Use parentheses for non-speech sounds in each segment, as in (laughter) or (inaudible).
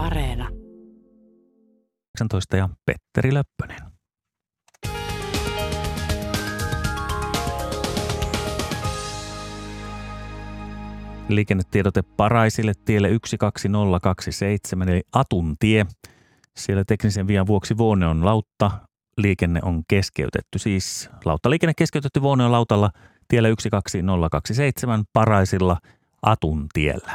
Areena. 19 ja Petteri Löppönen. Liikennetiedote Paraisille tielle 12027 eli Atuntie. Siellä teknisen vian vuoksi Vuone on lautta. Liikenne on keskeytetty. Siis lauttaliikenne keskeytetty Vuone on lautalla tiellä 12027 Paraisilla Atuntiellä.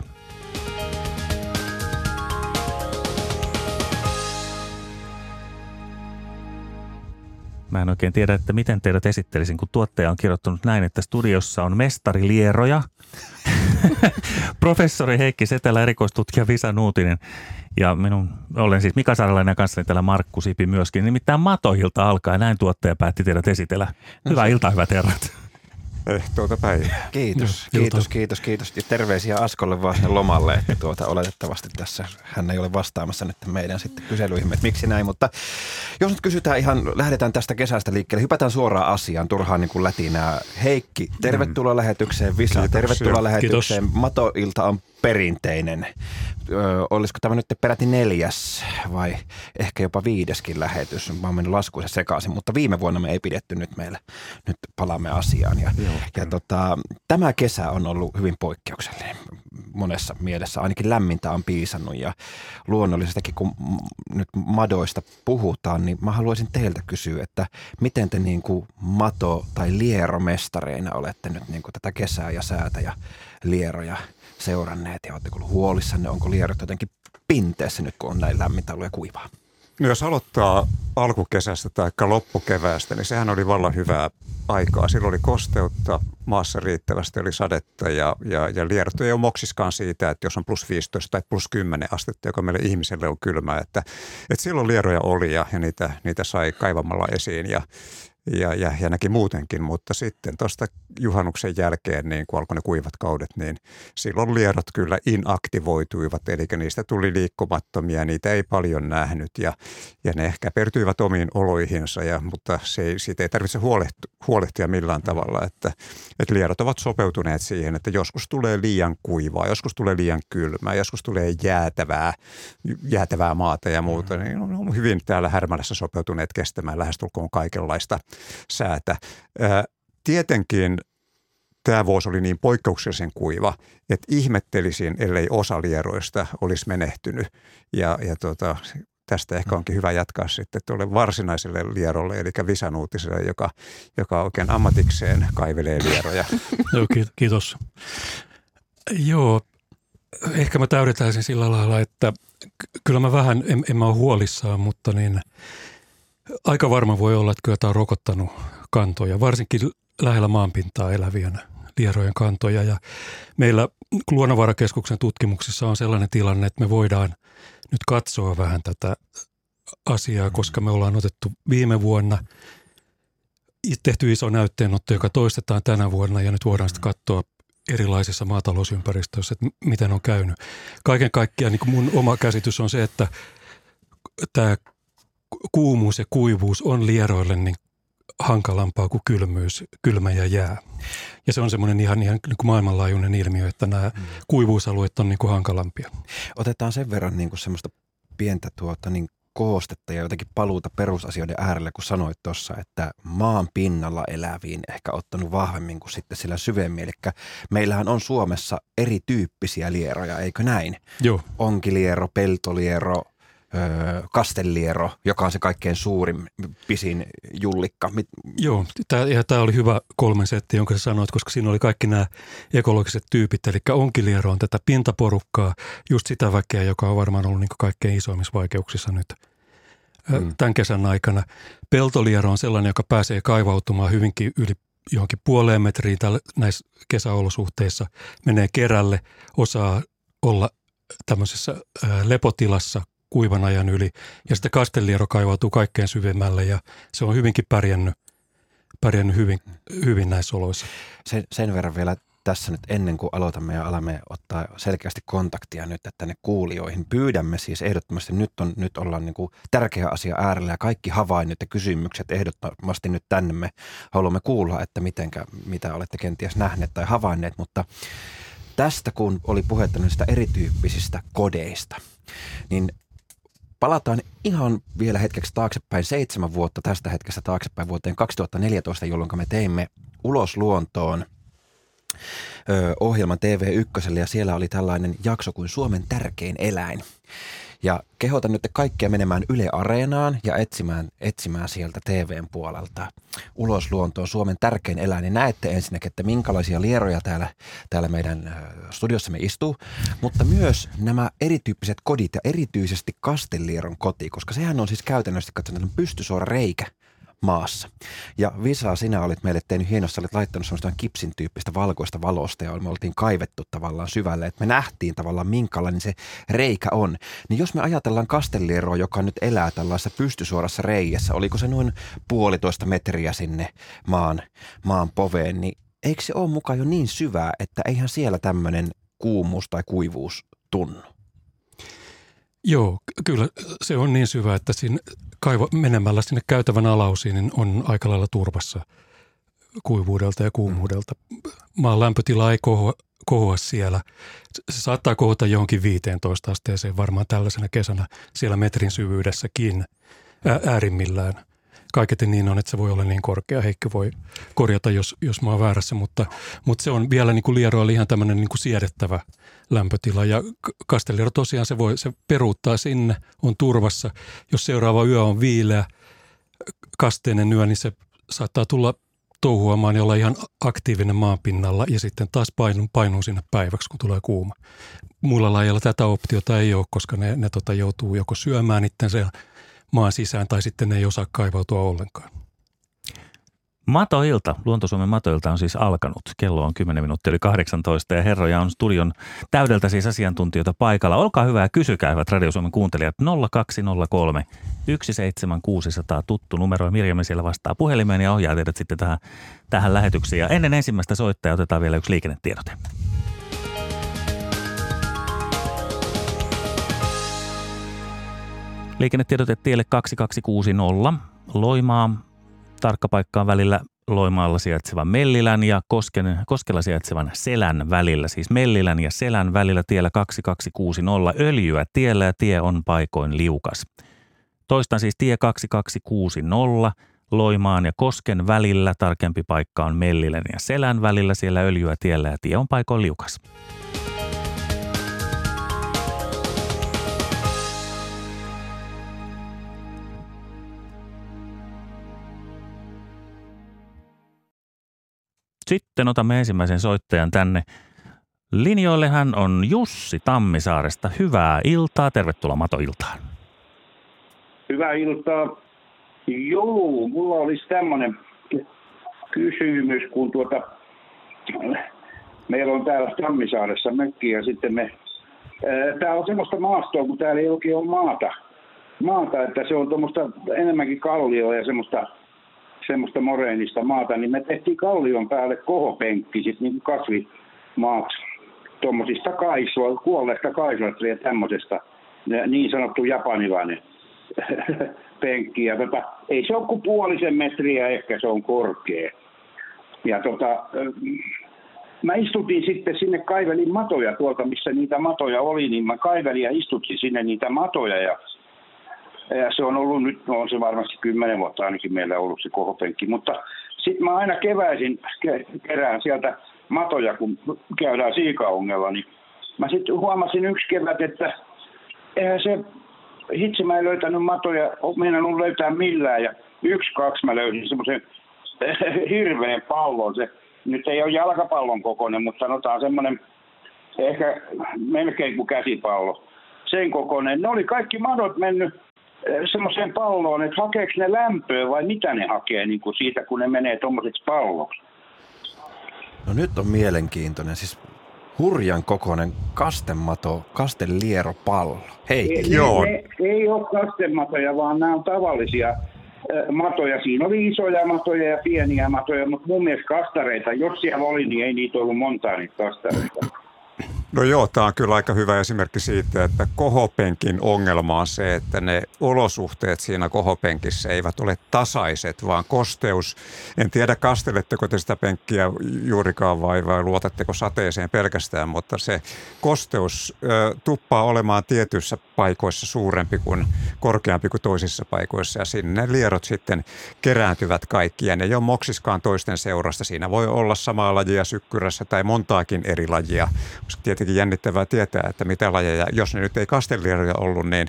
Mä en oikein tiedä, että miten teidät esittelisin, kun tuottaja on kirjoittanut näin, että studiossa on mestari Lieroja, (laughs) professori Heikki Setelä, erikoistutkija Visa Nuutinen ja minun olen siis Mika Saaralainen ja kanssani täällä Markku Sipi myöskin. Nimittäin Matoilta alkaa näin tuottaja päätti teidät esitellä. Hyvää iltaa, hyvät herrat. Eh, tuota päivää. Kiitos, kiitos, kiitos, kiitos. Ja terveisiä Askolle vaan sinne lomalle, että tuota, oletettavasti tässä hän ei ole vastaamassa nyt meidän sitten kyselyihin, että miksi näin. Mutta jos nyt kysytään ihan, lähdetään tästä kesästä liikkeelle, hypätään suoraan asiaan, turhaan niin kuin lätinää. Heikki, tervetuloa lähetykseen. Visa, Kiitoksia. tervetuloa lähetykseen. Matoilta on perinteinen. Ö, olisiko tämä nyt peräti neljäs vai ehkä jopa viideskin lähetys? Mä oon mennyt laskuissa sekaisin, mutta viime vuonna me ei pidetty nyt meillä. Nyt palaamme asiaan. Ja, ja tota, tämä kesä on ollut hyvin poikkeuksellinen monessa mielessä. Ainakin lämmintä on piisannut ja luonnollisestikin kun nyt madoista puhutaan, niin mä haluaisin teiltä kysyä, että miten te niin kuin mato- tai lieromestareina olette nyt niin kuin tätä kesää ja säätä ja lieroja seuranneet ja oletteko ollut huolissanne, onko lierot jotenkin pinteessä nyt, kun on näin lämmintä ollut ja kuivaa? No jos aloittaa alkukesästä tai loppukeväästä, niin sehän oli vallan hyvää aikaa. Silloin oli kosteutta, maassa riittävästi oli sadetta ja, ja, ja lierot ei ole moksiskaan siitä, että jos on plus 15 tai plus 10 astetta, joka meille ihmiselle on kylmä. Että, että silloin lieroja oli ja, ja niitä, niitä sai kaivamalla esiin ja, ja, ja, ja näki muutenkin, mutta sitten tuosta juhannuksen jälkeen, niin kun alkoi ne kuivat kaudet, niin silloin lierot kyllä inaktivoituivat, eli niistä tuli liikkumattomia, niitä ei paljon nähnyt. Ja, ja ne ehkä pertyivät omiin oloihinsa, ja, mutta se ei, siitä ei tarvitse huolehtia, huolehtia millään tavalla, että, että lierot ovat sopeutuneet siihen, että joskus tulee liian kuivaa, joskus tulee liian kylmää, joskus tulee jäätävää, jäätävää maata ja muuta, niin on, on hyvin täällä Härmälässä sopeutuneet kestämään lähestulkoon kaikenlaista säätä. Ää, tietenkin tämä vuosi oli niin poikkeuksellisen kuiva, että ihmettelisin, ellei osa lieroista olisi menehtynyt. Ja, ja tota, tästä ehkä onkin hyvä jatkaa sitten tuolle varsinaiselle lierolle, eli visanuutiselle, joka, joka oikein ammatikseen kaivelee lieroja. (laughs) Joo, ki- kiitos. Joo, ehkä mä täydetäisin sillä lailla, että kyllä mä vähän, en, en mä ole huolissaan, mutta niin aika varma voi olla, että kyllä tämä on rokottanut kantoja, varsinkin lähellä maanpintaa elävien lierojen kantoja. Ja meillä Luonnonvarakeskuksen tutkimuksissa on sellainen tilanne, että me voidaan nyt katsoa vähän tätä asiaa, koska me ollaan otettu viime vuonna tehty iso näytteenotto, joka toistetaan tänä vuonna ja nyt voidaan sitten katsoa erilaisissa maatalousympäristöissä, että miten on käynyt. Kaiken kaikkiaan niin mun oma käsitys on se, että tämä kuumuus ja kuivuus on lieroille niin hankalampaa kuin kylmyys, kylmä ja jää. Ja se on semmoinen ihan, ihan niin kuin maailmanlaajuinen ilmiö, että nämä kuivuusalueet on niin kuin hankalampia. Otetaan sen verran niin kuin semmoista pientä tuota, niin koostetta ja jotenkin paluuta perusasioiden äärelle, kun sanoit tuossa, että maan pinnalla eläviin ehkä ottanut vahvemmin kuin sitten sillä syvemmin. Eli meillähän on Suomessa erityyppisiä lieroja, eikö näin? Joo, Onkiliero, peltoliero, kasteliero, joka on se kaikkein suurin, pisin jullikka. Mit, Joo, tää, ja tämä oli hyvä kolmen setti, jonka sä sanoit, koska siinä oli kaikki nämä ekologiset tyypit. Eli onkiliero on tätä pintaporukkaa, just sitä väkeä, joka on varmaan ollut niin kaikkein isoimmissa vaikeuksissa nyt mm. Tämän kesän aikana. Peltoliero on sellainen, joka pääsee kaivautumaan hyvinkin yli johonkin puoleen metriin tällä, näissä kesäolosuhteissa, menee kerälle, osaa olla tämmöisessä lepotilassa kuivan ajan yli. Ja sitten kasteliero kaivautuu kaikkein syvemmälle ja se on hyvinkin pärjännyt, pärjännyt hyvin, hyvin näissä oloissa. sen, sen verran vielä tässä nyt ennen kuin aloitamme ja alamme ottaa selkeästi kontaktia nyt tänne kuulijoihin. Pyydämme siis ehdottomasti, nyt, on, nyt ollaan niin kuin tärkeä asia äärellä ja kaikki havainnot ja kysymykset ehdottomasti nyt tänne me haluamme kuulla, että mitenkä, mitä olette kenties nähneet tai havainneet, mutta tästä kun oli puhetta niistä erityyppisistä kodeista, niin palataan ihan vielä hetkeksi taaksepäin, seitsemän vuotta tästä hetkestä taaksepäin vuoteen 2014, jolloin me teimme Ulos luontoon ohjelman TV1 ja siellä oli tällainen jakso kuin Suomen tärkein eläin. Ja kehotan nyt kaikkia menemään Yle Areenaan ja etsimään, etsimään sieltä TVn puolelta. Ulos luontoon Suomen tärkein eläin. Niin näette ensinnäkin, että minkälaisia lieroja täällä, täällä meidän studiossamme istuu, mutta myös nämä erityyppiset kodit ja erityisesti Kastellieron koti, koska sehän on siis käytännössä katsotaan pystysuora reikä – maassa. Ja Visa, sinä olit meille tehnyt hienosti, olit laittanut sellaista kipsin tyyppistä valkoista valosta ja me oltiin kaivettu tavallaan syvälle, että me nähtiin tavallaan minkälainen se reikä on. Niin jos me ajatellaan Kastellieroa, joka nyt elää tällaisessa pystysuorassa reijässä, oliko se noin puolitoista metriä sinne maan, maan poveen, niin eikö se ole mukaan jo niin syvää, että eihän siellä tämmöinen kuumuus tai kuivuus tunnu? Joo, kyllä se on niin syvä, että siinä kaivo, menemällä sinne käytävän alausiin niin on aika lailla turvassa kuivuudelta ja kuumuudelta. Maan lämpötila ei kohoa, kohoa siellä. Se saattaa kohota johonkin 15 asteeseen varmaan tällaisena kesänä siellä metrin syvyydessäkin äärimmillään – kaiketi niin on, että se voi olla niin korkea. Heikki voi korjata, jos, jos mä oon väärässä, mutta, mutta se on vielä niin kuin lieroilla ihan tämmöinen niin kuin siedettävä lämpötila. Ja Kasteliero tosiaan se, voi, se peruuttaa sinne, on turvassa. Jos seuraava yö on viileä, kasteinen yö, niin se saattaa tulla touhuamaan ja olla ihan aktiivinen maanpinnalla ja sitten taas painuu, painuu sinne päiväksi, kun tulee kuuma. Muilla lajeilla tätä optiota ei ole, koska ne, ne tota joutuu joko syömään itsensä maan sisään tai sitten ne ei osaa kaivautua ollenkaan. Matoilta, Luontosuomen matoilta on siis alkanut. Kello on 10 minuuttia yli 18 ja herroja on studion täydeltä siis asiantuntijoita paikalla. Olkaa hyvä ja kysykää hyvät Radio Suomen kuuntelijat 0203 17600 tuttu numero. Mirjami siellä vastaa puhelimeen ja ohjaa teidät sitten tähän, tähän lähetykseen. Ja ennen ensimmäistä soittajaa otetaan vielä yksi liikennetiedote. Liikennetiedote tielle 2260 Loimaa tarkkapaikkaan välillä Loimaalla sijaitsevan Mellilän ja Kosken, Koskella sijaitsevan Selän välillä, siis Mellilän ja Selän välillä tiellä 2260 öljyä tiellä ja tie on paikoin liukas. Toistan siis tie 2260 Loimaan ja Kosken välillä, tarkempi paikka on Mellilän ja Selän välillä, siellä öljyä tiellä ja tie on paikoin liukas. Sitten otamme ensimmäisen soittajan tänne. Linjoille hän on Jussi Tammisaaresta. Hyvää iltaa. Tervetuloa Mato-iltaan. Hyvää iltaa. Joo, mulla olisi tämmöinen kysymys, kun tuota, meillä on täällä Tammisaaressa mökki ja sitten me, tämä on semmoista maastoa, kun täällä ei oikein ole maata. Maata, että se on tuommoista enemmänkin kallioa ja semmoista semmoista moreenista maata, niin me tehtiin kallion päälle kohopenkki, sit niin kasvimaat, tuommoisista kaisua, kuolleesta kaisuista ja tämmöisestä, niin sanottu japanilainen (laughs) penkki. Ja tota, ei se ole kuin puolisen metriä, ehkä se on korkea. Ja tota, mä istutin sitten sinne, kaivelin matoja tuolta, missä niitä matoja oli, niin mä kaivelin ja istutin sinne niitä matoja ja ja se on ollut nyt, no on se varmasti kymmenen vuotta ainakin meillä ollut se kohopenkki, mutta sitten mä aina keväisin kerään sieltä matoja, kun käydään siikaungella, niin mä sitten huomasin yksi kevät, että eihän se, hitsi mä en löytänyt matoja, on löytää millään, ja yksi, kaksi mä löysin semmoisen (laughs) hirveän pallon, se nyt ei ole jalkapallon kokoinen, mutta sanotaan semmoinen ehkä melkein kuin käsipallo, sen kokoinen. Ne oli kaikki madot mennyt semmoiseen palloon, että hakeeko ne lämpöä vai mitä ne hakee niin kuin siitä, kun ne menee tuommoiseksi palloksi? No nyt on mielenkiintoinen. Siis hurjan kokoinen kastemato, pallo. Hei, ei, joo. Ne, ne, ei ole kastematoja, vaan nämä on tavallisia matoja. Siinä oli isoja matoja ja pieniä matoja, mutta mun mielestä kastareita, jos siellä oli, niin ei niitä ollut montaa niitä kastareita. No joo, tämä on kyllä aika hyvä esimerkki siitä, että kohopenkin ongelma on se, että ne olosuhteet siinä kohopenkissä eivät ole tasaiset, vaan kosteus, en tiedä kasteletteko te sitä penkkiä juurikaan vai, vai luotatteko sateeseen pelkästään, mutta se kosteus ö, tuppaa olemaan tietyissä paikoissa suurempi kuin korkeampi kuin toisissa paikoissa ja sinne lierot sitten kerääntyvät kaikki ja ne ei ole moksiskaan toisten seurasta. Siinä voi olla samaa lajia sykkyrässä tai montaakin eri lajia. Koska tietenkin jännittävää tietää, että mitä lajeja, jos ne nyt ei kastelieroja ollut, niin,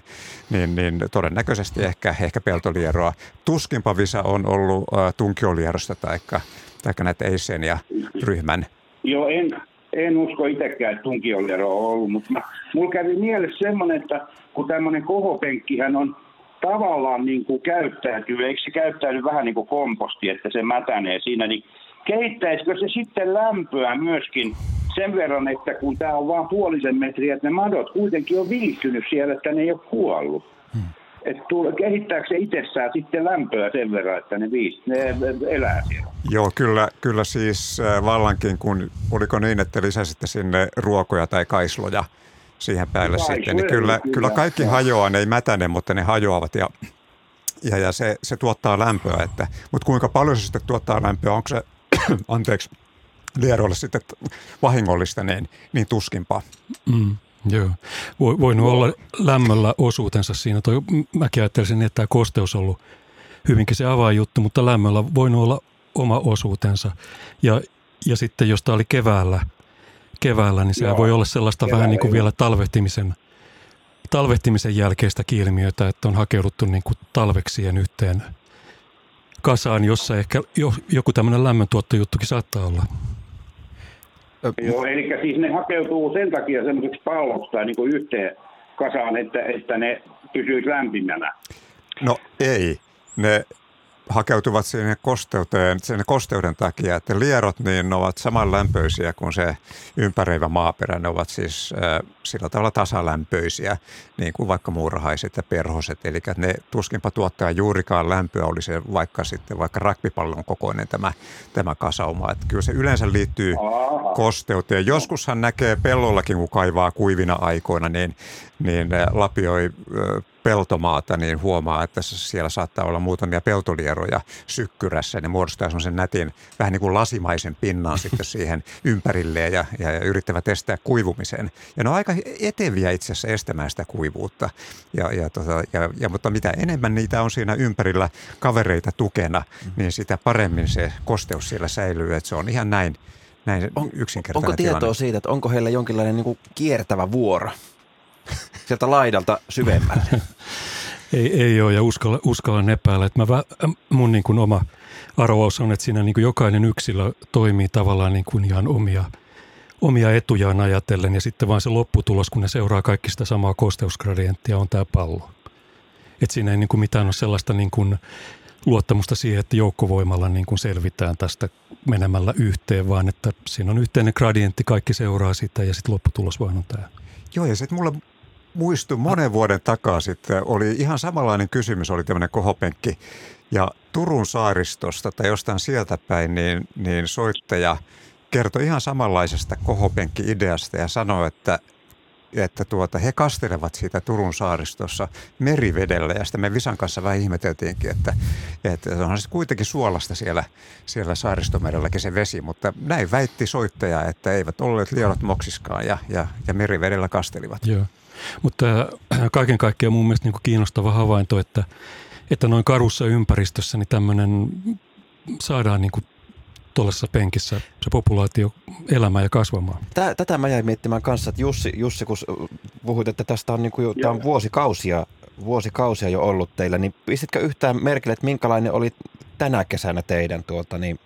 niin, niin todennäköisesti ehkä, ehkä peltolieroa. Tuskinpa Visa on ollut äh, tunkiolierosta tai näitä Eisen ja ryhmän. Joo, en, en usko itsekään, että tunkioliero on ollut, mutta mulla kävi mielessä semmoinen, että kun tämmöinen kohopenkkihän on tavallaan niin kuin käyttäytyy, eikö se käyttäydy vähän niin kuin komposti, että se mätänee siinä, niin kehittäisikö se sitten lämpöä myöskin sen verran, että kun tämä on vain puolisen metriä, että ne madot kuitenkin on viihtynyt siellä, että ne ei ole kuollut. Hmm. Että kehittääkö se itsessään sitten lämpöä sen verran, että ne, viis, ne elää siellä? Joo, kyllä, kyllä siis äh, vallankin, kun oliko niin, että lisäsitte sinne ruokoja tai kaisloja siihen päälle Kaisloja, sitten, niin kyllä, kyllä, kyllä kaikki hajoaa, ne ei mätäne, mutta ne hajoavat ja, ja, ja se, se tuottaa lämpöä. Että, mutta kuinka paljon se sitten tuottaa lämpöä, onko se, (coughs) anteeksi, lieroille sitten vahingollista, niin, niin tuskinpa. Mm, joo. Voi, voinut olla lämmöllä osuutensa siinä. Toi, mäkin ajattelisin, että tämä kosteus on ollut hyvinkin se avainjuttu, mutta lämmöllä voinut olla oma osuutensa. Ja, ja sitten jos tämä oli keväällä, keväällä niin se voi olla sellaista keväällä vähän niin kuin vielä talvehtimisen, talvehtimisen jälkeistä kiilmiötä, että on hakeuduttu niin kuin talveksien yhteen kasaan, jossa ehkä joku tämmöinen lämmöntuottojuttukin saattaa olla. Joo, eli siis ne hakeutuu sen takia semmoiseksi palloksi tai niin kuin yhteen kasaan, että, että ne pysyisi lämpimänä. No ei. Ne hakeutuvat sinne kosteuteen, sen kosteuden takia, että lierot niin ovat saman lämpöisiä kuin se ympäröivä maaperä. Ne ovat siis äh, sillä tavalla tasalämpöisiä, niin kuin vaikka muurahaiset ja perhoset. Eli ne tuskinpa tuottaa juurikaan lämpöä, oli se vaikka sitten vaikka rakpipallon kokoinen tämä, tämä kasauma. Että kyllä se yleensä liittyy kosteuteen. Joskushan näkee pellollakin, kun kaivaa kuivina aikoina, niin, niin lapioi peltomaata, niin huomaa, että siellä saattaa olla muutamia peltolieroja sykkyrässä. Ne muodostaa semmoisen nätin, vähän niin kuin lasimaisen pinnan sitten siihen (laughs) ympärilleen ja, ja, ja yrittävät estää kuivumisen. Ja ne on aika eteviä itse asiassa estämään sitä kuivuutta. Ja, ja, tota, ja, ja, mutta mitä enemmän niitä on siinä ympärillä kavereita tukena, niin sitä paremmin se kosteus siellä säilyy. Että se on ihan näin, näin on, yksinkertainen Onko tietoa tilanne. siitä, että onko heillä jonkinlainen niin kuin kiertävä vuoro? (laughs) sieltä laidalta syvemmälle. (laughs) ei, ei ole ja uskalla, uskallan epäillä. Että mä, mun niin kuin oma arvaus on, että siinä niin kuin jokainen yksilö toimii tavallaan niin kuin ihan omia, omia etujaan ajatellen ja sitten vaan se lopputulos, kun ne seuraa kaikki sitä samaa kosteusgradienttia, on tämä pallo. Että siinä ei niin kuin mitään ole sellaista niin kuin luottamusta siihen, että joukkovoimalla niin kuin selvitään tästä menemällä yhteen, vaan että siinä on yhteinen gradientti, kaikki seuraa sitä ja sitten lopputulos vaan on tämä. Joo, ja sitten mulla muistu monen vuoden takaa sitten, oli ihan samanlainen kysymys, oli tämmöinen kohopenkki. Ja Turun saaristosta tai jostain sieltä päin, niin, niin soittaja kertoi ihan samanlaisesta kohopenkki-ideasta ja sanoi, että että tuota, he kastelevat siitä Turun saaristossa merivedellä ja sitten me Visan kanssa vähän ihmeteltiinkin, että, että onhan se kuitenkin suolasta siellä, siellä saaristomerelläkin se vesi, mutta näin väitti soittaja, että eivät olleet liorot moksiskaan ja, ja, ja merivedellä kastelivat. Joo. Mutta kaiken kaikkiaan mun mielestä niin kiinnostava havainto, että, että noin karussa ympäristössä niin tämmöinen saadaan niin tuollaisessa penkissä se populaatio elämään ja kasvamaan. Tätä mä jäin miettimään kanssa, että Jussi, Jussi kun puhuit, että tästä on, niin kuin jo, tämä on vuosikausia, vuosikausia jo ollut teillä, niin pistitkö yhtään merkille, että minkälainen oli tänä kesänä teidän tuota, niin,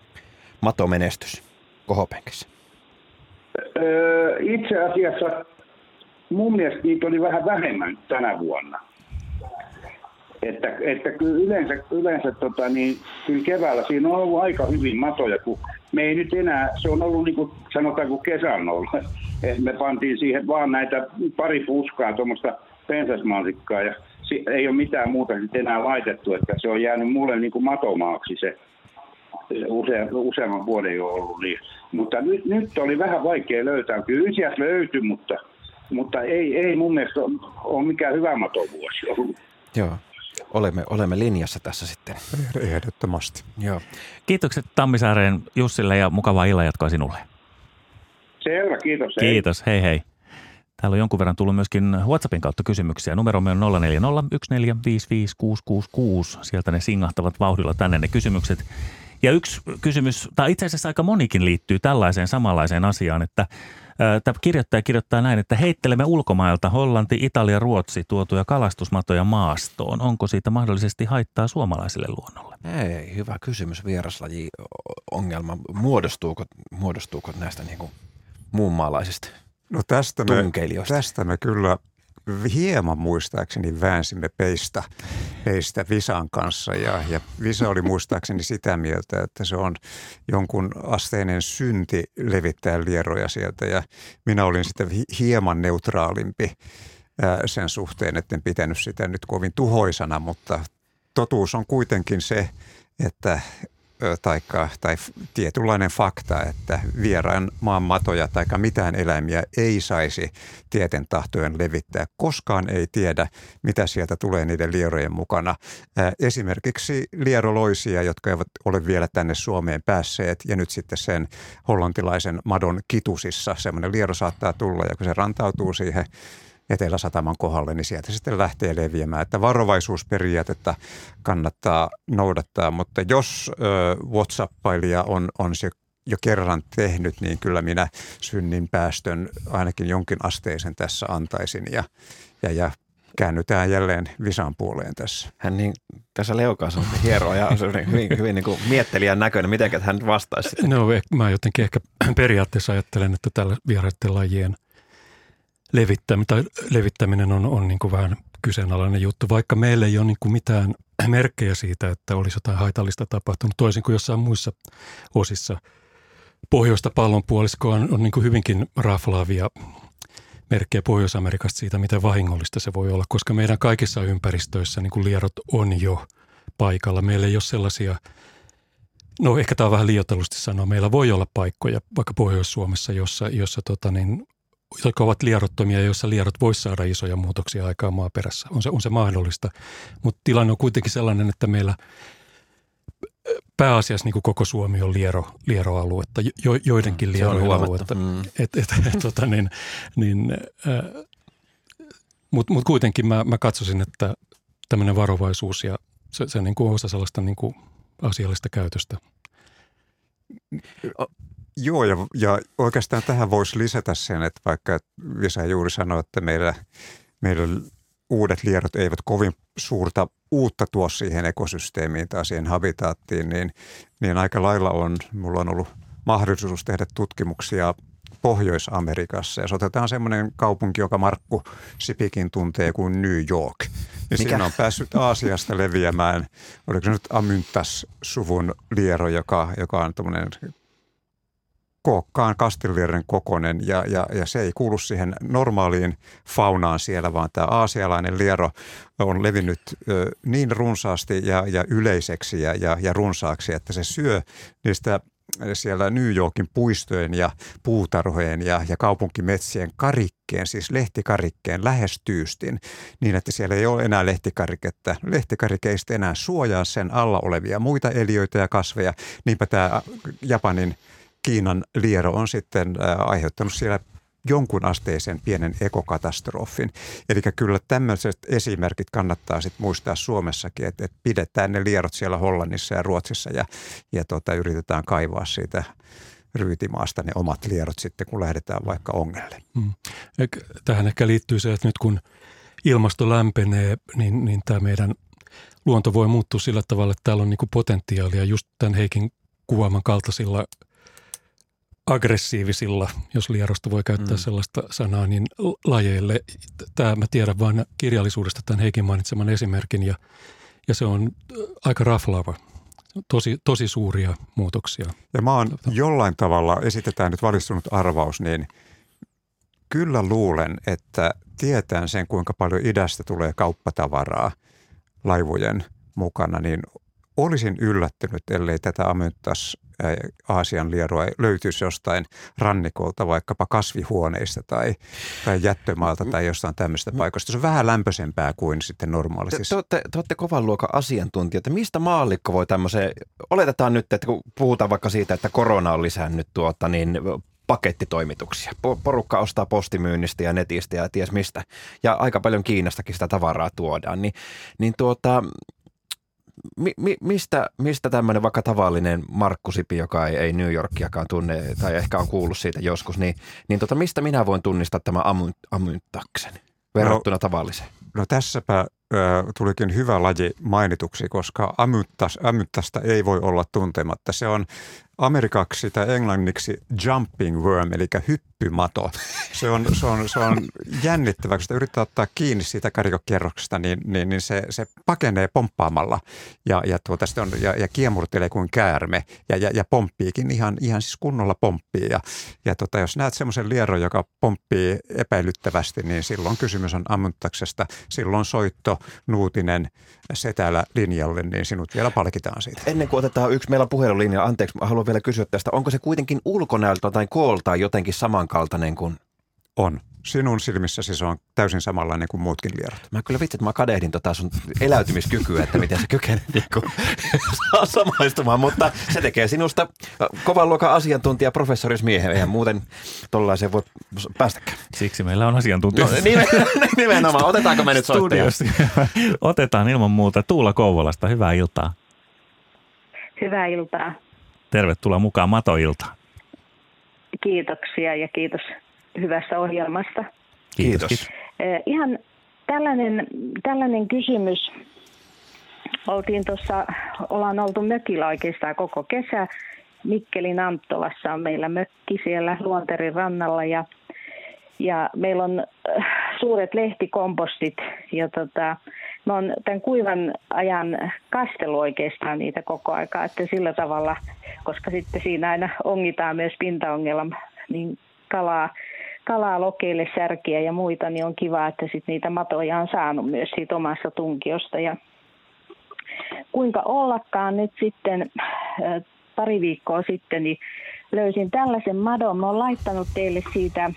matomenestys kohopenkissä? Öö, itse asiassa mun mielestä niitä oli vähän vähemmän tänä vuonna. Että, että kyllä yleensä, yleensä tota, niin, kyllä keväällä siinä on ollut aika hyvin matoja, kun me ei nyt enää, se on ollut niin kuin sanotaan kuin kesän ollut. Et me pantiin siihen vaan näitä pari puskaa, tuommoista pensasmansikkaa ja ei ole mitään muuta sitten enää laitettu, että se on jäänyt mulle niin kuin matomaaksi se usea, useamman vuoden jo ollut. Niin. Mutta nyt, nyt oli vähän vaikea löytää. Kyllä sieltä löytyi, mutta, mutta ei, ei mun mielestä ole, ole mikään hyvä matovuosi ollut. Joo. Olemme, olemme linjassa tässä sitten. Ehdottomasti. Joo. Kiitokset Tammisaareen Jussille ja mukavaa illanjatkoa sinulle. Selvä, kiitos. hei. Kiitos, hei hei. Täällä on jonkun verran tullut myöskin WhatsAppin kautta kysymyksiä. Numeromme on 0401455666. Sieltä ne singahtavat vauhdilla tänne ne kysymykset. Ja yksi kysymys, tai itse asiassa aika monikin liittyy tällaiseen samanlaiseen asiaan, että Tämä kirjoittaja kirjoittaa näin, että heittelemme ulkomailta Hollanti, Italia, Ruotsi tuotuja kalastusmatoja maastoon. Onko siitä mahdollisesti haittaa suomalaiselle luonnolle? Ei, hyvä kysymys. Vieraslaji ongelma. Muodostuuko, muodostuuko näistä niin kuin muunmaalaisista No tästä me, tästä me kyllä hieman muistaakseni väänsimme peistä, peistä Visan kanssa. Ja, ja Visa oli muistaakseni sitä mieltä, että se on jonkun asteinen synti levittää lieroja sieltä. Ja minä olin sitten hi- hieman neutraalimpi sen suhteen, että en pitänyt sitä nyt kovin tuhoisana, mutta totuus on kuitenkin se, että tai f- tietynlainen fakta, että vieraan maan matoja tai mitään eläimiä ei saisi tieten tahtojen levittää. Koskaan ei tiedä, mitä sieltä tulee niiden lierojen mukana. Esimerkiksi lieroloisia, jotka eivät ole vielä tänne Suomeen päässeet ja nyt sitten sen hollantilaisen madon kitusissa semmoinen liero saattaa tulla ja kun se rantautuu siihen Etelä-Sataman kohdalle, niin sieltä sitten lähtee leviämään. Että varovaisuusperiaatetta kannattaa noudattaa, mutta jos ö, WhatsAppailija on, on se jo kerran tehnyt, niin kyllä minä synnin päästön ainakin jonkin asteisen tässä antaisin ja, ja, ja käännytään jälleen Visan puoleen tässä. Hän niin, tässä leukaa on hieroa ja on semmoinen hyvin, hyvin niin kuin miettelijän näköinen. Miten hän vastaisi sitten? No mä jotenkin ehkä periaatteessa ajattelen, että tällä vieraiden lajien levittäminen, tai levittäminen on, on niin kuin vähän kyseenalainen juttu, vaikka meillä ei ole niin kuin mitään (clears throat) merkkejä siitä, että olisi jotain haitallista tapahtunut, toisin kuin jossain muissa osissa pohjoista pallonpuoliskoa on, on niin kuin hyvinkin raflaavia merkkejä Pohjois-Amerikasta siitä, miten vahingollista se voi olla, koska meidän kaikissa ympäristöissä niin kuin lierot on jo paikalla. Meillä ei ole sellaisia, no ehkä tämä on vähän liioitellusti sanoa, meillä voi olla paikkoja vaikka Pohjois-Suomessa, jossa, jossa tota niin, jotka ovat lierottomia joissa lierot voisi saada isoja muutoksia aikaa maaperässä. On se, on se mahdollista, mutta tilanne on kuitenkin sellainen, että meillä pääasiassa niin kuin koko Suomi on liero, lieroaluetta, jo, joidenkin Se on lierojen huomattu. aluetta. Mm. Et, et, et, (laughs) tota niin, niin, äh, Mutta mut kuitenkin mä, mä katsoisin, että tämmöinen varovaisuus ja se, se niin kuin osa sellaista niin kuin asiallista käytöstä. Joo, ja, ja oikeastaan tähän voisi lisätä sen, että vaikka Visa juuri sanoi, että meillä, meillä uudet lierot eivät kovin suurta uutta tuo siihen ekosysteemiin tai siihen habitaattiin, niin, niin aika lailla on, mulla on ollut mahdollisuus tehdä tutkimuksia Pohjois-Amerikassa. Ja jos otetaan semmoinen kaupunki, joka Markku Sipikin tuntee kuin New York, niin Mikä? siinä on päässyt Aasiasta leviämään, oliko se nyt Amyntas-suvun liero, joka, joka on tämmöinen kookkaan kastillieren kokonen ja, ja, ja se ei kuulu siihen normaaliin faunaan siellä, vaan tämä aasialainen liero on levinnyt ö, niin runsaasti ja, ja yleiseksi ja, ja, ja runsaaksi, että se syö niistä siellä New Yorkin puistojen ja puutarhojen ja, ja kaupunkimetsien karikkeen, siis lehtikarikkeen lähes tyystin, niin että siellä ei ole enää lehtikariketta. Lehtikarike ei enää suojaa sen alla olevia muita eliöitä ja kasveja. Niinpä tämä Japanin Kiinan liero on sitten ää, aiheuttanut siellä jonkun asteisen pienen ekokatastrofin. Eli kyllä tämmöiset esimerkit kannattaa sitten muistaa Suomessakin, että, että pidetään ne lierot siellä Hollannissa ja Ruotsissa ja, ja tota, yritetään kaivaa siitä ryytimaasta ne omat lierot sitten, kun lähdetään vaikka ongelle. Mm. Tähän ehkä liittyy se, että nyt kun ilmasto lämpenee, niin, niin tämä meidän luonto voi muuttua sillä tavalla, että täällä on niin potentiaalia just tämän Heikin kuvaaman kaltaisilla aggressiivisilla, jos lierosta voi käyttää Mm. sellaista sanaa, niin lajeille. Tämä mä tiedän vain kirjallisuudesta tämän Heikin mainitseman esimerkin ja, ja se on äh, aika raflaava. Tosi, tosi suuria muutoksia. Ja mä oon jollain tavalla, esitetään nyt valistunut arvaus, niin kyllä luulen, että tietään sen, kuinka paljon idästä tulee kauppatavaraa laivojen mukana, niin olisin yllättynyt, ellei tätä amyntas Aasian lieroa löytyisi jostain rannikolta, vaikkapa kasvihuoneista tai, tai jättömaalta tai jostain tämmöistä paikoista. Se on vähän lämpöisempää kuin sitten normaalisti. Te, te, te olette kovan luokan asiantuntijoita. Mistä maallikko voi tämmöiseen, oletetaan nyt, että kun puhutaan vaikka siitä, että korona on lisännyt tuota, niin pakettitoimituksia. Porukka ostaa postimyynnistä ja netistä ja ties mistä. Ja aika paljon Kiinastakin sitä tavaraa tuodaan. Niin, niin tuota, mi, mi, mistä, mistä tämmöinen vaikka tavallinen Markku Sipi, joka ei, ei New Yorkiakaan tunne tai ehkä on kuullut siitä joskus, niin, niin tota, mistä minä voin tunnistaa tämän amyntaksen verrattuna no, tavalliseen? No tässäpä tulikin hyvä laji mainituksi, koska amyttas, amyttasta ei voi olla tuntematta. Se on amerikaksi tai englanniksi jumping worm, eli hyppymato. Se on, se on, se on jännittävää, kun sitä yrittää ottaa kiinni siitä karikokierroksesta, niin, niin, niin se, se pakenee pomppaamalla ja, ja, tuota, on, ja, ja kiemurtelee kuin käärme ja, ja, ja pomppiikin ihan, ihan siis kunnolla pomppii. Ja, ja tuota, jos näet semmoisen lieron, joka pomppii epäilyttävästi, niin silloin kysymys on ammuntaksesta. Silloin soitto, nuutinen setälä linjalle, niin sinut vielä palkitaan siitä. Ennen kuin otetaan yksi, meillä on puhelulinja, anteeksi, haluan vielä kysyä tästä. Onko se kuitenkin ulkonäöltä tai kooltaan jotenkin samankaltainen kuin? On sinun silmissäsi se on täysin samanlainen kuin muutkin lierot. Mä kyllä vitsit, mä kadehdin tota sun eläytymiskykyä, että miten sä kykenet niin samaistumaan, mutta se tekee sinusta kovan luokan asiantuntija professorismiehen, eihän muuten tollaiseen voi päästäkään. Siksi meillä on asiantuntija. No, (laughs) nimenomaan, otetaanko me nyt soittaja? (laughs) Otetaan ilman muuta Tuula Kouvolasta, hyvää iltaa. Hyvää iltaa. Tervetuloa mukaan Matoiltaan. Kiitoksia ja kiitos hyvästä ohjelmasta. Kiitos. Kiitos. Eh, ihan tällainen, tällainen kysymys. Oltiin tuossa, ollaan oltu mökillä oikeastaan koko kesä. Mikkelin Anttolassa on meillä mökki siellä Luonterin rannalla ja, ja meillä on eh, suuret lehtikompostit ja tota, mä oon tämän kuivan ajan kastelu oikeastaan niitä koko aikaa, että sillä tavalla, koska sitten siinä aina ongitaan myös pintaongella niin kalaa kalaa, lokeille, särkiä ja muita, niin on kiva, että sit niitä matoja on saanut myös siitä omasta tunkiosta. Ja kuinka ollakaan nyt sitten pari viikkoa sitten, niin löysin tällaisen madon. Mä oon laittanut teille siitä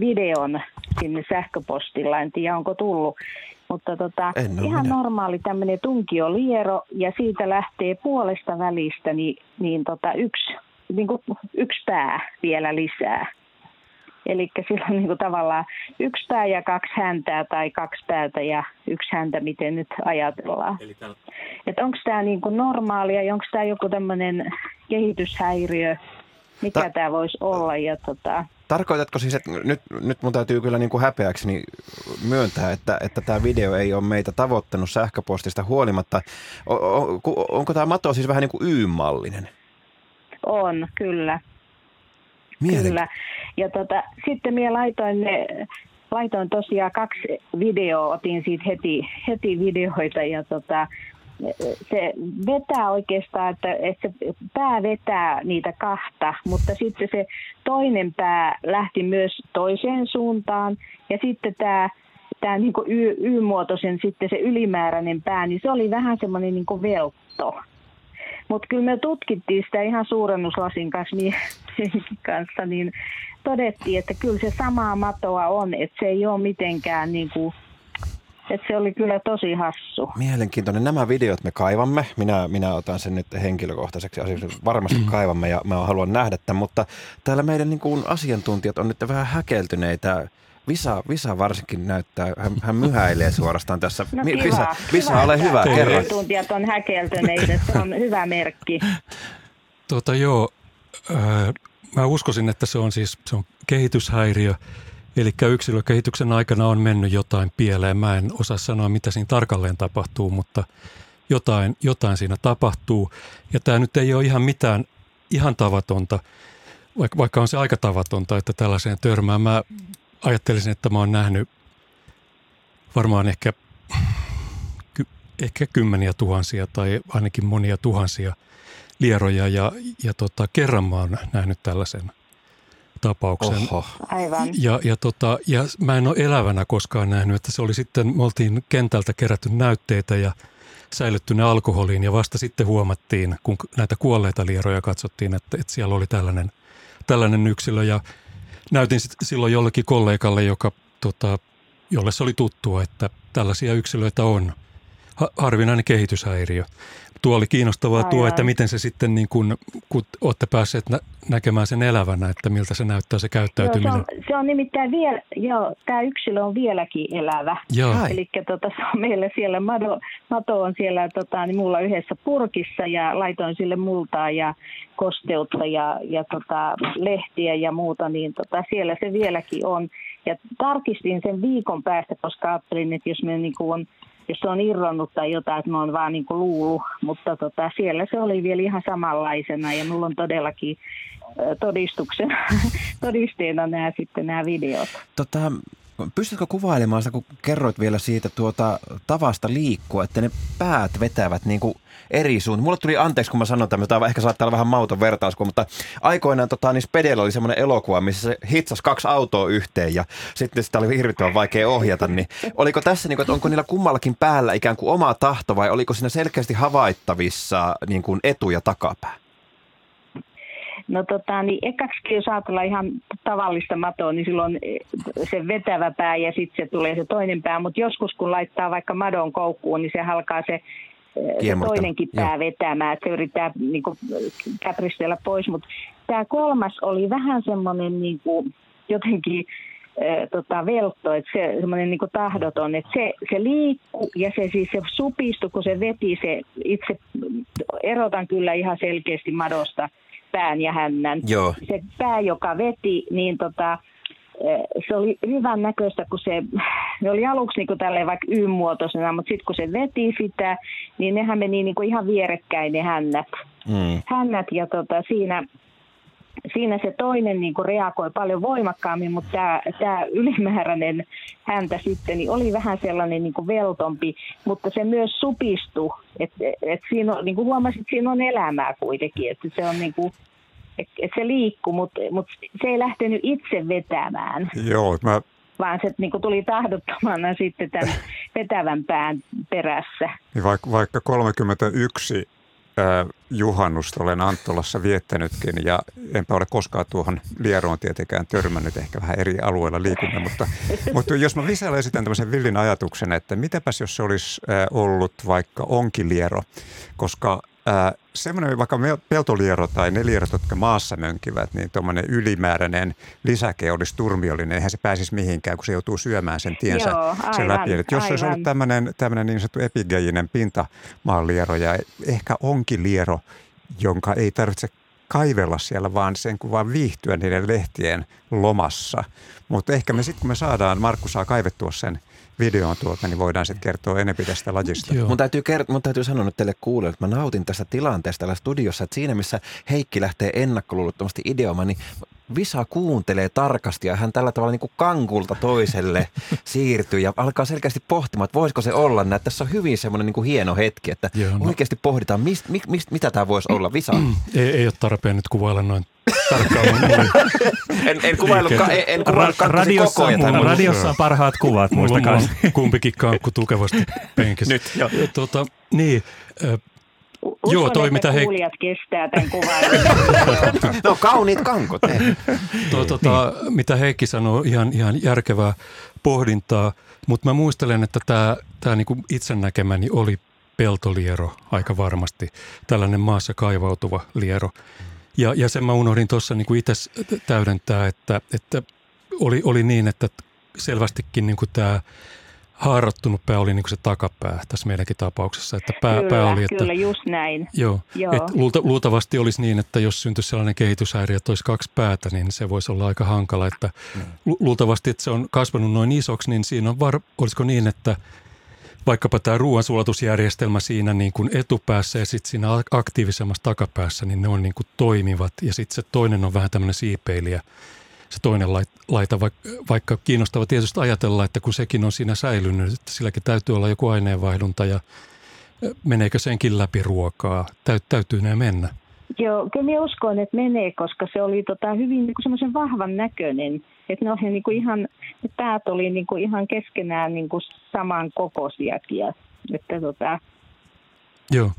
videon sinne sähköpostilla, en tiedä onko tullut. Mutta tota, ihan minä. normaali tämmöinen tunkioliero ja siitä lähtee puolesta välistä niin, niin tota yksi, niin kuin yksi pää vielä lisää. Eli sillä on niin kuin tavallaan yksi pää ja kaksi häntää tai kaksi päätä ja yksi häntä, miten nyt ajatellaan. Tämän... Että onko tämä niin kuin normaalia ja onko tämä joku tämmöinen kehityshäiriö, mikä Ta- tämä voisi olla. Ja tota... Tarkoitatko siis, että nyt, nyt mun täytyy kyllä niin kuin häpeäkseni myöntää, että, että tämä video ei ole meitä tavoittanut sähköpostista huolimatta. O, o, onko tämä mato siis vähän niin kuin Y-mallinen? On, kyllä. Mielen... Kyllä. Ja tota, sitten minä laitoin ne, laitoin tosiaan kaksi videoa, otin siitä heti, heti videoita ja tota, se vetää oikeastaan, että, että pää vetää niitä kahta, mutta sitten se toinen pää lähti myös toiseen suuntaan ja sitten tämä tämä niin y, y-muotoisen sitten se ylimääräinen pää, niin se oli vähän semmoinen niin veltto. Mutta kyllä me tutkittiin sitä ihan suurennuslasin kanssa, (laughs) kanssa, niin todettiin, että kyllä se samaa matoa on, että se ei ole mitenkään niin kuin että se oli kyllä tosi hassu. Mielenkiintoinen. Nämä videot me kaivamme. Minä, minä otan sen nyt henkilökohtaiseksi asiaksi. Varmasti mm. kaivamme ja mä haluan nähdä tämän, mutta täällä meidän niin kuin asiantuntijat on nyt vähän häkeltyneitä Visa, Visa varsinkin näyttää, hän, hän myhäilee suorastaan tässä. No kiva, Visa, Visa kiva, ole hyvä, kerro. Asiantuntijat on häkeltyneitä, se on hyvä merkki. Tuota, joo, äh, mä uskoisin, että se on siis se on kehityshäiriö. Eli yksilökehityksen aikana on mennyt jotain pieleen. Mä en osaa sanoa, mitä siinä tarkalleen tapahtuu, mutta jotain, jotain siinä tapahtuu. Ja tämä nyt ei ole ihan mitään ihan tavatonta, vaikka, vaikka on se aika tavatonta, että tällaiseen törmää. Mä ajattelisin, että mä oon nähnyt varmaan ehkä, ky, ehkä kymmeniä tuhansia tai ainakin monia tuhansia lieroja ja, ja tota, kerran mä oon nähnyt tällaisen tapauksen. Oho. Aivan. Ja, ja, tota, ja mä en ole elävänä koskaan nähnyt, että se oli sitten, me oltiin kentältä kerätty näytteitä ja säilyttynyt alkoholiin ja vasta sitten huomattiin, kun näitä kuolleita lieroja katsottiin, että, että siellä oli tällainen, tällainen yksilö ja näytin silloin jollekin kollegalle, joka, tota, jolle se oli tuttua, että tällaisia yksilöitä on. Harvinainen kehityshäiriö tuo oli kiinnostavaa ai, tuo, ai. että miten se sitten, niin kun, kun olette päässeet nä- näkemään sen elävänä, että miltä se näyttää se käyttäytyminen. Joo, se, on, se on nimittäin vielä, joo, tämä yksilö on vieläkin elävä. Eli tota, se on meillä siellä, Mato, Mato on siellä tota, niin mulla yhdessä purkissa ja laitoin sille multaa ja kosteutta ja, ja tota, lehtiä ja muuta, niin tota, siellä se vieläkin on. Ja tarkistin sen viikon päästä, koska ajattelin, että jos me niin kuin on jos se on irronnut tai jotain, että mä oon vaan niin luullut, mutta tota, siellä se oli vielä ihan samanlaisena ja mulla on todellakin todistuksen, (laughs) todisteena nämä sitten nämä videot. Tota, pystytkö kuvailemaan sitä, kun kerroit vielä siitä tuota tavasta liikkua, että ne päät vetävät niin kuin eri suuntaan. Mulle tuli anteeksi, kun mä sanon tämän, tämä ehkä saattaa olla vähän mauton vertaus, mutta aikoinaan tota, niin Spedellä oli semmoinen elokuva, missä se hitsasi kaksi autoa yhteen ja sitten sitä oli hirvittävän vaikea ohjata. Niin oliko tässä, niin kuin, että onko niillä kummallakin päällä ikään kuin oma tahto vai oliko siinä selkeästi havaittavissa niin kuin etu- ja takapää? No tota, niin ekaksi jos ajatellaan ihan tavallista matoa, niin silloin se vetävä pää ja sitten se tulee se toinen pää, mutta joskus kun laittaa vaikka madon koukkuun, niin se alkaa se Kiemurta. toinenkin pää Joo. vetämään, että se yrittää niin kuin, käpristellä pois, mutta tämä kolmas oli vähän semmoinen niin kuin, jotenkin äh, tota, veltto, että se semmoinen niin tahdoton, että se, se liikkuu ja se siis se supistui, kun se veti, se itse erotan kyllä ihan selkeästi madosta pään ja hännän. Joo. Se pää, joka veti, niin tota, se oli hyvän näköistä, kun se, ne oli aluksi niin tälleen vaikka Y-muotoisena, mutta sitten kun se veti sitä, niin nehän meni niin kuin ihan vierekkäin ne hännät. Mm. hännät ja tota, siinä, siinä se toinen niin kuin reagoi paljon voimakkaammin, mutta tämä, tämä ylimääräinen häntä sitten niin oli vähän sellainen niin kuin veltompi, mutta se myös supistui. Et, et siinä on, niin kuin huomasit, siinä on elämää kuitenkin, että se on niin kuin, et se liikkuu, mutta mut se ei lähtenyt itse vetämään. Joo, mä... Vaan se niin tuli tahdottomana sitten tämän (laughs) vetävän pään perässä. Niin vaikka, vaikka 31 äh, juhannusta olen Anttolassa viettänytkin ja enpä ole koskaan tuohon Lieroon tietenkään törmännyt, ehkä vähän eri alueilla liikumme, mutta, (laughs) mutta jos mä lisää esitän tämmöisen villin ajatuksen, että mitäpäs jos se olisi äh, ollut vaikka onkiliero, koska Äh, semmoinen vaikka peltoliero tai ne lierot, jotka maassa mönkivät, niin tuommoinen ylimääräinen lisäke olisi turmiollinen. Eihän se pääsisi mihinkään, kun se joutuu syömään sen tiensä Joo, aivan, sen läpi. Eli jos aivan. olisi ollut tämmöinen, tämmöinen niin sanottu epigeinen pintamaaliero ja ehkä onkin liero, jonka ei tarvitse kaivella siellä, vaan sen kun vaan viihtyä niiden lehtien lomassa. Mutta ehkä me sitten, kun me saadaan, Markku saa kaivettua sen – videoon tuolta, niin voidaan sitten kertoa enemmän tästä lajista. Joo. Mun täytyy, kert- mun täytyy sanoa nyt teille kuulijoille, että mä nautin tästä tilanteesta täällä studiossa, että siinä missä Heikki lähtee ennakkoluulottomasti ideoimaan, niin Visa kuuntelee tarkasti ja hän tällä tavalla niin kuin kankulta toiselle (laughs) siirtyy ja alkaa selkeästi pohtimaan, että voisiko se olla näin. Tässä on hyvin semmoinen niin kuin hieno hetki, että Joo, no. oikeasti pohditaan, mist, mist, mist, mitä tämä voisi olla. Visa. (clears throat) ei, ei ole tarpeen nyt kuvailla noin tarkkaan. (laughs) en, en kuvaillut, ka, en, en Ra- radiossa, koko ajan. Radiossa on parhaat kuvat, muistakaa. Kumpikin kankku tukevasti penkissä. Nyt, jo. Tuota, niin, Uskon, Joo, toi mitä he... kestää tämän kuvailun. (laughs) no kauniit kankot. Tuo, tuota, niin. Mitä Heikki sanoi, ihan, ihan järkevää pohdintaa, mutta mä muistelen, että tämä, tämä niinku itse näkemäni oli peltoliero aika varmasti, tällainen maassa kaivautuva liero. Ja, ja sen mä unohdin tuossa niin itse täydentää, että, että oli, oli niin, että selvästikin niin tämä haarottunut pää oli niin kuin se takapää tässä meidänkin tapauksessa. Että pää, kyllä, pää oli, että, kyllä, just näin. Joo, joo. Et luulta, luultavasti olisi niin, että jos syntyisi sellainen kehityshäiriö, että olisi kaksi päätä, niin se voisi olla aika hankala. Että mm. Luultavasti, että se on kasvanut noin isoksi, niin siinä on var, olisiko niin, että vaikkapa tämä ruoansulatusjärjestelmä siinä niin kuin etupäässä ja sitten siinä aktiivisemmassa takapäässä, niin ne on niin kuin toimivat. Ja sitten se toinen on vähän tämmöinen siipeilijä se toinen laita, vaikka kiinnostava tietysti ajatella, että kun sekin on siinä säilynyt, että silläkin täytyy olla joku aineenvaihdunta ja meneekö senkin läpi ruokaa? täytyy ne mennä. Joo, kyllä minä uskon, että menee, koska se oli tota hyvin niin semmoisen vahvan näköinen. Että ne, oli niin kuin ihan, ne päät oli niin kuin ihan keskenään niin kuin saman kokoisiakin. Että tota, Joo.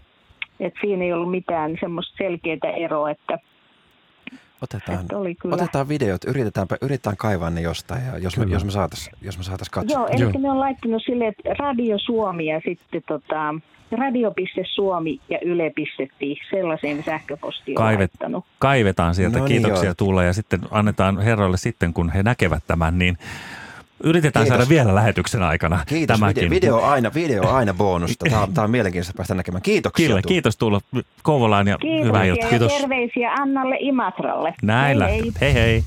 Et siinä ei ollut mitään semmoista selkeää eroa, että Otetaan, Että oli kyllä. otetaan videot, yritetäänpä, yritetään kaivaa ne jostain, ja jos, me, Kyllä. jos me saataisiin jos me saatais katsoa. Joo, eli Joo. ne on laittanut sille, että Radio Suomi ja sitten tota, radio.suomi ja yle.fi, sellaiseen sähköpostiin on Kaivet, laittanut. kaivetaan sieltä. No niin, Kiitoksia joo. Tuula ja sitten annetaan herroille sitten, kun he näkevät tämän, niin yritetään Kiitos. saada vielä lähetyksen aikana Kiitos, tämäkin. video, aina, video aina bonusta. Tämä on, tämä on mielenkiintoista päästä näkemään. Kiitoksia. Kyllä, kiitos Tuula Kouvolaan ja Kiitos hyvää iltaa. Kiitos. terveisiä Annalle Imatralle. Näillä. Hei, hei. hei hei.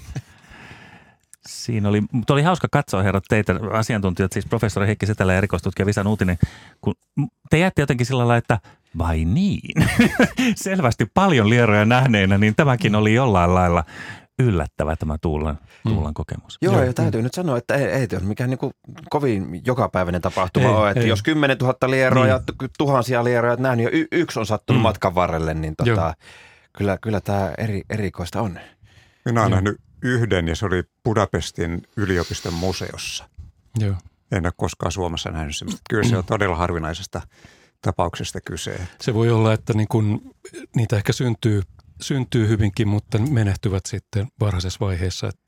Siinä oli, mutta oli hauska katsoa herrat teitä asiantuntijat, siis professori Heikki Setälä ja erikoistutkija Visa Nuutinen, kun te jätte jotenkin sillä lailla, että vai niin? (laughs) Selvästi paljon lieroja nähneenä, niin tämäkin oli jollain lailla yllättävä tämä Tuulan, Tuulan kokemus. Joo, Joo. ja täytyy nyt sanoa, että ei, ei ole mikään niin kovin jokapäiväinen tapahtuma Ei, ole. Että ei. jos 10 000 lieroa Niin. tuhansia lieroja olet nähnyt ja y- yksi on sattunut Mm. matkan varrelle, niin Joo. tota, kyllä, kyllä tämä eri, erikoista on. Minä olen nähnyt yhden ja se oli Budapestin yliopiston museossa. Joo. En ole koskaan Suomessa nähnyt semmoista. Kyllä se on todella harvinaisesta tapauksesta kyse. Se voi olla, että niin kun, niitä ehkä syntyy, syntyy hyvinkin, mutta menehtyvät sitten varhaisessa vaiheessa. Et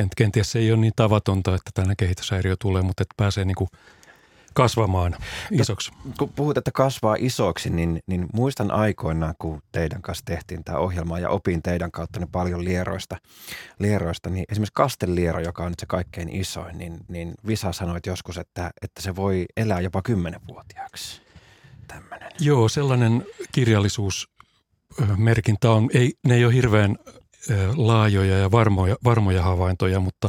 kent- kenties se ei ole niin tavatonta, että tällainen kehityshäiriö tulee, mutta että pääsee niin kuin kasvamaan isoksi. Kun puhut, että kasvaa isoksi, niin, niin muistan aikoinaan, kun teidän kanssa tehtiin tämä ohjelma ja opin teidän kautta niin paljon lieroista, lieroista niin esimerkiksi kasteliero, joka on nyt se kaikkein isoin, niin, niin Visa sanoi joskus, että, että se voi elää jopa kymmenenvuotiaaksi. Tämmöinen. Joo, sellainen kirjallisuusmerkintä on, ei, ne ei ole hirveän laajoja ja varmoja, varmoja havaintoja, mutta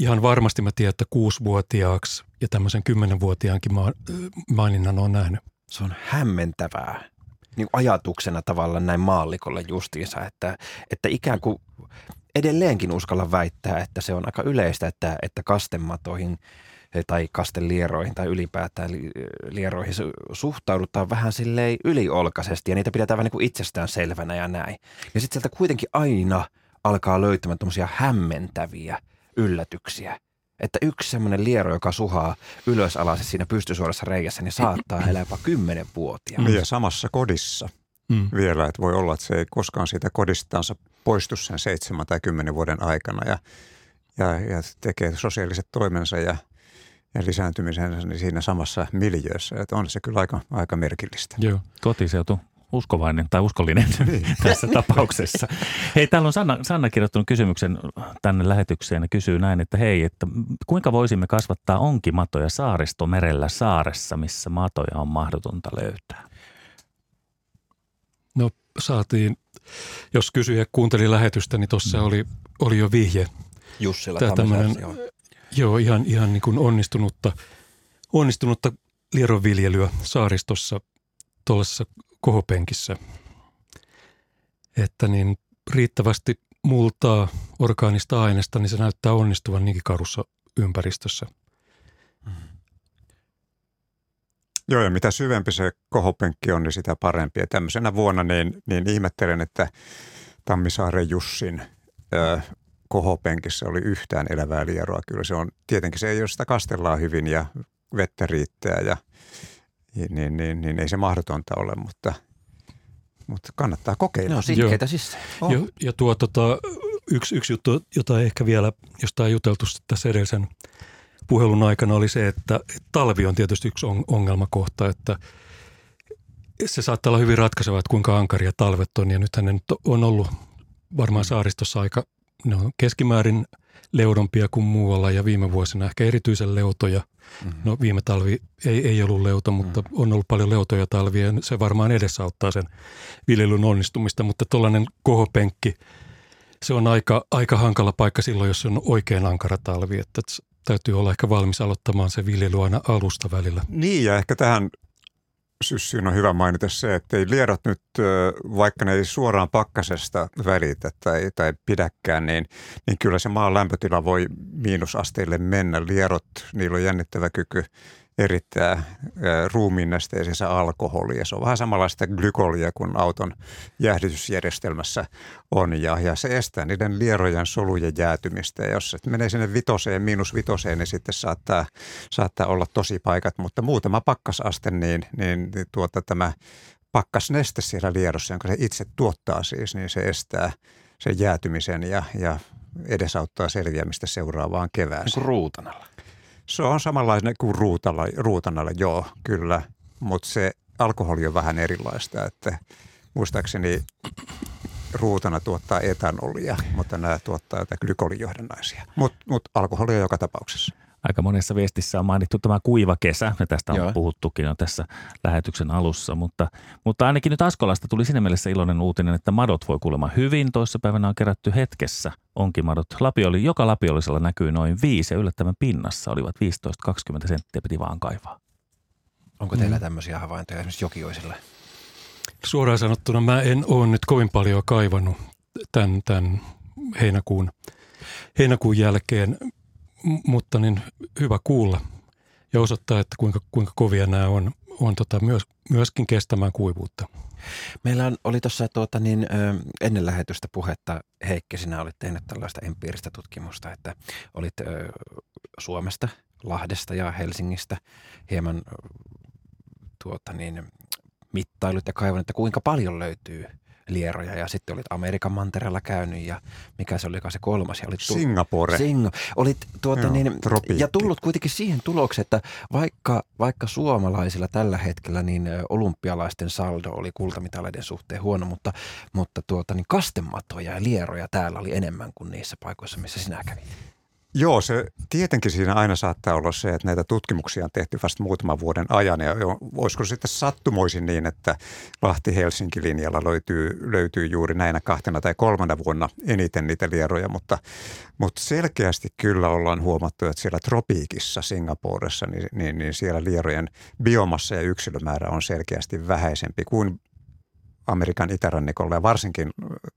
ihan varmasti mä tiedän, että kuusivuotiaaksi ja tämmöisen kymmenenvuotiaankin ma- maininnan on nähnyt. Se on hämmentävää niin ajatuksena tavallaan näin maallikolle justiinsa, että, että ikään kuin edelleenkin uskalla väittää, että se on aika yleistä, että, että kastematoihin tai kastelieroihin tai ylipäätään li- lieroihin su- suhtaudutaan vähän silleen yliolkaisesti ja niitä pidetään vähän niin kuin itsestään selvänä ja näin. Ja sitten sieltä kuitenkin aina alkaa löytämään tuommoisia hämmentäviä yllätyksiä. Että yksi semmoinen liero, joka suhaa ylös alas siinä pystysuorassa reiässä, niin saattaa elää jopa kymmenen vuotia. Niin ja samassa kodissa Mm. vielä, että voi olla, että se ei koskaan siitä kodistansa poistu sen seitsemän tai kymmenen vuoden aikana ja, ja, ja tekee sosiaaliset toimensa ja, ja lisääntymisensä niin siinä samassa miljöössä. Että on se kyllä aika, aika merkillistä. Joo. Kotiseutu uskovainen tai uskollinen (laughs) tässä tapauksessa. Hei, täällä on Sanna, Sanna kirjoittanut kysymyksen tänne lähetykseen ja kysyy näin, että hei, että kuinka voisimme kasvattaa onkimatoja saaristomerellä saaressa, missä matoja on mahdotonta löytää? No saatiin, jos kysyjä kuunteli lähetystä, niin tuossa oli, oli jo vihje. Jussila Tammisaari, tämmönen- joo. Ihan, ihan niin kuin onnistunutta, onnistunutta lieronviljelyä saaristossa tuollaisessa kohopenkissä. Että niin riittävästi multaa orgaanista aineesta, niin se näyttää onnistuvan niinkin karussa ympäristössä. Joo, ja mitä syvempi se kohopenkki on, niin sitä parempi. Ja tämmöisenä vuonna niin, niin ihmettelen, että Tammisaaren Jussin ö, kohopenkissä oli yhtään elävää lieroa. Kyllä se on, tietenkin se, jos sitä kastellaan hyvin ja vettä riittää, ja, niin, niin, niin, niin ei se mahdotonta ole, mutta, mutta kannattaa kokeilla. Ne on sitkeitä siis. On. Ja, ja tuo tota, yksi, yksi juttu, jota ehkä vielä, josta on juteltu tässä edellisen puhelun aikana, oli se, että talvi on tietysti yksi on- ongelmakohta, että se saattaa olla hyvin ratkaiseva, että kuinka ankaria talvet on. Ja nythän ne nyt on ollut varmaan saaristossa aika, ne on keskimäärin leudompia kuin muualla ja viime vuosina ehkä erityisen leutoja. Mm-hmm. No viime talvi ei, ei ollut leuto, mutta on ollut paljon leutoja talvia ja se varmaan edesauttaa sen viljelyn onnistumista, mutta tuollainen kohopenkki, se on aika, aika hankala paikka silloin, jos on oikein ankara talvi, että täytyy olla ehkä valmis aloittamaan se viljely aina alusta välillä. Niin, ja ehkä tähän syssyyn on hyvä mainita se, että ei lierot nyt, vaikka ne ei suoraan pakkasesta välitä tai, tai pidäkään, niin, niin kyllä se maan lämpötila voi miinusasteille mennä. Lierot, niillä on jännittävä kyky erittää ruumiinnesteisensä alkoholia. Se on vähän samanlaista glykolia kuin auton jäähdytysjärjestelmässä on ja, ja se estää niiden lierojen solujen jäätymistä. Ja jos se menee sinne vitoseen, miinus vitoseen, niin sitten saattaa, saattaa olla tosi paikat, mutta muutama pakkasaste, niin, niin tuota, tämä pakkasneste siellä lierossa, jonka se itse tuottaa siis, niin se estää sen jäätymisen ja, ja edesauttaa selviämistä seuraavaan kevääseen. Niin ruutanalla. Se on samanlainen kuin ruutalla, ruutanalla, joo, kyllä. Mutta se alkoholi on vähän erilaista, että muistaakseni ruutana tuottaa etanolia, mutta nämä tuottaa jotain glykolijohdannaisia. Mutta mut alkoholi on joka tapauksessa. Aika monessa viestissä on mainittu tämä kuiva kesä, ja tästä on Joo. puhuttukin jo tässä lähetyksen alussa, mutta, mutta ainakin nyt Askolasta tuli siinä mielessä iloinen uutinen, että madot voi kuulemma hyvin. Toissapäivänä on kerätty hetkessä onkin madot. Lapioli, joka lapiollisella näkyy noin viisi ja yllättävän pinnassa olivat 15-20 senttiä piti vaan kaivaa. Onko teillä mm. tämmöisiä havaintoja esimerkiksi jokioisille? Suoraan sanottuna mä en ole nyt kovin paljon kaivannut tämän, tämän heinäkuun, heinäkuun jälkeen mutta niin hyvä kuulla ja osoittaa, että kuinka, kuinka kovia nämä on, on tota myös, myöskin kestämään kuivuutta. Meillä on, oli tuossa tuota, niin, ennen lähetystä puhetta, Heikki, sinä olit tehnyt tällaista empiiristä tutkimusta, että olit ö, Suomesta, Lahdesta ja Helsingistä hieman tuota, niin, mittailut ja kaivannut, että kuinka paljon löytyy lieroja ja sitten olit Amerikan mantereella käynyt ja mikä se oli se kolmas? Ja olit tullut, Singapore. Singo, olit tuota Joo, niin, ja tullut kuitenkin siihen tulokseen, että vaikka, vaikka suomalaisilla tällä hetkellä niin olympialaisten saldo oli kultamitaleiden suhteen huono, mutta, mutta tuota, niin kastematoja ja lieroja täällä oli enemmän kuin niissä paikoissa, missä sinä kävit. Joo, se tietenkin siinä aina saattaa olla se, että näitä tutkimuksia on tehty vasta muutaman vuoden ajan. Ja voisiko sitten sattumoisin niin, että Lahti-Helsinki-linjalla löytyy, löytyy juuri näinä kahtena tai kolmana vuonna eniten niitä lieroja, mutta, mutta selkeästi kyllä ollaan huomattu, että siellä tropiikissa Singaporessa, niin, niin, niin siellä lierojen biomassa ja yksilömäärä on selkeästi vähäisempi kuin Amerikan itärannikolla ja varsinkin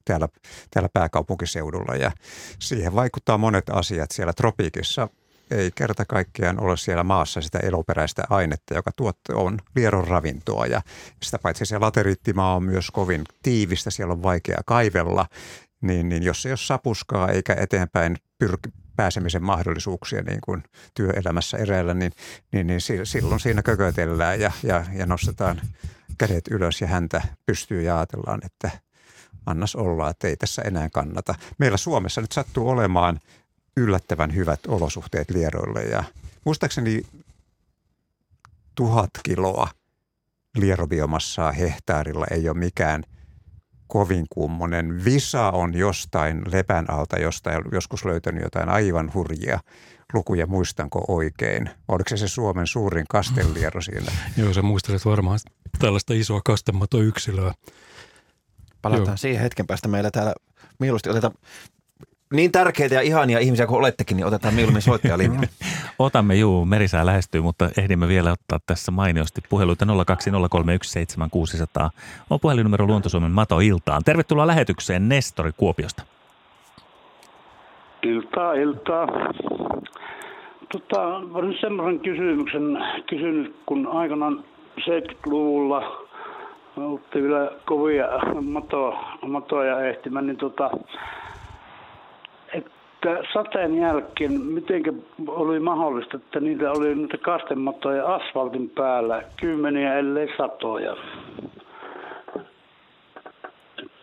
täällä, täällä pääkaupunkiseudulla. Ja siihen vaikuttaa monet asiat siellä tropiikissa. Ei kerta kaikkiaan ole siellä maassa sitä eloperäistä ainetta, joka tuotte on lieron ravintoa. Ja sitä paitsi se lateriittimaa on myös kovin tiivistä, siellä on vaikea kaivella. Niin, niin jos ei ole sapuskaa eikä eteenpäin pyrki, pääsemisen mahdollisuuksia niin kuin työelämässä eräillä, niin, niin, niin silloin siinä kökötellään ja, ja, ja nostetaan kädet ylös ja häntä pystyy ja ajatellaan, että annas olla, että ei tässä enää kannata. Meillä Suomessa nyt sattuu olemaan yllättävän hyvät olosuhteet lieroille ja muistaakseni tuhat kiloa lierobiomassaa hehtaarilla ei ole mikään kovin kummonen. Visa on jostain lepän alta, jostain joskus löytänyt jotain aivan hurjia lukuja, muistanko oikein? Oliko se se Suomen suurin kastelliero siinä? (laughs) Joo, sä muistelet varmaan tällaista isoa kastematoyksilöä. Palataan Joo. siihen hetken päästä. Meillä täällä mieluusti otetaan niin tärkeitä ja ihania ihmisiä kuin olettekin, niin otetaan mieluummin soittajalinjalle. (laughs) Otamme, juu, merisää lähestyy, mutta ehdimme vielä ottaa tässä mainiosti puheluita 020317600. On puhelinnumero Luontosuomen Mato Iltaan. Tervetuloa lähetykseen Nestori Kuopiosta. Iltaa, iltaa. Tota, olisin semmoisen kysymyksen kysynyt, kun aikanaan 70-luvulla oltiin vielä kovia mato, matoja ehtimään, niin tota, että sateen jälkeen, miten oli mahdollista, että niitä oli niitä kastematoja asfaltin päällä, kymmeniä ellei satoja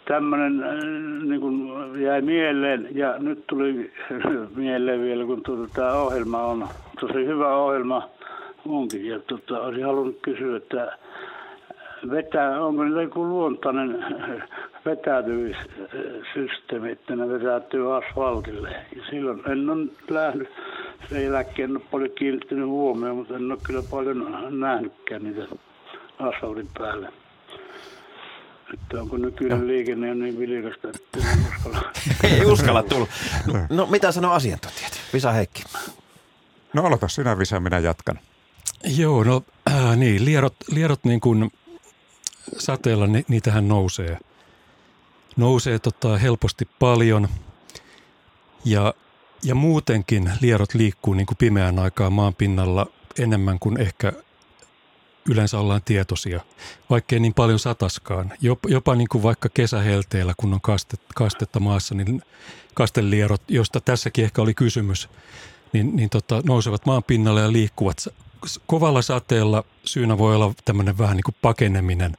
tämmöinen äh, niin kuin jäi mieleen ja nyt tuli (laughs) mieleen vielä, kun tuota, tämä ohjelma on tosi hyvä ohjelma onkin. Ja tuota, olisin halunnut kysyä, että vetää, onko niillä joku luontainen (laughs) vetäytymissysteemi, että ne vetäytyy asfaltille. Ja silloin en ole nähnyt, sen jälkeen en ole paljon kiinnittänyt huomioon, mutta en ole kyllä paljon nähnytkään niitä asfaltin päälle. Että onko nykyinen no. liikenne niin vilkasta, että ei uskalla. (laughs) ei uskalla tulla. No, no mitä sanoo asiantuntijat? Visa Heikki. No aloita sinä Visa, minä jatkan. Joo, no äh, niin, lierot, lierot niin kuin sateella, ni, niitähän nousee. Nousee tota, helposti paljon ja, ja muutenkin lierot liikkuu niin kuin pimeän aikaa maan pinnalla enemmän kuin ehkä yleensä ollaan tietoisia, vaikkei niin paljon sataskaan. Jopa, jopa niin kuin vaikka kesähelteellä, kun on kastet, kastetta maassa, niin kastelierot, josta tässäkin ehkä oli kysymys, niin, niin tota, nousevat maan pinnalle ja liikkuvat. Kovalla sateella syynä voi olla tämmöinen vähän niin kuin pakeneminen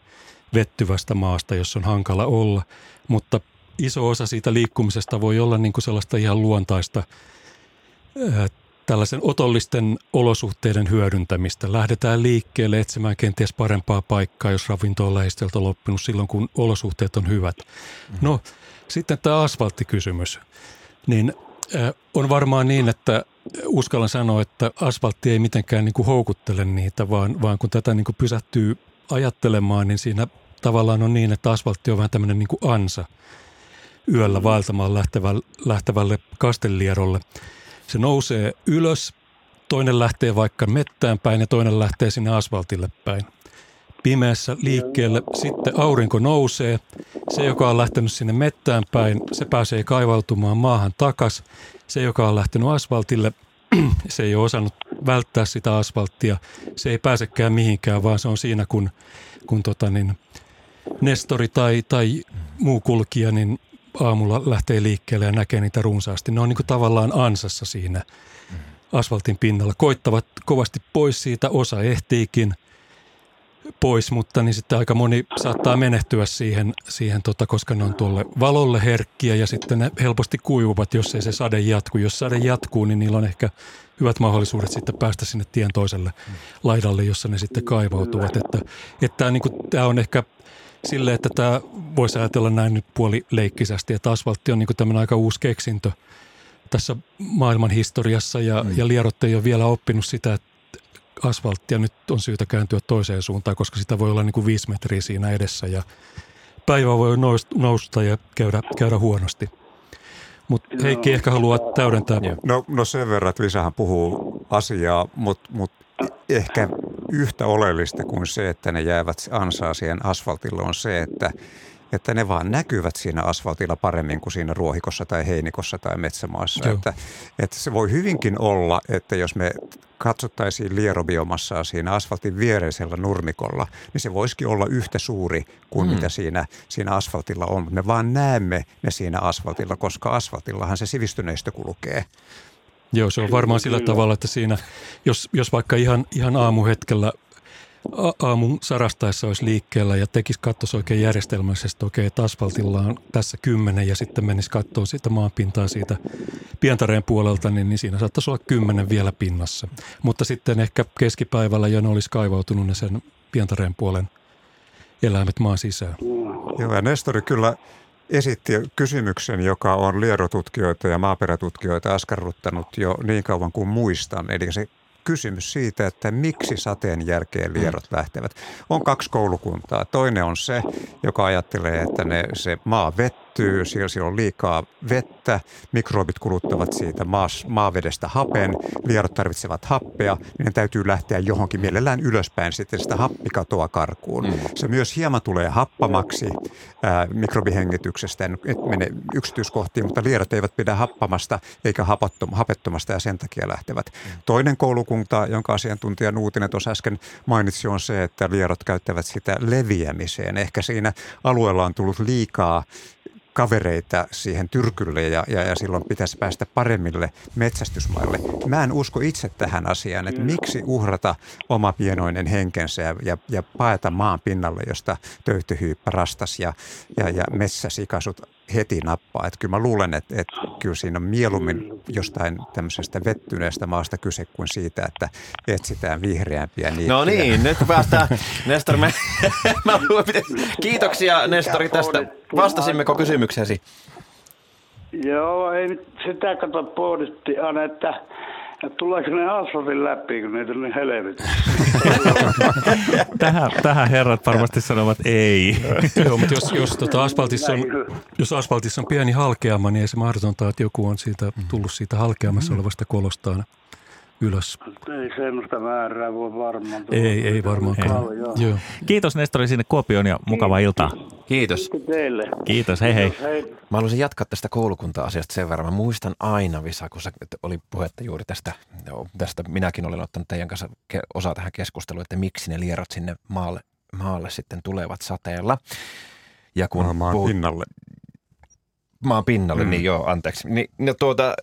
vettyvästä maasta, jossa on hankala olla, mutta iso osa siitä liikkumisesta voi olla niin kuin sellaista ihan luontaista tällaisen otollisten olosuhteiden hyödyntämistä. Lähdetään liikkeelle etsimään kenties parempaa paikkaa, jos ravinto on lähestöltä loppunut silloin, kun olosuhteet on hyvät. Mm-hmm. No, sitten tämä asfalttikysymys. Niin äh, on varmaan niin, että uskallan sanoa, että asfaltti ei mitenkään niin kuin houkuttele niitä, vaan, vaan kun tätä niin kuin pysähtyy ajattelemaan, niin siinä tavallaan on niin, että asfaltti on vähän tämmöinen niin kuin ansa yöllä vaeltamaan lähtevälle, lähtevälle kastelierolle – se nousee ylös, toinen lähtee vaikka mettään päin ja toinen lähtee sinne asfaltille päin. Pimeässä liikkeelle, sitten aurinko nousee. Se, joka on lähtenyt sinne mettään päin, se pääsee kaivautumaan maahan takas. Se, joka on lähtenyt asfaltille, (clears throat) se ei ole osannut välttää sitä asfalttia. Se ei pääsekään mihinkään, vaan se on siinä, kun, kun tota niin, Nestori tai, tai muu kulkija niin aamulla lähtee liikkeelle ja näkee niitä runsaasti. Ne on niin kuin tavallaan ansassa siinä asfaltin pinnalla. Koittavat kovasti pois siitä, osa ehtiikin pois, mutta niin sitten aika moni saattaa menehtyä siihen, siihen tota, koska ne on tuolle valolle herkkiä ja sitten ne helposti kuivuvat, jos ei se sade jatku. Jos sade jatkuu, niin niillä on ehkä hyvät mahdollisuudet sitten päästä sinne tien toiselle laidalle, jossa ne sitten kaivautuvat. Että, että niin kuin, tämä on ehkä sille, että tämä voisi ajatella näin nyt puolileikkisästi, että asfaltti on niin tämmöinen aika uusi keksintö tässä maailman historiassa ja, mm. ja lierot ei ole vielä oppinut sitä, että asfalttia nyt on syytä kääntyä toiseen suuntaan, koska sitä voi olla niin kuin viisi metriä siinä edessä ja päivä voi nousta ja käydä, käydä huonosti. Mutta Heikki ehkä haluaa täydentää. No, no sen verran, että Lisähän puhuu asiaa, mutta mut ehkä yhtä oleellista kuin se, että ne jäävät ansaa siihen asfaltille on se, että että ne vaan näkyvät siinä asfaltilla paremmin kuin siinä ruohikossa tai heinikossa tai metsämaassa. Että, että se voi hyvinkin olla, että jos me katsottaisiin lierobiomassaa siinä asfaltin viereisellä nurmikolla, niin se voisikin olla yhtä suuri kuin mm. mitä siinä, siinä asfaltilla on. Me vaan näemme ne siinä asfaltilla, koska asfaltillahan se sivistyneistö kulkee. Joo, se on varmaan sillä tavalla, että siinä, jos, jos vaikka ihan, ihan aamuhetkellä aamun sarastaessa olisi liikkeellä ja tekisi katsoisi oikein järjestelmällisesti, okei, että asfaltilla on tässä kymmenen ja sitten menisi katsoa sitä maanpintaa siitä pientareen puolelta, niin, niin siinä saattaisi olla kymmenen vielä pinnassa. Mutta sitten ehkä keskipäivällä jo ne olisi kaivautunut ne sen pientareen puolen eläimet maan sisään. Joo, ja Nestori kyllä esitti kysymyksen, joka on lierotutkijoita ja maaperätutkijoita askarruttanut jo niin kauan kuin muistan. Eli se kysymys siitä, että miksi sateen jälkeen lierot lähtevät. On kaksi koulukuntaa. Toinen on se, joka ajattelee, että ne, se maa vettyy, siellä, siellä on liikaa vettä, mikrobit kuluttavat siitä maas, maavedestä hapen, lierot tarvitsevat happea, niin ne täytyy lähteä johonkin mielellään ylöspäin sitten sitä happikatoa karkuun. Mm. Se myös hieman tulee happamaksi ää, mikrobihengityksestä, en et mene yksityiskohtiin, mutta lierot eivät pidä happamasta eikä hapettomasta ja sen takia lähtevät. Mm. Toinen koulukunta, jonka asiantuntija Nuutinen tuossa äsken mainitsi, on se, että lierot käyttävät sitä leviämiseen. Ehkä siinä alueella on tullut liikaa kavereita siihen tyrkylle ja, ja, ja silloin pitäisi päästä paremmille metsästysmaille. Mä en usko itse tähän asiaan, että miksi uhrata oma pienoinen henkensä ja, ja, ja paeta maan pinnalle, josta töyttöhyyppä rastas ja, ja, ja metsäsikasut heti nappaa. Että kyllä mä luulen, että, että kyllä siinä on mieluummin jostain tämmöisestä vettyneestä maasta kyse kuin siitä, että etsitään vihreämpiä niitä. No niin, nyt päästään. Nestor, me, (laughs) mä kiitoksia Nestori tästä. Vastasimmeko kysymykseesi? Joo, ei sitä kato pohditti aina, että tuleeko ne asfaltin läpi, kun niitä on niin helvetti? tähän, tähän herrat varmasti sanovat ei. (laughs) Joo, mutta jos, jos, tota asfaltissa on, jos asfaltissa on pieni halkeama, niin ei se mahdotonta, että joku on siitä, tullut siitä halkeamassa olevasta kolostaan ylös. Ei semmoista määrää voi varmaan Ei, ei varmaankaan. Joo. Kiitos Nestori sinne Kuopioon ja mukavaa iltaa. Kiitos. Kiitos teille. Kiitos, hei hei. hei. Mä haluaisin jatkaa tästä koulukunta-asiasta sen verran. Mä muistan aina, Visa, kun sä, että oli puhetta juuri tästä, joo, tästä minäkin olen ottanut teidän kanssa osaa tähän keskusteluun, että miksi ne lierot sinne maalle, maalle sitten tulevat sateella. Ja kun Maan, maan puhut- pinnalle. maan pinnalle, mm. Niin joo, anteeksi. Niin, no tuota,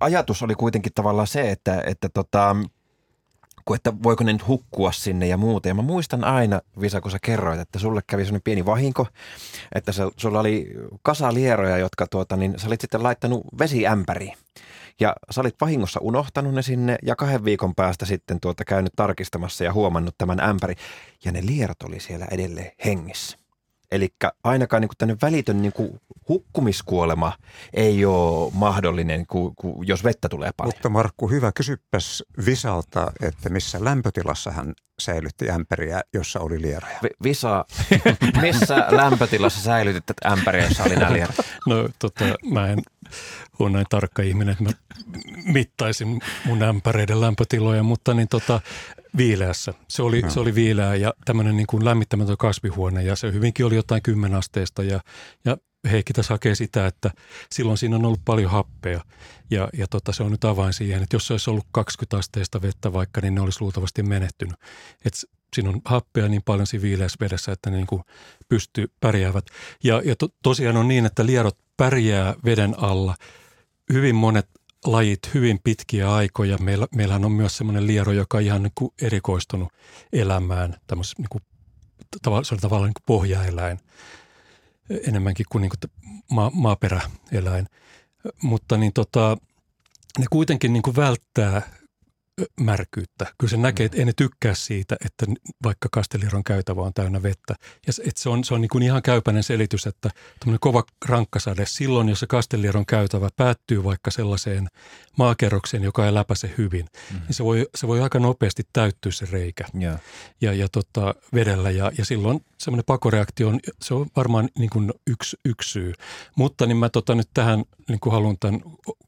ajatus oli kuitenkin tavallaan se, että, että, tota, kun, että voiko ne nyt hukkua sinne ja muuta. Ja mä muistan aina, Visa, kun sä kerroit, että sulle kävi sellainen pieni vahinko, että se, sulla oli kasa lieroja, jotka tuota, niin sä olit sitten laittanut vesiämpäriin. Ja sä olit vahingossa unohtanut ne sinne ja kahden viikon päästä sitten tuota käynyt tarkistamassa ja huomannut tämän ämpäri. Ja ne lierot oli siellä edelleen hengissä. Eli ainakaan niin tänne välitön niin kuin hukkumiskuolema ei ole mahdollinen, ku, ku, jos vettä tulee paljon. Mutta Markku, hyvä kysypäs Visalta, että missä lämpötilassa hän säilytti ämpäriä, jossa oli lieroja. Vi- Visa, (laughs) missä lämpötilassa säilytit tätä ämpäriä, jossa oli lierot? No tota, mä en ole näin tarkka ihminen, että mä mittaisin mun ämpäreiden lämpötiloja, mutta niin tota, viileässä. Se oli, se oli viileä ja tämmöinen niin kuin lämmittämätön kasvihuone ja se hyvinkin oli jotain kymmenasteista ja, ja Heikki tässä hakee sitä, että silloin siinä on ollut paljon happea ja, ja tota, se on nyt avain siihen, että jos se olisi ollut 20 asteista vettä vaikka, niin ne olisi luultavasti menehtynyt. Et siinä on happea niin paljon siinä viileässä vedessä, että ne niin kuin pystyy pärjäävät. Ja, ja to, tosiaan on niin, että lierot pärjää veden alla. Hyvin monet lajit hyvin pitkiä aikoja. Meillä, meillähän on myös semmoinen liero, joka on ihan niin kuin erikoistunut elämään. Niin kuin, se on tavallaan niin kuin pohjaeläin enemmänkin kuin, niin kuin maa, maaperäeläin. Mutta niin tota, ne kuitenkin niin kuin välttää märkyyttä. Kyllä se näkee, että ei ne tykkää siitä, että vaikka Kastelieron käytävä on täynnä vettä. Ja se, että se on, se on niin kuin ihan käypäinen selitys, että tämmöinen kova rankkasade, silloin jos se Kastelieron käytävä päättyy vaikka sellaiseen maakerrokseen, joka ei läpäise hyvin, mm-hmm. niin se voi, se voi aika nopeasti täyttyä se reikä Joo. ja, ja tota, vedellä ja, ja silloin semmoinen pakoreaktio on, se on varmaan niin kuin yksi, yksi syy. Mutta niin mä tota nyt tähän niin kuin haluan tämän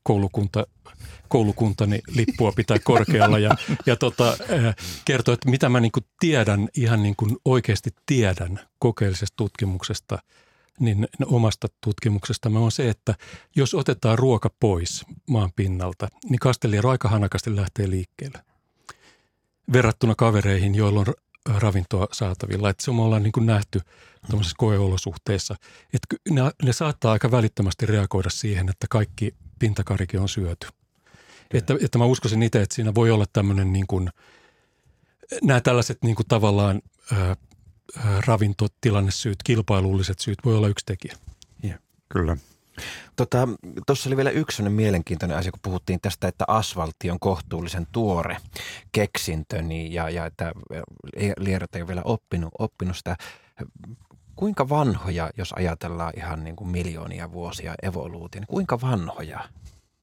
koulukunta, koulukuntani lippua pitää korkealla ja, ja tota, äh, kertoa, että mitä mä niin kuin tiedän, ihan niin kuin oikeasti tiedän kokeellisesta tutkimuksesta, niin omasta tutkimuksesta on se, että jos otetaan ruoka pois maan pinnalta, niin kasteliero aika hanakasti lähtee liikkeelle verrattuna kavereihin, joilla on ravintoa saatavilla. Että se me ollaan niin kuin nähty tämmöisissä koeolosuhteissa. Että ne, ne saattaa aika välittömästi reagoida siihen, että kaikki pintakarikin on syöty. Että, että mä uskoisin itse, että siinä voi olla tämmöinen niin kuin, nämä tällaiset niin kuin tavallaan ää, ravintotilannesyyt, kilpailulliset syyt voi olla yksi tekijä. Kyllä. Tuossa tota, oli vielä yksi mielenkiintoinen asia, kun puhuttiin tästä, että asfaltti on kohtuullisen tuore keksintö niin, ja, ja että lierot ei ole vielä oppinut, oppinut sitä. Kuinka vanhoja, jos ajatellaan ihan niin kuin miljoonia vuosia evoluutia, niin kuinka vanhoja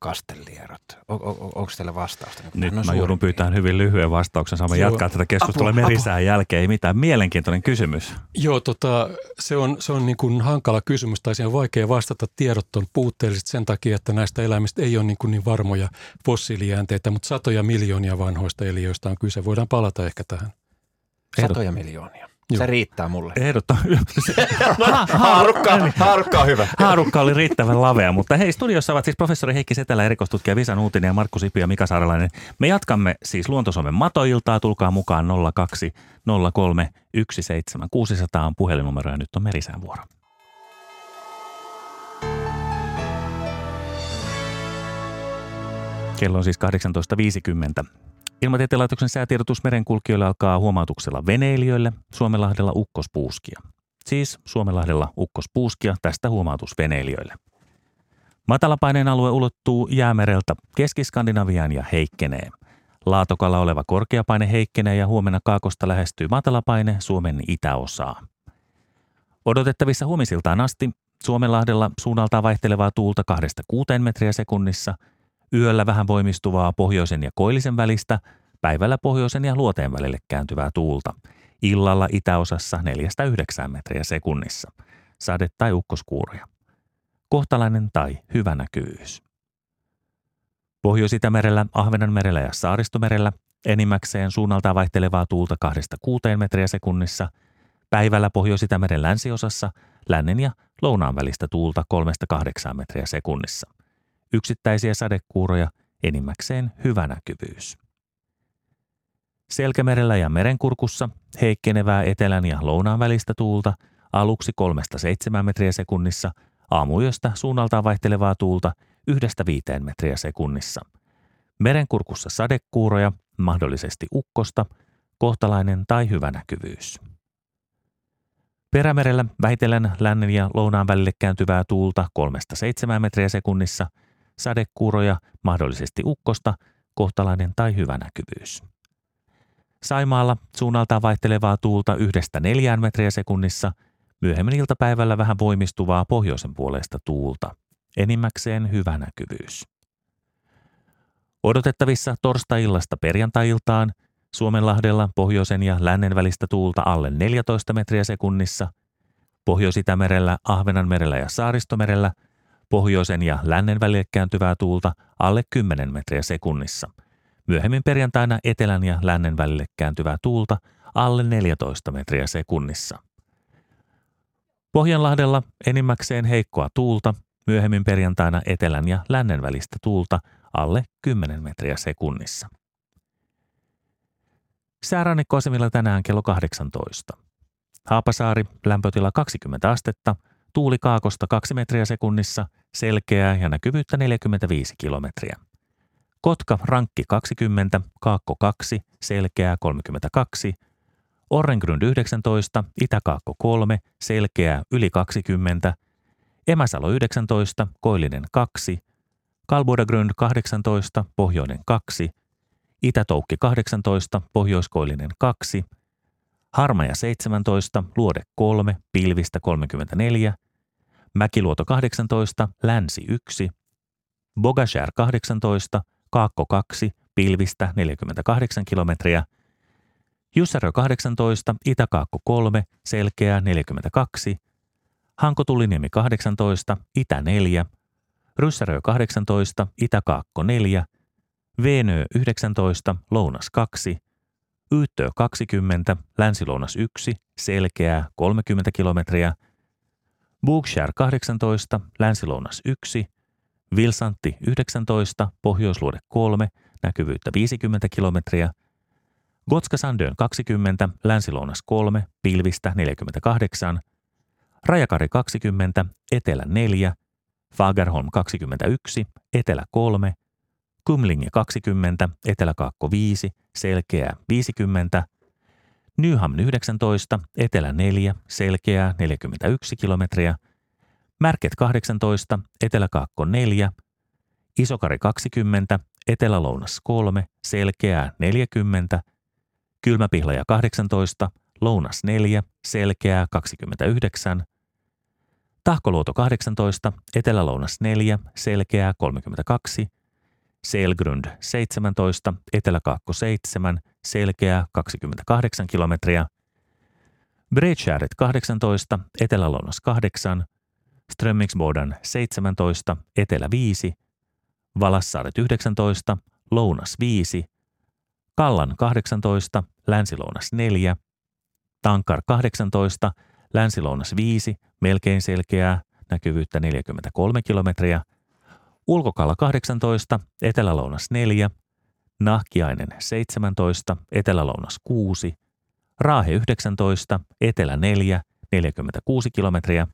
kastelierot? On, on, onko teillä vastausta? Nyt No mä suurin joudun pyytämään hyvin lyhyen vastauksen. Saamme Joo. jatkaa tätä keskustelua Apua, merisään jälkeen. Ei mitään. Mielenkiintoinen kysymys. Joo, tota, se on, se on niin kuin hankala kysymys tai siihen on vaikea vastata. Tiedot on puutteelliset sen takia, että näistä eläimistä ei ole niin, kuin niin varmoja fossiilijäänteitä, mutta satoja miljoonia vanhoista eliöistä on kyse. Voidaan palata ehkä tähän. Satoja miljoonia. Se Joo. riittää mulle. Ehdottomasti. (laughs) Haarukka, haarukka on hyvä. Haarukka oli riittävän lavea, mutta hei, studiossa ovat siis professori Heikki Setelä, erikoistutkija Visa Nuutinen ja Markku Sipi ja Mika Saarelainen. Me jatkamme siis Luontosomen matoiltaa, tulkaa mukaan 02 03 17 600 on puhelinnumero ja nyt on Merisään vuoro. Kello on siis 18.50. Ilmatieteen laitoksen säätiedotus merenkulkijoille alkaa huomautuksella veneilijöille Suomenlahdella ukkospuuskia. Siis Suomenlahdella ukkospuuskia, tästä huomautus veneilijöille. Matalapaineen alue ulottuu jäämereltä Keski-Skandinaviaan ja heikkenee. Laatokalla oleva korkeapaine heikkenee ja huomenna kaakosta lähestyy matalapaine Suomen itäosaa. Odotettavissa huomisiltaan asti Suomenlahdella suunnaltaan vaihtelevaa tuulta 2-6 metriä sekunnissa, yöllä vähän voimistuvaa pohjoisen ja koillisen välistä, päivällä pohjoisen ja luoteen välille kääntyvää tuulta, illalla itäosassa 4-9 metriä sekunnissa, sade- tai ukkoskuuroja. Kohtalainen tai hyvä näkyvyys. Pohjois-Itämerellä, Ahvenanmerellä ja Saaristomerellä enimmäkseen suunnaltaan vaihtelevaa tuulta 2-6 metriä sekunnissa, Päivällä Pohjois-Itämeren länsiosassa lännen ja lounaan välistä tuulta 3-8 metriä sekunnissa. Yksittäisiä sadekuuroja, enimmäkseen hyvä näkyvyys. Selkämerellä ja merenkurkussa heikkenevää etelän ja lounaan välistä tuulta aluksi 3-7 metriä sekunnissa, aamuyöstä suunnaltaan vaihtelevaa tuulta 1-5 metriä sekunnissa. Merenkurkussa sadekuuroja, mahdollisesti ukkosta, kohtalainen tai hyvä näkyvyys. Perämerellä vähitellen lännen ja lounaan välille kääntyvää tuulta 3-7 metriä sekunnissa, sadekuuroja, mahdollisesti ukkosta, kohtalainen tai hyvä näkyvyys. Saimaalla suunnaltaan vaihtelevaa tuulta yhdestä neljään metriä sekunnissa, myöhemmin iltapäivällä vähän voimistuvaa pohjoisen puolesta tuulta, enimmäkseen hyvä näkyvyys. Odotettavissa torstai-illasta perjantai-iltaan Suomenlahdella pohjoisen ja lännen välistä tuulta alle 14 metriä sekunnissa, Pohjois-Itämerellä, Ahvenanmerellä ja Saaristomerellä pohjoisen ja lännen välille kääntyvää tuulta alle 10 metriä sekunnissa. Myöhemmin perjantaina etelän ja lännen välille kääntyvää tuulta alle 14 metriä sekunnissa. Pohjanlahdella enimmäkseen heikkoa tuulta, myöhemmin perjantaina etelän ja lännen välistä tuulta alle 10 metriä sekunnissa. Säärannikkoasemilla tänään kello 18. Haapasaari, lämpötila 20 astetta, tuuli kaakosta 2 metriä sekunnissa, selkeää ja näkyvyyttä 45 kilometriä. Kotka, rankki 20, kaakko 2, selkeää 32, Orrengrund 19, Itäkaakko 3, selkeää yli 20, Emäsalo 19, Koillinen 2, Kalbudagrund 18, Pohjoinen 2, Itätoukki 18, Pohjoiskoillinen 2, Harmaja 17, Luode 3, Pilvistä 34, Mäkiluoto 18, Länsi 1, Bogashär 18, Kaakko 2, Pilvistä 48 kilometriä, Jussarö 18, Itäkaakko 3, Selkeää 42, Hankotuliniemi 18, Itä 4, Ryssärö 18, Itäkaakko 4, Veenö 19, Lounas 2, Yyttö 20, Länsilounas 1, Selkeää 30 kilometriä, Bookshare 18, Länsilounas 1, Vilsantti 19, Pohjoisluode 3, näkyvyyttä 50 kilometriä, Gotska Sandön 20, Länsilounas 3, Pilvistä 48, Rajakari 20, Etelä 4, Fagerholm 21, Etelä 3, Kumlinge 20, Etelä-Kaakko 5, Selkeää 50, Nyham 19, Etelä 4, Selkeää 41 kilometriä, Märket 18, Etelä-Kaakko 4, Isokari 20, Etelä-Lounas 3, Selkeää 40, Kylmäpihlaja 18, Lounas 4, Selkeää 29, Tahkoluoto 18, Etelä-Lounas 4, Selkeää 32, Selgrund 17, Etelä-Kaakko 7, Selkeää 28 kilometriä, Bredskäret 18, Etelä-Lounas 8, Strömmingsboden 17, Etelä 5, Valassaaret 19, Lounas 5, Kallan 18, Länsilounas 4, Tankar 18, Länsilounas 5, melkein selkeää, näkyvyyttä 43 kilometriä, Ulkokalla 18, Etelälounas 4, Nahkiainen 17, Etelälounas 6, Raahe 19, Etelä 4, 46 kilometriä,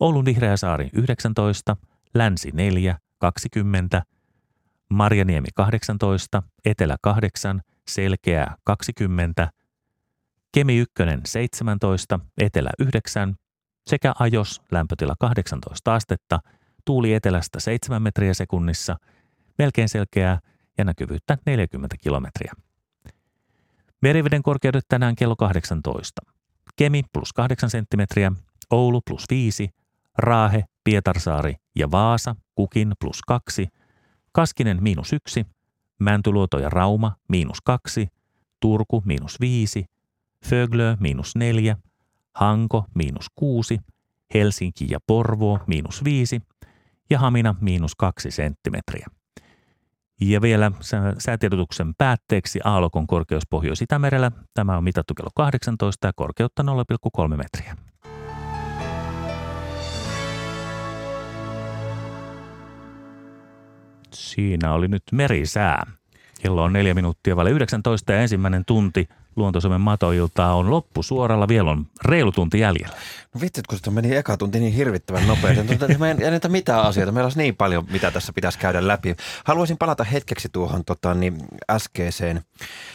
Oulun Vihreäsaari 19, Länsi 4, 20, Marjaniemi 18, Etelä 8, Selkeää 20, Kemi 1 17, Etelä 9 sekä Ajos lämpötila 18 astetta – tuuli etelästä 7 metriä sekunnissa, melkein selkeää ja näkyvyyttä 40 kilometriä. Meriveden korkeudet tänään kello 18. Kemi plus 8 senttimetriä, Oulu plus 5, Raahe, Pietarsaari ja Vaasa kukin plus 2, Kaskinen miinus 1, Mäntyluoto ja Rauma miinus 2, Turku miinus 5, Föglö miinus 4, Hanko miinus 6, Helsinki ja Porvoo miinus 5 ja Hamina miinus kaksi senttimetriä. Ja vielä säätiedotuksen päätteeksi Aalokon korkeus Pohjois-Itämerellä. Tämä on mitattu kello 18 ja korkeutta 0,3 metriä. Siinä oli nyt merisää. Kello on neljä minuuttia vaille 19 ja ensimmäinen tunti Luontosuomen matoiltaa on loppu suoralla. Vielä on reilu tunti jäljellä. No vitsit, kun se meni eka tunti niin hirvittävän nopeasti. Me ei näitä mitään asioita. Meillä olisi niin paljon, mitä tässä pitäisi käydä läpi. Haluaisin palata hetkeksi tuohon tota, niin äskeiseen,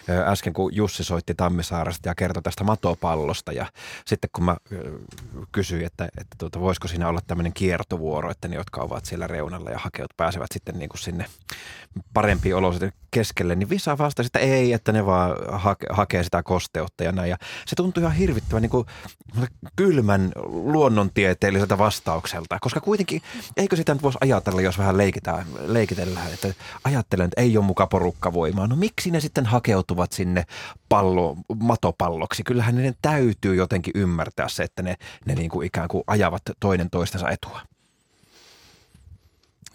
äsken kun Jussi soitti Tammisaaresta ja kertoi tästä matopallosta. Ja sitten kun mä kysyin, että, että tuota, voisiko siinä olla tämmöinen kiertovuoro, että ne, jotka ovat siellä reunalla ja hakeut pääsevät sitten niin kuin sinne parempiin olosuhteisiin keskelle, niin Visa vastasi, että ei, että ne vaan hake, hakee sitä kosteutta ja näin. Ja se tuntui ihan hirvittävän niin kuin kylmän luonnontieteelliseltä vastaukselta, koska kuitenkin eikö sitä nyt voisi ajatella, jos vähän leikitään, leikitellään, että ajattelen, että ei ole muka porukkavoimaa. No miksi ne sitten hakeutuvat sinne pallo, matopalloksi? Kyllähän ne täytyy jotenkin ymmärtää se, että ne, ne niin kuin ikään kuin ajavat toinen toistensa etua.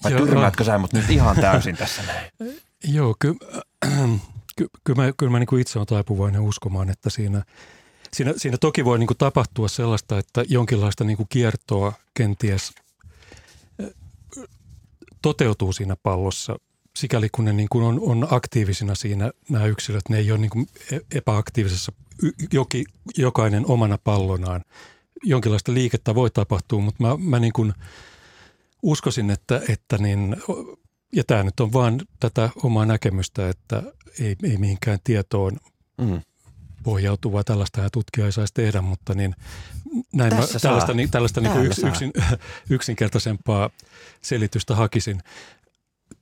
Vai Joo, tyrmäätkö sä mut nyt ihan täysin tässä näin? Joo, ky, ky, kyllä mä, kyllä mä niin kuin itse olen taipuvainen uskomaan, että siinä, siinä, siinä toki voi niin kuin tapahtua sellaista, että jonkinlaista niin kuin kiertoa kenties toteutuu siinä pallossa, sikäli kun ne niin kuin on, on aktiivisina siinä nämä yksilöt, ne ei ole niin kuin e, epäaktiivisessa, joki, jokainen omana pallonaan. Jonkinlaista liikettä voi tapahtua, mutta mä, mä niin kuin uskoisin, että, että niin ja tämä nyt on vaan tätä omaa näkemystä, että ei, ei mihinkään tietoon mm. pohjautuvaa tällaista ja tutkija ei saisi tehdä, mutta niin näin mä, tällaista, niin, tällaista niin kuin yks, yksin, (laughs) yksinkertaisempaa selitystä hakisin.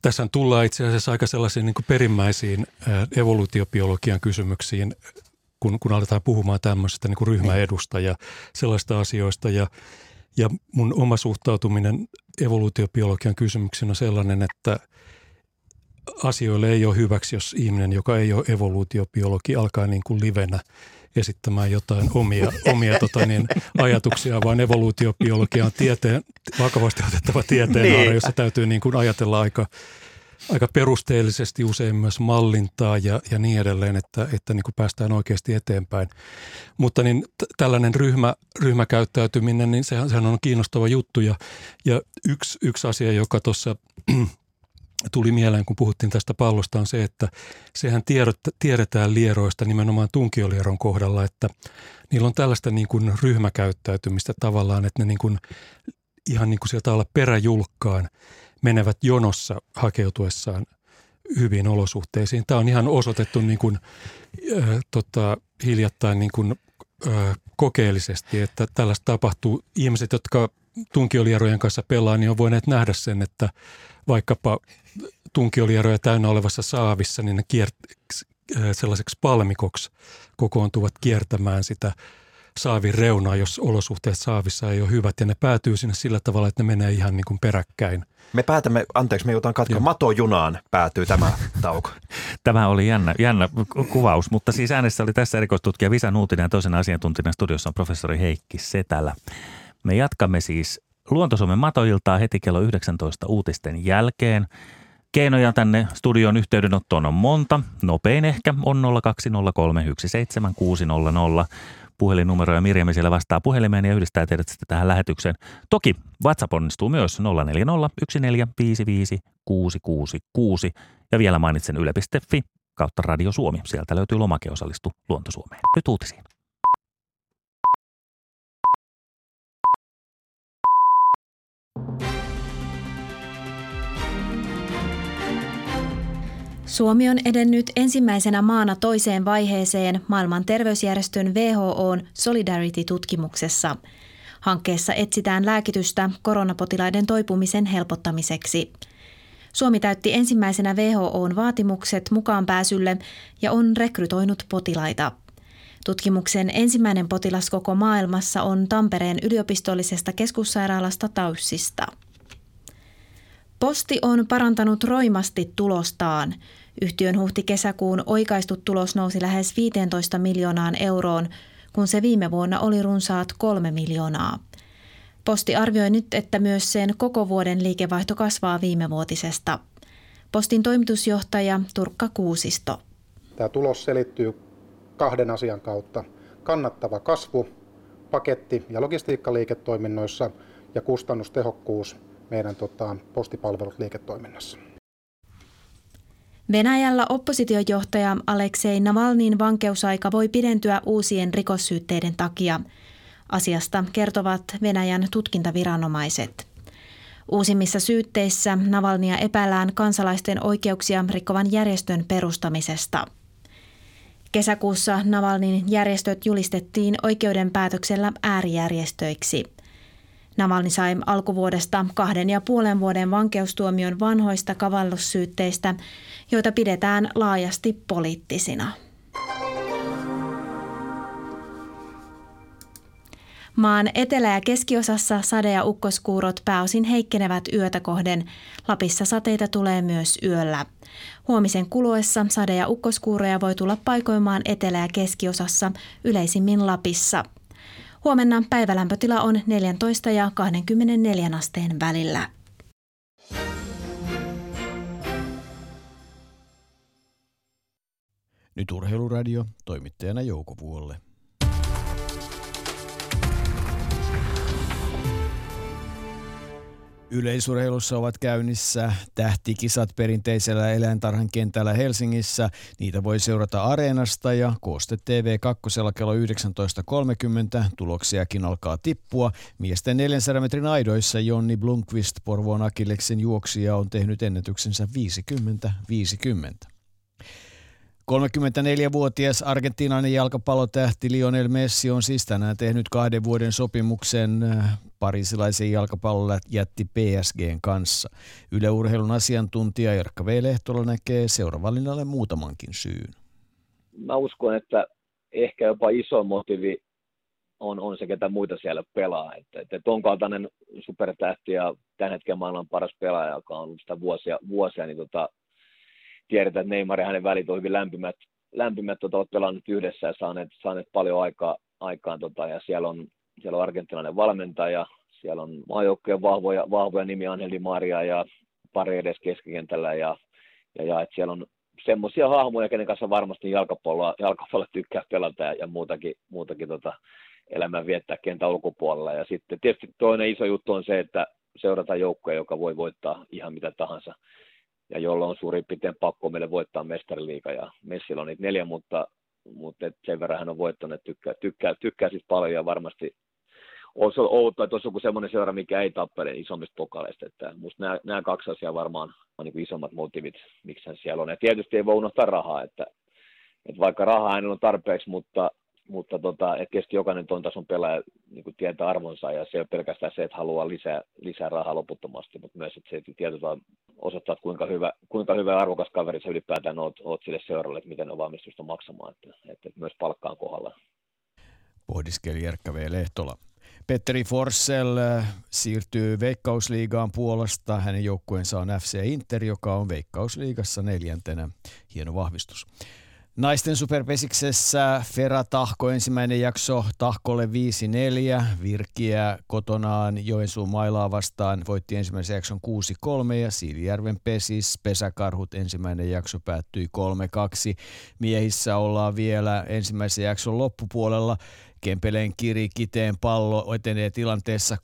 Tässä tullaan itse asiassa aika sellaisiin niin kuin perimmäisiin evoluutiobiologian kysymyksiin, kun, kun aletaan puhumaan tämmöisestä niin kuin ryhmäedusta ja sellaista asioista. Ja, ja mun oma suhtautuminen evoluutiobiologian kysymyksen on sellainen, että asioille ei ole hyväksi, jos ihminen, joka ei ole evoluutiobiologi, alkaa niin kuin livenä esittämään jotain omia, omia tota niin, ajatuksia, vaan evoluutiobiologia on tieteen, vakavasti otettava tieteen niin. jossa täytyy niin kuin ajatella aika, aika perusteellisesti, usein myös mallintaa ja, ja niin edelleen, että, että niin kuin päästään oikeasti eteenpäin. Mutta niin t- tällainen ryhmä, ryhmäkäyttäytyminen, niin sehän, sehän on kiinnostava juttu ja, ja yksi, yksi asia, joka tuossa (clears throat) tuli mieleen, kun puhuttiin tästä pallosta, on se, että sehän tiedot, tiedetään lieroista nimenomaan tunkiolieron kohdalla, että niillä on tällaista niin kuin ryhmäkäyttäytymistä tavallaan, että ne niin kuin, ihan niin kuin sieltä olla peräjulkkaan – menevät jonossa hakeutuessaan hyviin olosuhteisiin. Tämä on ihan osoitettu niin kuin, äh, tota, hiljattain niin kuin, äh, kokeellisesti, että tällaista tapahtuu. Ihmiset, jotka tunkiolierojen kanssa pelaa, niin on voineet nähdä sen, että vaikkapa tunkiolieroja täynnä olevassa saavissa, niin ne kiert- sellaiseksi palmikoksi kokoontuvat kiertämään sitä saavin reunaa, jos olosuhteet saavissa ei ole hyvät. Ja ne päätyy sinne sillä tavalla, että ne menee ihan niin kuin peräkkäin. Me päätämme, anteeksi, me joudutaan katsoa, matojunaan päätyy tämä tauko. (laughs) tämä oli jännä, jännä kuvaus, mutta siis äänessä oli tässä erikoistutkija Visa Nuutinen ja toisen asiantuntijana studiossa on professori Heikki Setälä. Me jatkamme siis Luontosuomen matoiltaa heti kello 19 uutisten jälkeen. Keinoja tänne studion yhteydenottoon on monta. Nopein ehkä on 020317600 puhelinnumero ja Mirjami siellä vastaa puhelimeen ja yhdistää teidät sitten tähän lähetykseen. Toki WhatsApp onnistuu myös 440 ja vielä mainitsen yle.fi kautta Radio Suomi. Sieltä löytyy lomake osallistu Luontosuomeen. Nyt uutisiin. Suomi on edennyt ensimmäisenä maana toiseen vaiheeseen maailman terveysjärjestön WHOn Solidarity-tutkimuksessa. Hankkeessa etsitään lääkitystä koronapotilaiden toipumisen helpottamiseksi. Suomi täytti ensimmäisenä WHOn vaatimukset mukaan pääsylle ja on rekrytoinut potilaita. Tutkimuksen ensimmäinen potilas koko maailmassa on Tampereen yliopistollisesta keskussairaalasta Taussista. Posti on parantanut roimasti tulostaan. Yhtiön huhti-kesäkuun oikaistu tulos nousi lähes 15 miljoonaan euroon, kun se viime vuonna oli runsaat kolme miljoonaa. Posti arvioi nyt, että myös sen koko vuoden liikevaihto kasvaa viime vuotisesta. Postin toimitusjohtaja Turkka Kuusisto. Tämä tulos selittyy kahden asian kautta. Kannattava kasvu paketti- ja logistiikkaliiketoiminnoissa ja kustannustehokkuus meidän tota, postipalvelut liiketoiminnassa. Venäjällä oppositiojohtaja Aleksei Navalnin vankeusaika voi pidentyä uusien rikossyytteiden takia. Asiasta kertovat Venäjän tutkintaviranomaiset. Uusimmissa syytteissä Navalnia epäillään kansalaisten oikeuksia rikkovan järjestön perustamisesta. Kesäkuussa Navalnin järjestöt julistettiin oikeuden päätöksellä äärijärjestöiksi. Navalni sai alkuvuodesta kahden ja puolen vuoden vankeustuomion vanhoista kavallussyytteistä, joita pidetään laajasti poliittisina. Maan etelä- ja keskiosassa sade- ja ukkoskuurot pääosin heikkenevät yötä kohden. Lapissa sateita tulee myös yöllä. Huomisen kuluessa sade- ja ukkoskuuroja voi tulla paikoimaan etelä- ja keskiosassa, yleisimmin Lapissa. Huomenna päivälämpötila on 14 ja 24 asteen välillä. Nyt Urheiluradio, toimittajana Jouko Vuolle. Yleisurheilussa ovat käynnissä tähtikisat perinteisellä eläintarhan kentällä Helsingissä. Niitä voi seurata Areenasta ja Kooste TV 2 kello 19.30. Tuloksiakin alkaa tippua. Miesten 400 metrin aidoissa Jonni Blomqvist Porvoon Akilleksen juoksija on tehnyt ennätyksensä 50-50. 34-vuotias argentiinainen jalkapallotähti Lionel Messi on siis tänään tehnyt kahden vuoden sopimuksen äh, parisilaisen jätti PSGn kanssa. Yleurheilun asiantuntija Erkka V. Lehtola näkee seuravalinnalle muutamankin syyn. Mä uskon, että ehkä jopa iso motivi on, on se, ketä muita siellä pelaa. Että, että ton kaltainen supertähti ja tämän hetken maailman paras pelaaja, joka on ollut sitä vuosia, vuosia niin tota, tiedetään, että Neymar ja hänen välit on hyvin lämpimät, lämpimät tota, ovat pelanneet yhdessä ja saaneet, saaneet paljon aikaa, aikaan, tota, ja siellä on, siellä on argentinalainen valmentaja, siellä on maajoukkojen vahvoja, vahvoja nimiä Angel Di Maria ja pari edes keskikentällä, ja, ja, ja että siellä on semmoisia hahmoja, kenen kanssa varmasti jalkapalloa, jalkapalloa tykkää pelata ja, ja muutakin, muutakin tota, elämää viettää kentän ulkopuolella. Ja sitten tietysti toinen iso juttu on se, että seurataan joukkoja, joka voi voittaa ihan mitä tahansa ja jolla on suurin piirtein pakko meille voittaa mestariliiga ja Messillä on niitä neljä, mutta, mutta et sen verran hän on voittanut, että tykkää, tykkää, tykkää siis paljon ja varmasti olisi outoa, että olisi joku semmoinen seura, mikä ei tappele isommista pokaleista. Että musta nämä, nämä kaksi asiaa varmaan on niin isommat motivit, miksi hän siellä on. Ja tietysti ei voi unohtaa rahaa, että, että vaikka rahaa ei ole tarpeeksi, mutta mutta tota, et tietysti jokainen tuon tason pelaaja niin tietää arvonsa ja se ei ole pelkästään se, että haluaa lisää, lisää rahaa loputtomasti, mutta myös että se tietysti osoittaa, kuinka hyvä, kuinka hyvä arvokas kaveri se ylipäätään oot, oot sille seuralle, että miten on valmistusta maksamaan, että, että myös palkkaan kohdalla. Pohdiskeli Jerkka V. Lehtola. Petteri Forssell äh, siirtyy Veikkausliigaan Puolasta. Hänen joukkueensa on FC Inter, joka on Veikkausliigassa neljäntenä. Hieno vahvistus. Naisten superpesiksessä Fera Tahko ensimmäinen jakso Tahkolle 5-4. Virkiä kotonaan Joensuun mailaa vastaan voitti ensimmäisen jakson 6-3 ja Siilijärven pesis Pesäkarhut ensimmäinen jakso päättyi 3-2. Miehissä ollaan vielä ensimmäisen jakson loppupuolella. Kempeleen kiri kiteen pallo etenee tilanteessa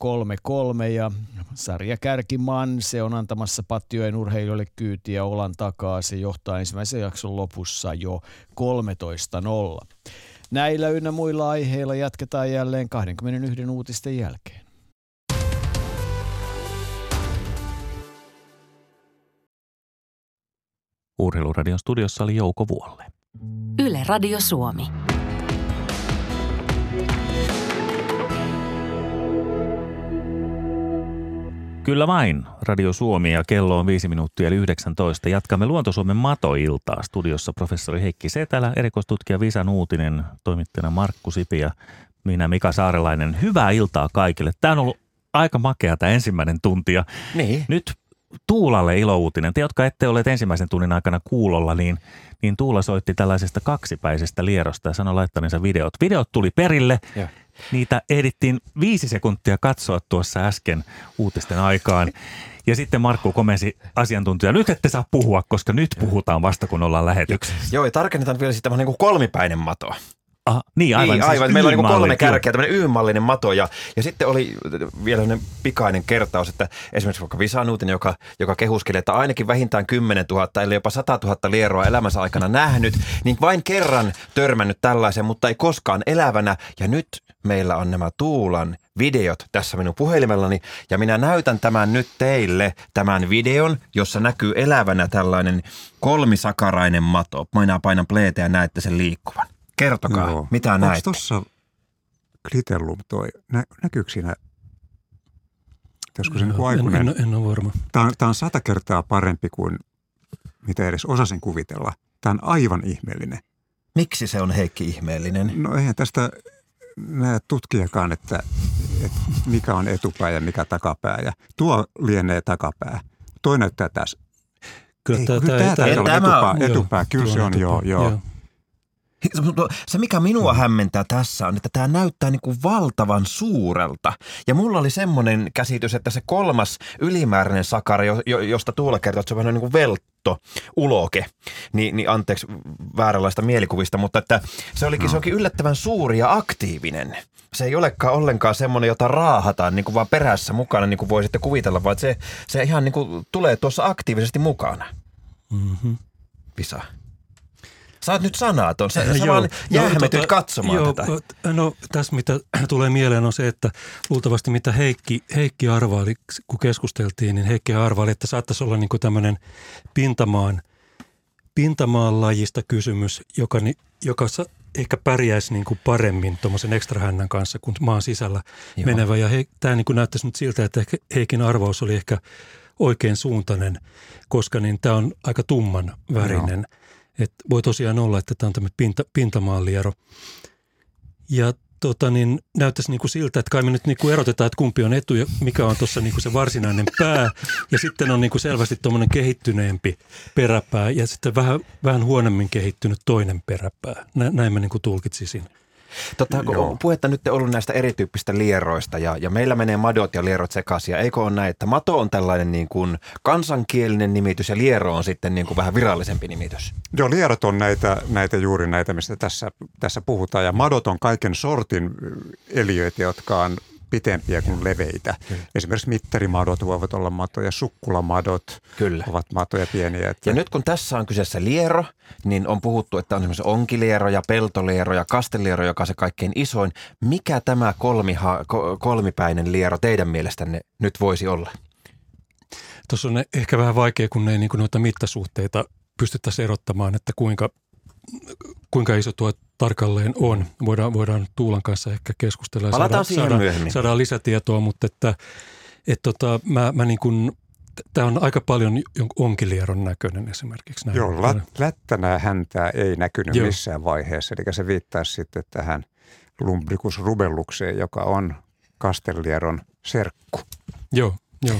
3-3 ja sarja kärkiman se on antamassa Pattioen urheilijoille kyytiä olan takaa. Se johtaa ensimmäisen jakson lopussa jo 13-0. Näillä ynnä muilla aiheilla jatketaan jälleen 21 uutisten jälkeen. Urheiluradion studiossa oli Jouko Vuolle. Yle Radio Suomi. Kyllä vain, Radio Suomi ja kello on viisi minuuttia eli 19. Jatkamme Luontosuomen matoiltaa. Studiossa professori Heikki Setälä, erikoistutkija Visa Nuutinen, toimittajana Markku Sipi ja minä Mika Saarelainen. Hyvää iltaa kaikille. Tämä on ollut aika makea tämä ensimmäinen tunti ja niin. nyt Tuulalle ilouutinen. Te, jotka ette olleet ensimmäisen tunnin aikana kuulolla, niin, niin Tuula soitti tällaisesta kaksipäisestä lierosta ja sanoi laittaneensa videot. Videot tuli perille. Ja. Niitä ehdittiin viisi sekuntia katsoa tuossa äsken uutisten aikaan. Ja sitten Markku komensi asiantuntija, nyt ette saa puhua, koska nyt puhutaan vasta kun ollaan lähetyksessä. Joo, ja tarkennetaan vielä sitten niin kolmipäinen mato. Ah, niin, aivan. Niin, siis aivan. Meillä on niin kolme Y-malli, kärkeä, tämmöinen Y-mallinen mato. Ja, ja sitten oli vielä pikainen kertaus, että esimerkiksi vaikka Visa Nuutinen, joka, joka kehuskeli, että ainakin vähintään 10 000, eli jopa 100 000 lieroa elämänsä aikana nähnyt, niin vain kerran törmännyt tällaisen, mutta ei koskaan elävänä. Ja nyt meillä on nämä Tuulan videot tässä minun puhelimellani, ja minä näytän tämän nyt teille, tämän videon, jossa näkyy elävänä tällainen kolmisakarainen mato. Minä painan playtä ja näette sen liikkuvan. Kertokaa, Joo. mitä Onks näette? tuossa Glitellum toi, nä, näkyykö siinä, olisiko se niin en, aikuinen? en, en ole varma. Tämä on, tämä on sata kertaa parempi kuin mitä edes osasin kuvitella. Tämä on aivan ihmeellinen. Miksi se on Heikki ihmeellinen? No eihän tästä näe tutkijakaan, että, että mikä on etupää ja mikä takapää. Ja tuo lienee takapää. Toi näyttää tässä. Kyllä Ei, tämä, kyllä tämä, tämä tämä, olla etupää, etupää. Kyllä tuo se on, joo, etupää, joo. Se, mikä minua hämmentää tässä on, että tämä näyttää niin kuin valtavan suurelta. Ja mulla oli semmoinen käsitys, että se kolmas ylimääräinen sakari, jo- jo- josta Tuula kertoo, että se on vähän niin kuin veltto, uloke, niin, niin anteeksi vääränlaista mielikuvista, mutta että se, olikin, se onkin yllättävän suuri ja aktiivinen. Se ei olekaan ollenkaan semmoinen, jota raahataan niin kuin vaan perässä mukana, niin kuin voisitte kuvitella, vaan se, se ihan niin kuin tulee tuossa aktiivisesti mukana. Mm-hmm. Visa. Sä oot nyt sanaton. Sä, sä vaan No, jähmetyt tota, katsomaan joo, tätä. No tässä mitä (clears throat) tulee mieleen on se, että luultavasti mitä Heikki, Heikki arvaili, kun keskusteltiin, niin Heikki arvaili, että saattaisi olla niin tämmöinen pintamaan, pintamaan lajista kysymys, joka, joka sa, ehkä pärjäisi niin kuin paremmin tuommoisen ekstrahännän kanssa kuin maan sisällä Joo. menevä. Ja he, tämä niin kuin näyttäisi nyt siltä, että ehkä Heikin arvaus oli ehkä oikein suuntainen, koska niin tämä on aika tumman värinen. Et voi tosiaan olla, että tämä on tämmöinen pinta, pintamaaliero. Ja tota, niin, näyttäisi niin kuin siltä, että kai me nyt niin kuin erotetaan, että kumpi on etu ja mikä on tuossa niin kuin se varsinainen pää. Ja sitten on niin kuin selvästi tuommoinen kehittyneempi peräpää ja sitten vähän, vähän huonommin kehittynyt toinen peräpää. Nä, näin mä niin kuin tulkitsisin. Tota, kun on puhetta nyt ollut näistä erityyppistä lieroista ja, ja meillä menee madot ja lierot sekaisin. Eikö ole näin, että mato on tällainen niin kuin kansankielinen nimitys ja liero on sitten niin kuin vähän virallisempi nimitys? Joo, lierot on näitä, näitä juuri näitä, mistä tässä, tässä puhutaan. Ja madot on kaiken sortin eliöitä, jotka on pitempiä kuin leveitä. Kyllä. Esimerkiksi mittarimadot voivat olla matoja, sukkulamadot Kyllä. ovat matoja pieniä. Että Ja nyt kun tässä on kyseessä liero, niin on puhuttu, että on esimerkiksi onkiliero ja peltoliero ja kasteliero, joka on se kaikkein isoin. Mikä tämä kolmiha, ko- kolmipäinen liero teidän mielestänne nyt voisi olla? Tuossa on ehkä vähän vaikea, kun ei niin kuin noita mittasuhteita pystyttäisiin erottamaan, että kuinka, kuinka iso tuo tarkalleen on. Voidaan, voidaan Tuulan kanssa ehkä keskustella ja Palataan saadaan, siihen saadaan, lisätietoa, mutta että, että tota, mä, mä niin kuin, tämä on aika paljon onkilieron näköinen esimerkiksi. Näin. Joo, lät, lättänää häntää ei näkynyt Joo. Missään vaiheessa. Eli se viittaa sitten tähän lumbricus rubellukseen, joka on Castellieron serkku. Joo, joo.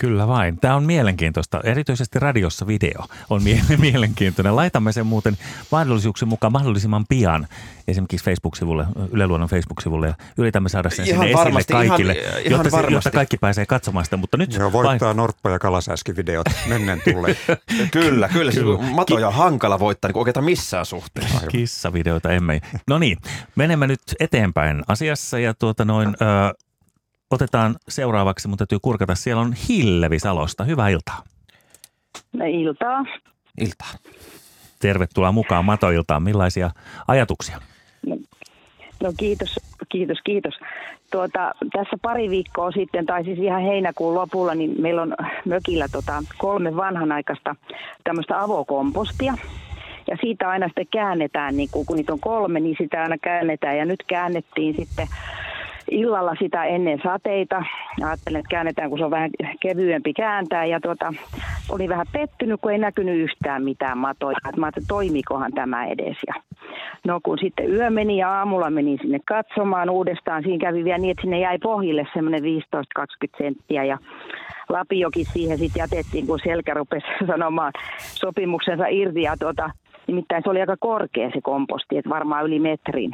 Kyllä vain. Tämä on mielenkiintoista. Erityisesti radiossa video on mie- (laughs) mielenkiintoinen. Laitamme sen muuten mahdollisuuksien mukaan mahdollisimman pian esimerkiksi Facebook-sivulle, Yle Luonnon Facebook-sivulle ja yritämme saada sen Ihan sinne varmasti, esille ihan- kaikille, ihan jotta, se, varmasti. jotta kaikki pääsee katsomaan sitä. Mutta nyt Joo, voittaa Norppa ja Kalasääski-videot mennen tulleen. (laughs) Kyllä, kyllä. Kyllä. kyllä. Matoja on hankala voittaa niin oikeastaan missään suhteessa. kissavideoita emme. No niin, menemme nyt eteenpäin asiassa ja tuota noin, ö, otetaan seuraavaksi, mutta täytyy kurkata. Siellä on Hillevi Salosta. Hyvää iltaa. No, iltaa. Iltaa. Tervetuloa mukaan Matoiltaan. Millaisia ajatuksia? No kiitos, kiitos, kiitos. Tuota, tässä pari viikkoa sitten, tai siis ihan heinäkuun lopulla, niin meillä on mökillä tota kolme vanhanaikaista tämmöistä avokompostia. Ja siitä aina sitten käännetään, niin kun, kun niitä on kolme, niin sitä aina käännetään. Ja nyt käännettiin sitten illalla sitä ennen sateita. Ajattelin, että käännetään, kun se on vähän kevyempi kääntää. Ja tuota, oli vähän pettynyt, kun ei näkynyt yhtään mitään matoja. Mä ajattelin, toimikohan tämä edes. Ja no kun sitten yö meni ja aamulla menin sinne katsomaan uudestaan. Siinä kävi vielä niin, että sinne jäi pohjille semmoinen 15-20 senttiä. Ja Lapiokin siihen sitten jätettiin, kun selkä rupesi (laughs) sanomaan sopimuksensa irti. Ja tuota, nimittäin se oli aika korkea se komposti, että varmaan yli metrin.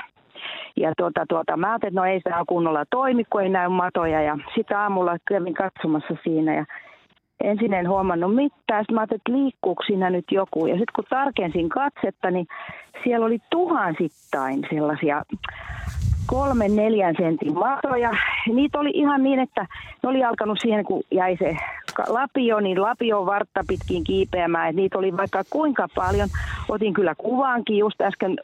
Ja tuota, tuota, mä ajattelin, että no ei tämä kunnolla toimi, kun ei näy matoja. Ja sitten aamulla kävin katsomassa siinä ja ensin en huomannut mitään. Sitten mä ajattelin, että liikkuuko siinä nyt joku. Ja sitten kun tarkensin katsetta, niin siellä oli tuhansittain sellaisia kolmen neljän sentin matoja. Niitä oli ihan niin, että ne oli alkanut siihen, kun jäi se lapio, niin lapio vartta pitkin kiipeämään. Et niitä oli vaikka kuinka paljon. Otin kyllä kuvaankin, just äsken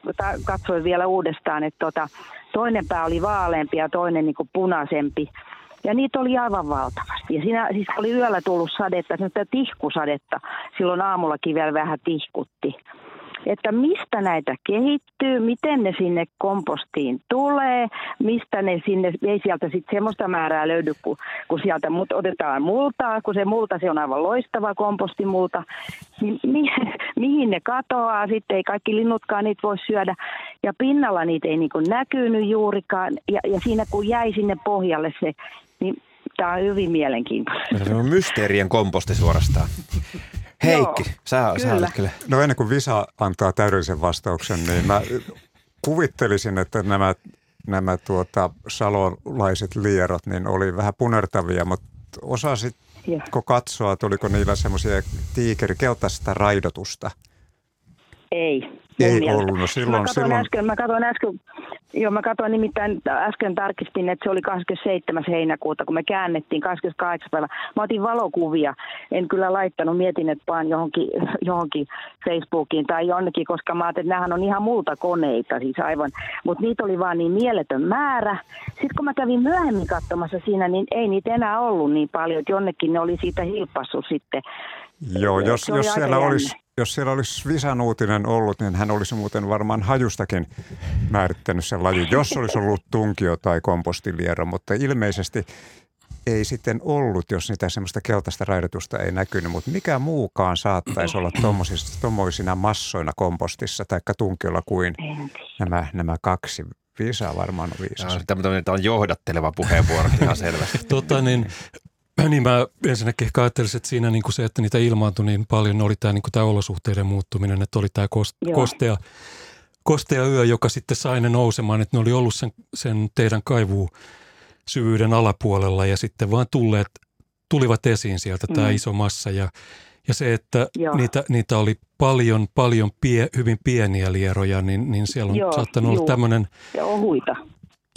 katsoin vielä uudestaan, että tota, toinen pää oli vaaleampi ja toinen niin punaisempi. Ja niitä oli aivan valtavasti. Ja siinä siis oli yöllä tullut sadetta, semmoista tihkusadetta. Silloin aamullakin vielä vähän tihkutti että mistä näitä kehittyy, miten ne sinne kompostiin tulee, mistä ne sinne, ei sieltä sitten semmoista määrää löydy, kun, kun sieltä mut otetaan multaa, kun se multa se on aivan loistava kompostimulta, niin mi, (laughs) mihin ne katoaa, sitten ei kaikki linnutkaan niitä voi syödä, ja pinnalla niitä ei niin näkynyt juurikaan, ja, ja siinä kun jäi sinne pohjalle se, niin tämä on hyvin mielenkiintoista. Se on mysteerien komposti suorastaan. (laughs) Heikki, Joo, sä, kyllä. sä olet kyllä. No ennen kuin Visa antaa täydellisen vastauksen, niin mä kuvittelisin, että nämä, nämä tuota, salolaiset lierot niin oli vähän punertavia, mutta osasitko katsoa, että oliko niillä semmoisia tiikeri, keltaista raidotusta? Ei. Ei ollut. No silloin, mä katsoin silloin... äsken, mä katsoin äsken Joo, mä katsoin nimittäin, äsken tarkistin, että se oli 27. heinäkuuta, kun me käännettiin 28. päivä. Mä otin valokuvia, en kyllä laittanut, mietin, että vaan johonkin, (laughs) johonkin Facebookiin tai jonnekin, koska mä ajattelin, että nämähän on ihan muuta koneita, siis aivan. Mutta niitä oli vaan niin mieletön määrä. Sitten kun mä kävin myöhemmin katsomassa siinä, niin ei niitä enää ollut niin paljon, että jonnekin ne oli siitä hilpassut sitten. Joo, jos, jos siellä olisi jos siellä olisi Visan uutinen ollut, niin hän olisi muuten varmaan hajustakin määrittänyt sen lajin, (laughs) jos olisi ollut tunkio tai kompostiliero, mutta ilmeisesti ei sitten ollut, jos niitä semmoista keltaista raidotusta ei näkynyt, mutta mikä muukaan saattaisi olla tuommoisina massoina kompostissa tai tunkiolla kuin nämä, nämä kaksi Visa varmaan on viisas. Tämä on johdatteleva puheenvuoro ihan selvästi. tota, niin, niin mä ensinnäkin ehkä ajattelisin, että siinä niin kuin se, että niitä ilmaantui niin paljon, oli tämä, niin kuin tämä olosuhteiden muuttuminen, että oli tämä kost, kostea, kostea yö, joka sitten sai ne nousemaan, että ne oli ollut sen, sen teidän kaivu syvyyden alapuolella ja sitten vaan tulleet, tulivat esiin sieltä mm. tämä iso massa ja, ja se, että niitä, niitä oli paljon, paljon pie, hyvin pieniä lieroja, niin, niin siellä on Joo, saattanut juu. olla tämmöinen... Ja ohuita.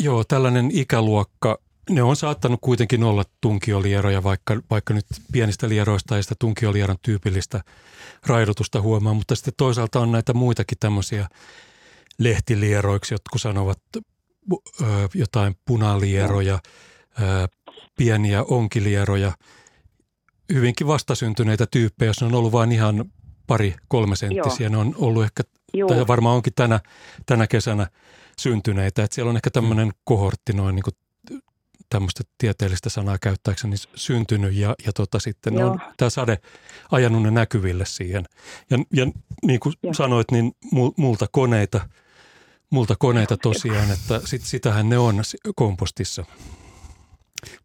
Joo, tällainen ikäluokka, ne on saattanut kuitenkin olla tunkiolieroja, vaikka, vaikka nyt pienistä lieroista ei sitä tunkiolieron tyypillistä raidotusta huomaa, mutta sitten toisaalta on näitä muitakin tämmöisiä lehtilieroiksi, jotka sanovat ö, jotain punalieroja, ö, pieniä onkilieroja, hyvinkin vastasyntyneitä tyyppejä, jos ne on ollut vain ihan pari kolme senttisiä. Joo. Ne on ollut ehkä, Joo. tai varmaan onkin tänä, tänä kesänä syntyneitä. Että siellä on ehkä tämmöinen kohortti noin niin kuin tämmöistä tieteellistä sanaa käyttääkseni syntynyt ja, ja tota, sitten on tämä sade ajanut ne näkyville siihen. Ja, ja niin kuin Joo. sanoit, niin multa koneita, multa koneita tosiaan, että sit, sitähän ne on kompostissa.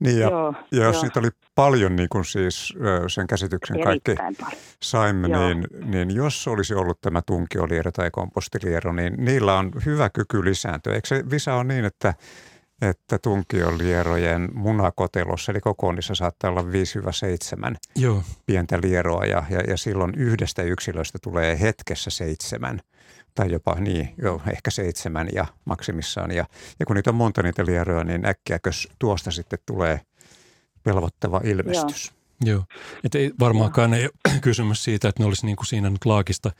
Niin ja, Joo, ja jos jo. niitä oli paljon, niin kuin siis sen käsityksen Erittäin kaikki paljon. saimme, niin, niin jos olisi ollut tämä tunkioliero tai kompostiliero, niin niillä on hyvä kyky lisääntyä. Eikö se Visa on niin, että että tunkiolierojen munakotelossa, eli kokoonnissa saattaa olla 5-7 Joo. pientä lieroa ja, ja, ja silloin yhdestä yksilöstä tulee hetkessä seitsemän tai jopa niin, jo, ehkä seitsemän ja maksimissaan. Ja, ja kun niitä on monta niitä lieroja, niin äkkiäkös tuosta sitten tulee pelvottava ilmestys. Joo, Joo. Et ei, varmaankaan ei ole (clears throat) kysymys siitä, että ne olisi niin kuin siinä nyt laakista,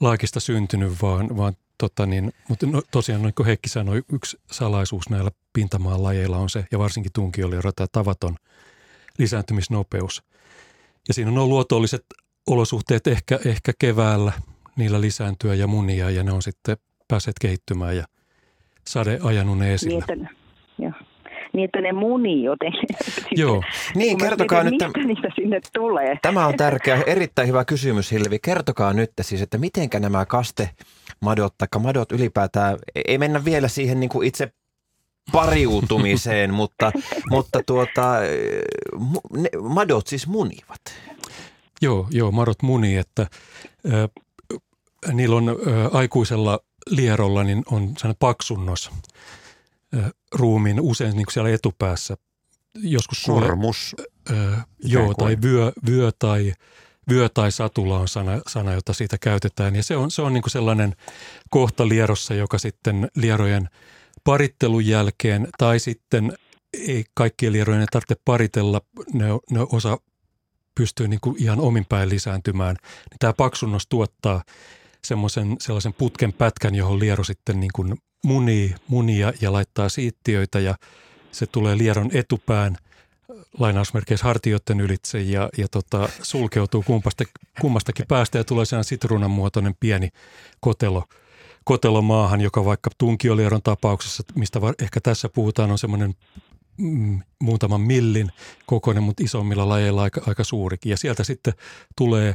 laakista syntynyt, vaan, vaan Tota niin, mutta no, tosiaan, niin kuin Heikki sanoi, yksi salaisuus näillä pintamaan lajeilla on se, ja varsinkin tunkioliero, tämä tavaton lisääntymisnopeus. Ja siinä on nuo luotolliset olosuhteet ehkä, ehkä keväällä niillä lisääntyä ja munia, ja ne on sitten päässeet kehittymään ja sade ajanut ne esille. Niin, että, joo niin että ne munii jotenkin. (laughs) Joo. Niin, kertokaa nyt. Mistä niistä sinne tulee? Tämä on tärkeä, erittäin hyvä kysymys Hilvi. Kertokaa nyt siis, että mitenkä nämä kastemadot tai madot ylipäätään, ei mennä vielä siihen niin kuin itse pariutumiseen, (laughs) mutta, mutta tuota, ne, madot siis munivat. Joo, joo, madot munii, että äh, niillä on äh, aikuisella lierolla niin on sellainen paksunnos ruumiin usein niin kuin siellä etupäässä. Joskus Sormus. Ö, joo, tai vyö, vyö tai vyö tai satula on sana, sana, jota siitä käytetään. Ja se on, se on niin kuin sellainen kohta lierossa, joka sitten lierojen parittelun jälkeen tai sitten ei kaikkien lierojen tarvitse paritella, ne, ne osa pystyy niin kuin ihan omin päin lisääntymään. Tämä paksunnos tuottaa semmoisen sellaisen putken pätkän, johon liero sitten niin kuin munii, munia ja laittaa siittiöitä ja se tulee lieron etupään lainausmerkeissä hartioiden ylitse ja, ja tota, sulkeutuu kumpasta, kummastakin päästä ja tulee sellainen sitruunan muotoinen pieni kotelo, kotelo maahan, joka vaikka tunkiolieron tapauksessa, mistä ehkä tässä puhutaan, on semmoinen mm, muutaman millin kokoinen, mutta isommilla lajeilla aika, aika suurikin. Ja sieltä sitten tulee,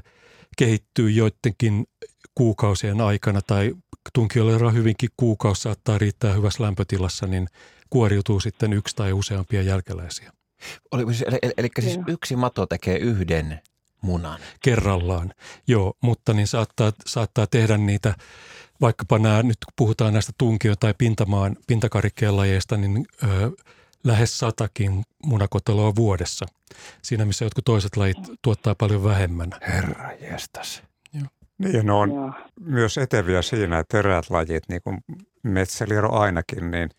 kehittyy joidenkin kuukausien aikana tai tunkiolera hyvinkin kuukausi saattaa riittää hyvässä lämpötilassa, niin kuoriutuu sitten yksi tai useampia jälkeläisiä. Oli, siis, eli, eli, eli siis yksi mato tekee yhden munan? Kerrallaan, joo, mutta niin saattaa, saattaa tehdä niitä, vaikkapa nämä, nyt kun puhutaan näistä tunkio- tai pintamaan, pintakarikkeen lajeista, niin ö, lähes satakin munakoteloa vuodessa. Siinä, missä jotkut toiset lajit tuottaa paljon vähemmän. Herra jestas. Niin, ne on Joo. myös eteviä siinä, että eräät lajit, niin kuin metsäliero ainakin, niin,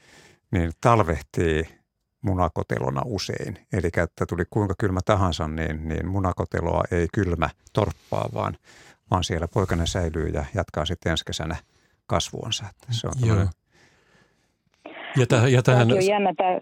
niin talvehtii munakotelona usein. Eli että tuli kuinka kylmä tahansa, niin, niin munakoteloa ei kylmä torppaa, vaan, vaan siellä poikainen säilyy ja jatkaa sitten ensi kesänä kasvuansa. Se on Joo. Ja, täh, ja tähän... on jännä tämä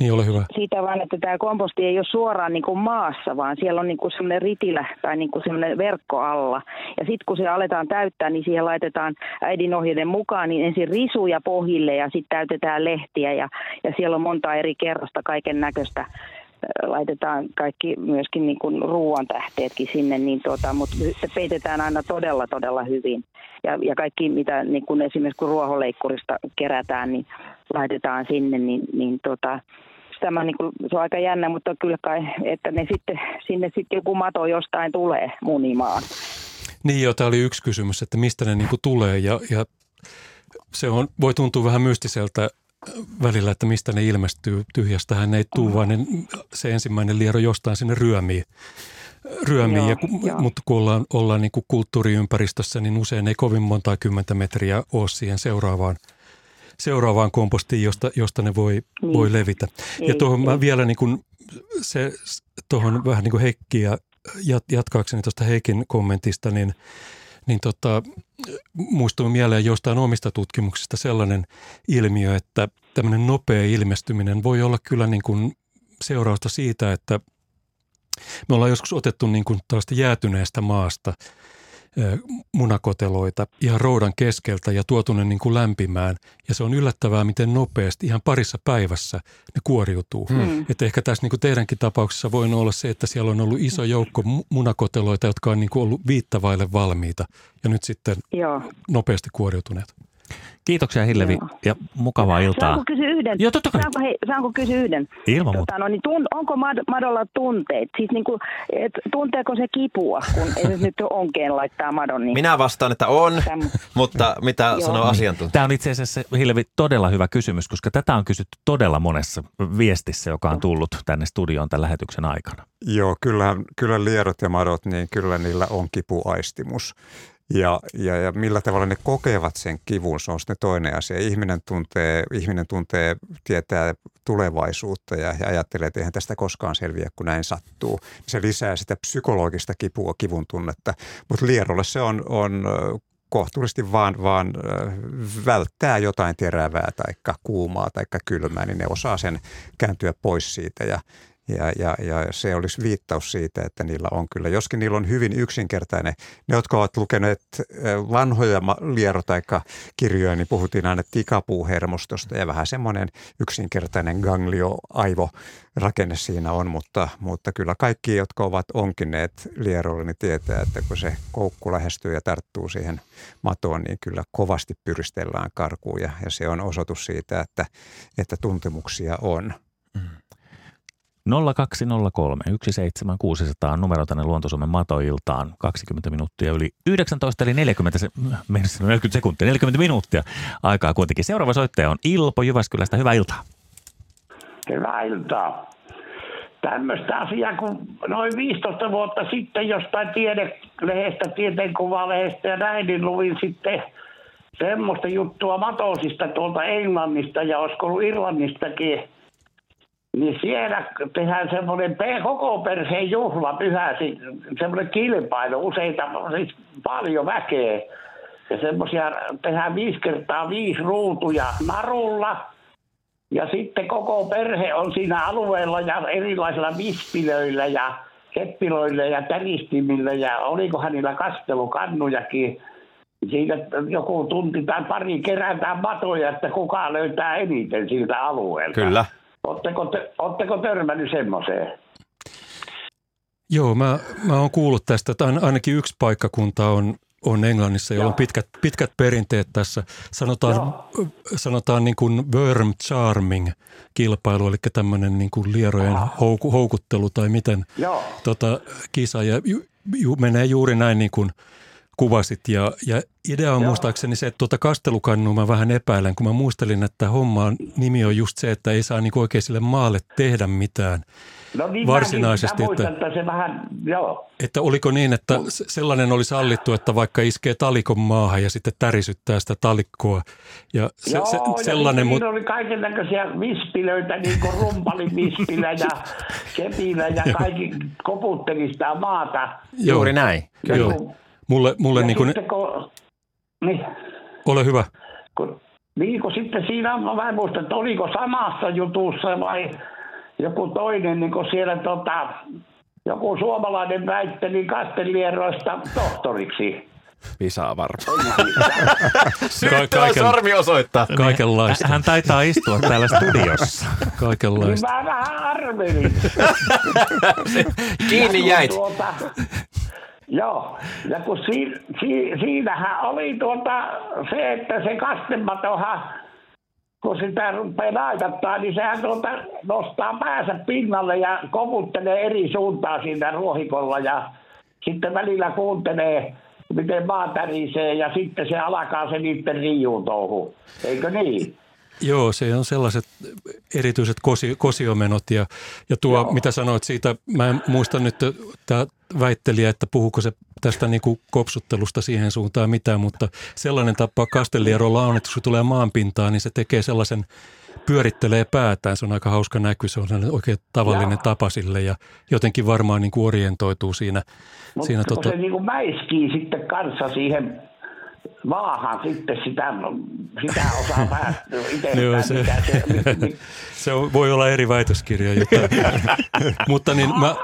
niin, ole hyvä. Siitä vaan, että tämä komposti ei ole suoraan niin kuin maassa, vaan siellä on niin kuin sellainen ritilä tai niin kuin sellainen verkko alla. Ja sitten kun se aletaan täyttää, niin siihen laitetaan äidin ohjeiden mukaan niin ensin risuja pohjille ja sitten täytetään lehtiä. Ja, ja siellä on monta eri kerrosta kaiken näköistä laitetaan kaikki myöskin niin kuin ruoan tähteetkin sinne, niin tuota, mutta se peitetään aina todella, todella hyvin. Ja, ja kaikki, mitä niin kuin esimerkiksi kun ruohonleikkurista kerätään, niin laitetaan sinne, niin, niin tuota, tämä niin kuin, se on aika jännä, mutta kyllä kai, että ne sitten, sinne sitten joku mato jostain tulee munimaan. Niin joo, tämä oli yksi kysymys, että mistä ne niin kuin tulee ja, ja se on, voi tuntua vähän mystiseltä välillä, että mistä ne ilmestyy. Tyhjästähän ei tule, vaan ne, se ensimmäinen liero jostain sinne ryömii. ryömii joo, ja, joo. Mutta kun ollaan, ollaan niin kuin kulttuuriympäristössä, niin usein ei kovin monta kymmentä metriä ole siihen seuraavaan, seuraavaan kompostiin, josta, josta ne voi, niin. voi levitä. Ei, ja tuohon mä vielä niin kuin se, tuohon vähän niin kuin Heikkiä jatkaakseni tuosta Heikin kommentista, niin – niin tota, muistuu mieleen jostain omista tutkimuksista sellainen ilmiö, että tämmöinen nopea ilmestyminen voi olla kyllä niin kuin seurausta siitä, että me ollaan joskus otettu niin kuin jäätyneestä maasta – munakoteloita ihan roudan keskeltä ja tuotu ne niin kuin lämpimään. Ja se on yllättävää, miten nopeasti, ihan parissa päivässä ne kuoriutuu. Hmm. Että ehkä tässä niin kuin teidänkin tapauksessa voi olla se, että siellä on ollut iso joukko munakoteloita, jotka on niin kuin ollut viittavaille valmiita ja nyt sitten Joo. nopeasti kuoriutuneet. Kiitoksia Hillevi Joo. ja mukavaa iltaa. Saanko kysyä yhden? Joo, totta kai. Saanko, hei, saanko kysyä yhden? Ilman muuta. Tota, no, niin tun, onko mad, madolla tunteet? Siis niin kuin, et, tunteeko se kipua, kun esimerkiksi nyt onkeen laittaa madon? Niin... Minä vastaan, että on, Täm... mutta mitä Joo. sanoo asiantuntija? Tämä on itse asiassa, Hillevi, todella hyvä kysymys, koska tätä on kysytty todella monessa viestissä, joka on tullut tänne studioon tämän lähetyksen aikana. Joo, kyllä, kyllä lierot ja madot, niin kyllä niillä on kipuaistimus. Ja, ja, ja millä tavalla ne kokevat sen kivun, se on sitten toinen asia. Ihminen tuntee, ihminen tuntee, tietää tulevaisuutta ja, ja ajattelee, että eihän tästä koskaan selviä, kun näin sattuu. Se lisää sitä psykologista kipua, kivun tunnetta. Mutta lierolle se on, on kohtuullisesti vaan, vaan välttää jotain terävää tai kuumaa tai kylmää, niin ne osaa sen kääntyä pois siitä ja, ja, ja, ja se olisi viittaus siitä, että niillä on kyllä, joskin niillä on hyvin yksinkertainen. Ne, jotka ovat lukeneet vanhoja lierotaikka-kirjoja, niin puhuttiin aina tikapuuhermostosta ja vähän semmoinen yksinkertainen ganglio-aivo rakenne siinä on, mutta, mutta kyllä kaikki, jotka ovat onkineet lierolle, niin tietää, että kun se koukku lähestyy ja tarttuu siihen matoon, niin kyllä kovasti pyristellään karkuun ja, ja se on osoitus siitä, että, että tuntemuksia on. Mm. 0203 17600 on numero tänne Luontosuomen matoiltaan 20 minuuttia yli 19 eli 40, se, 40 sekuntia, 40 minuuttia aikaa kuitenkin. Seuraava soittaja on Ilpo Jyväskylästä. Hyvää iltaa. Hyvää iltaa. tämmöistä asiaa, kun noin 15 vuotta sitten jostain tiedelehdestä, tieteenkuvalehdestä ja näin, niin luin sitten semmoista juttua Matosista tuolta Englannista ja olisiko ollut Irlannistakin. Niin siellä tehdään semmoinen koko perheen juhla pyhä, semmoinen kilpailu, useita, siis paljon väkeä. Ja semmoisia tehdään viisi kertaa viisi ruutuja narulla – ja sitten koko perhe on siinä alueella ja erilaisilla vispilöillä ja keppiloilla ja täristimillä ja oliko hänellä kastelukannujakin. Siitä joku tunti tai pari kerätään matoja, että kuka löytää eniten siltä alueelta. Kyllä. Oletteko, te, oletteko törmännyt semmoiseen? Joo, mä, mä oon kuullut tästä, että ainakin yksi paikkakunta on on Englannissa, jolla on pitkät, pitkät perinteet tässä. Sanotaan, sanotaan niin kuin worm charming kilpailu, eli tämmöinen niin kuin lierojen houku, houkuttelu tai miten tota, kisa. Ja ju, ju, menee juuri näin niin kuin kuvasit. Ja, ja idea on Joo. muistaakseni se, että tuota kastelukannua mä vähän epäilen, kun mä muistelin, että hommaan nimi on just se, että ei saa niin oikein sille maalle tehdä mitään – No niin varsinaisesti. Mä muistan, että, että, se vähän, joo. että oliko niin, että sellainen oli sallittu, että vaikka iskee talikon maahan ja sitten tärisyttää sitä talikkoa. Ja se, joo, se, ja sellainen, mutta... oli kaiken näköisiä vispilöitä, niin kuin rumpalivispilä ja (laughs) kepilä ja kaikki koputteli sitä maata. Juuri näin. Kyllä. Joo. Mulle, mulle ja niin kuin... Kun, niin. Ole hyvä. Kun, niin kun sitten siinä, mä en muista, että oliko samassa jutussa vai joku toinen, niin kuin siellä tota, joku suomalainen väitteli kastelieroista tohtoriksi. Visaa varmaan. (laughs) Ka- kaiken, sormi osoittaa. (laughs) Kaikenlaista. Hän taitaa istua täällä studiossa. (laughs) Kaikenlaista. Niin mä vähän arvelin. Kiinni jäit. Tuota, joo, ja kun si, si, siinähän oli tuota se, että se kastematohan kun sitä rupeaa naitattaa, niin sehän tuota nostaa päänsä pinnalle ja koputtelee eri suuntaan siinä ruohikolla ja sitten välillä kuuntelee, miten maa tärisee ja sitten se alkaa se niiden riiutouhu. Eikö niin? Joo, se on sellaiset erityiset kosi, kosiomenot ja, ja tuo, Joo. mitä sanoit siitä, mä en muista nyt tämä väittelijä, että puhuuko se tästä niin kuin kopsuttelusta siihen suuntaan mitään, mutta sellainen tapa kastelierolla on, että kun se tulee maanpintaan, niin se tekee sellaisen pyörittelee päätään. Se on aika hauska näky, se on oikein tavallinen Jaa. tapa sille ja jotenkin varmaan niin kuin orientoituu siinä. Mutta siinä tota... se niin kuin mäiskii sitten kanssa siihen maahan sitten sitä, sitä osaa (laughs) päästä. Joo, se, se, se voi olla eri väitöskirja, jota, (laughs) mutta niin mä,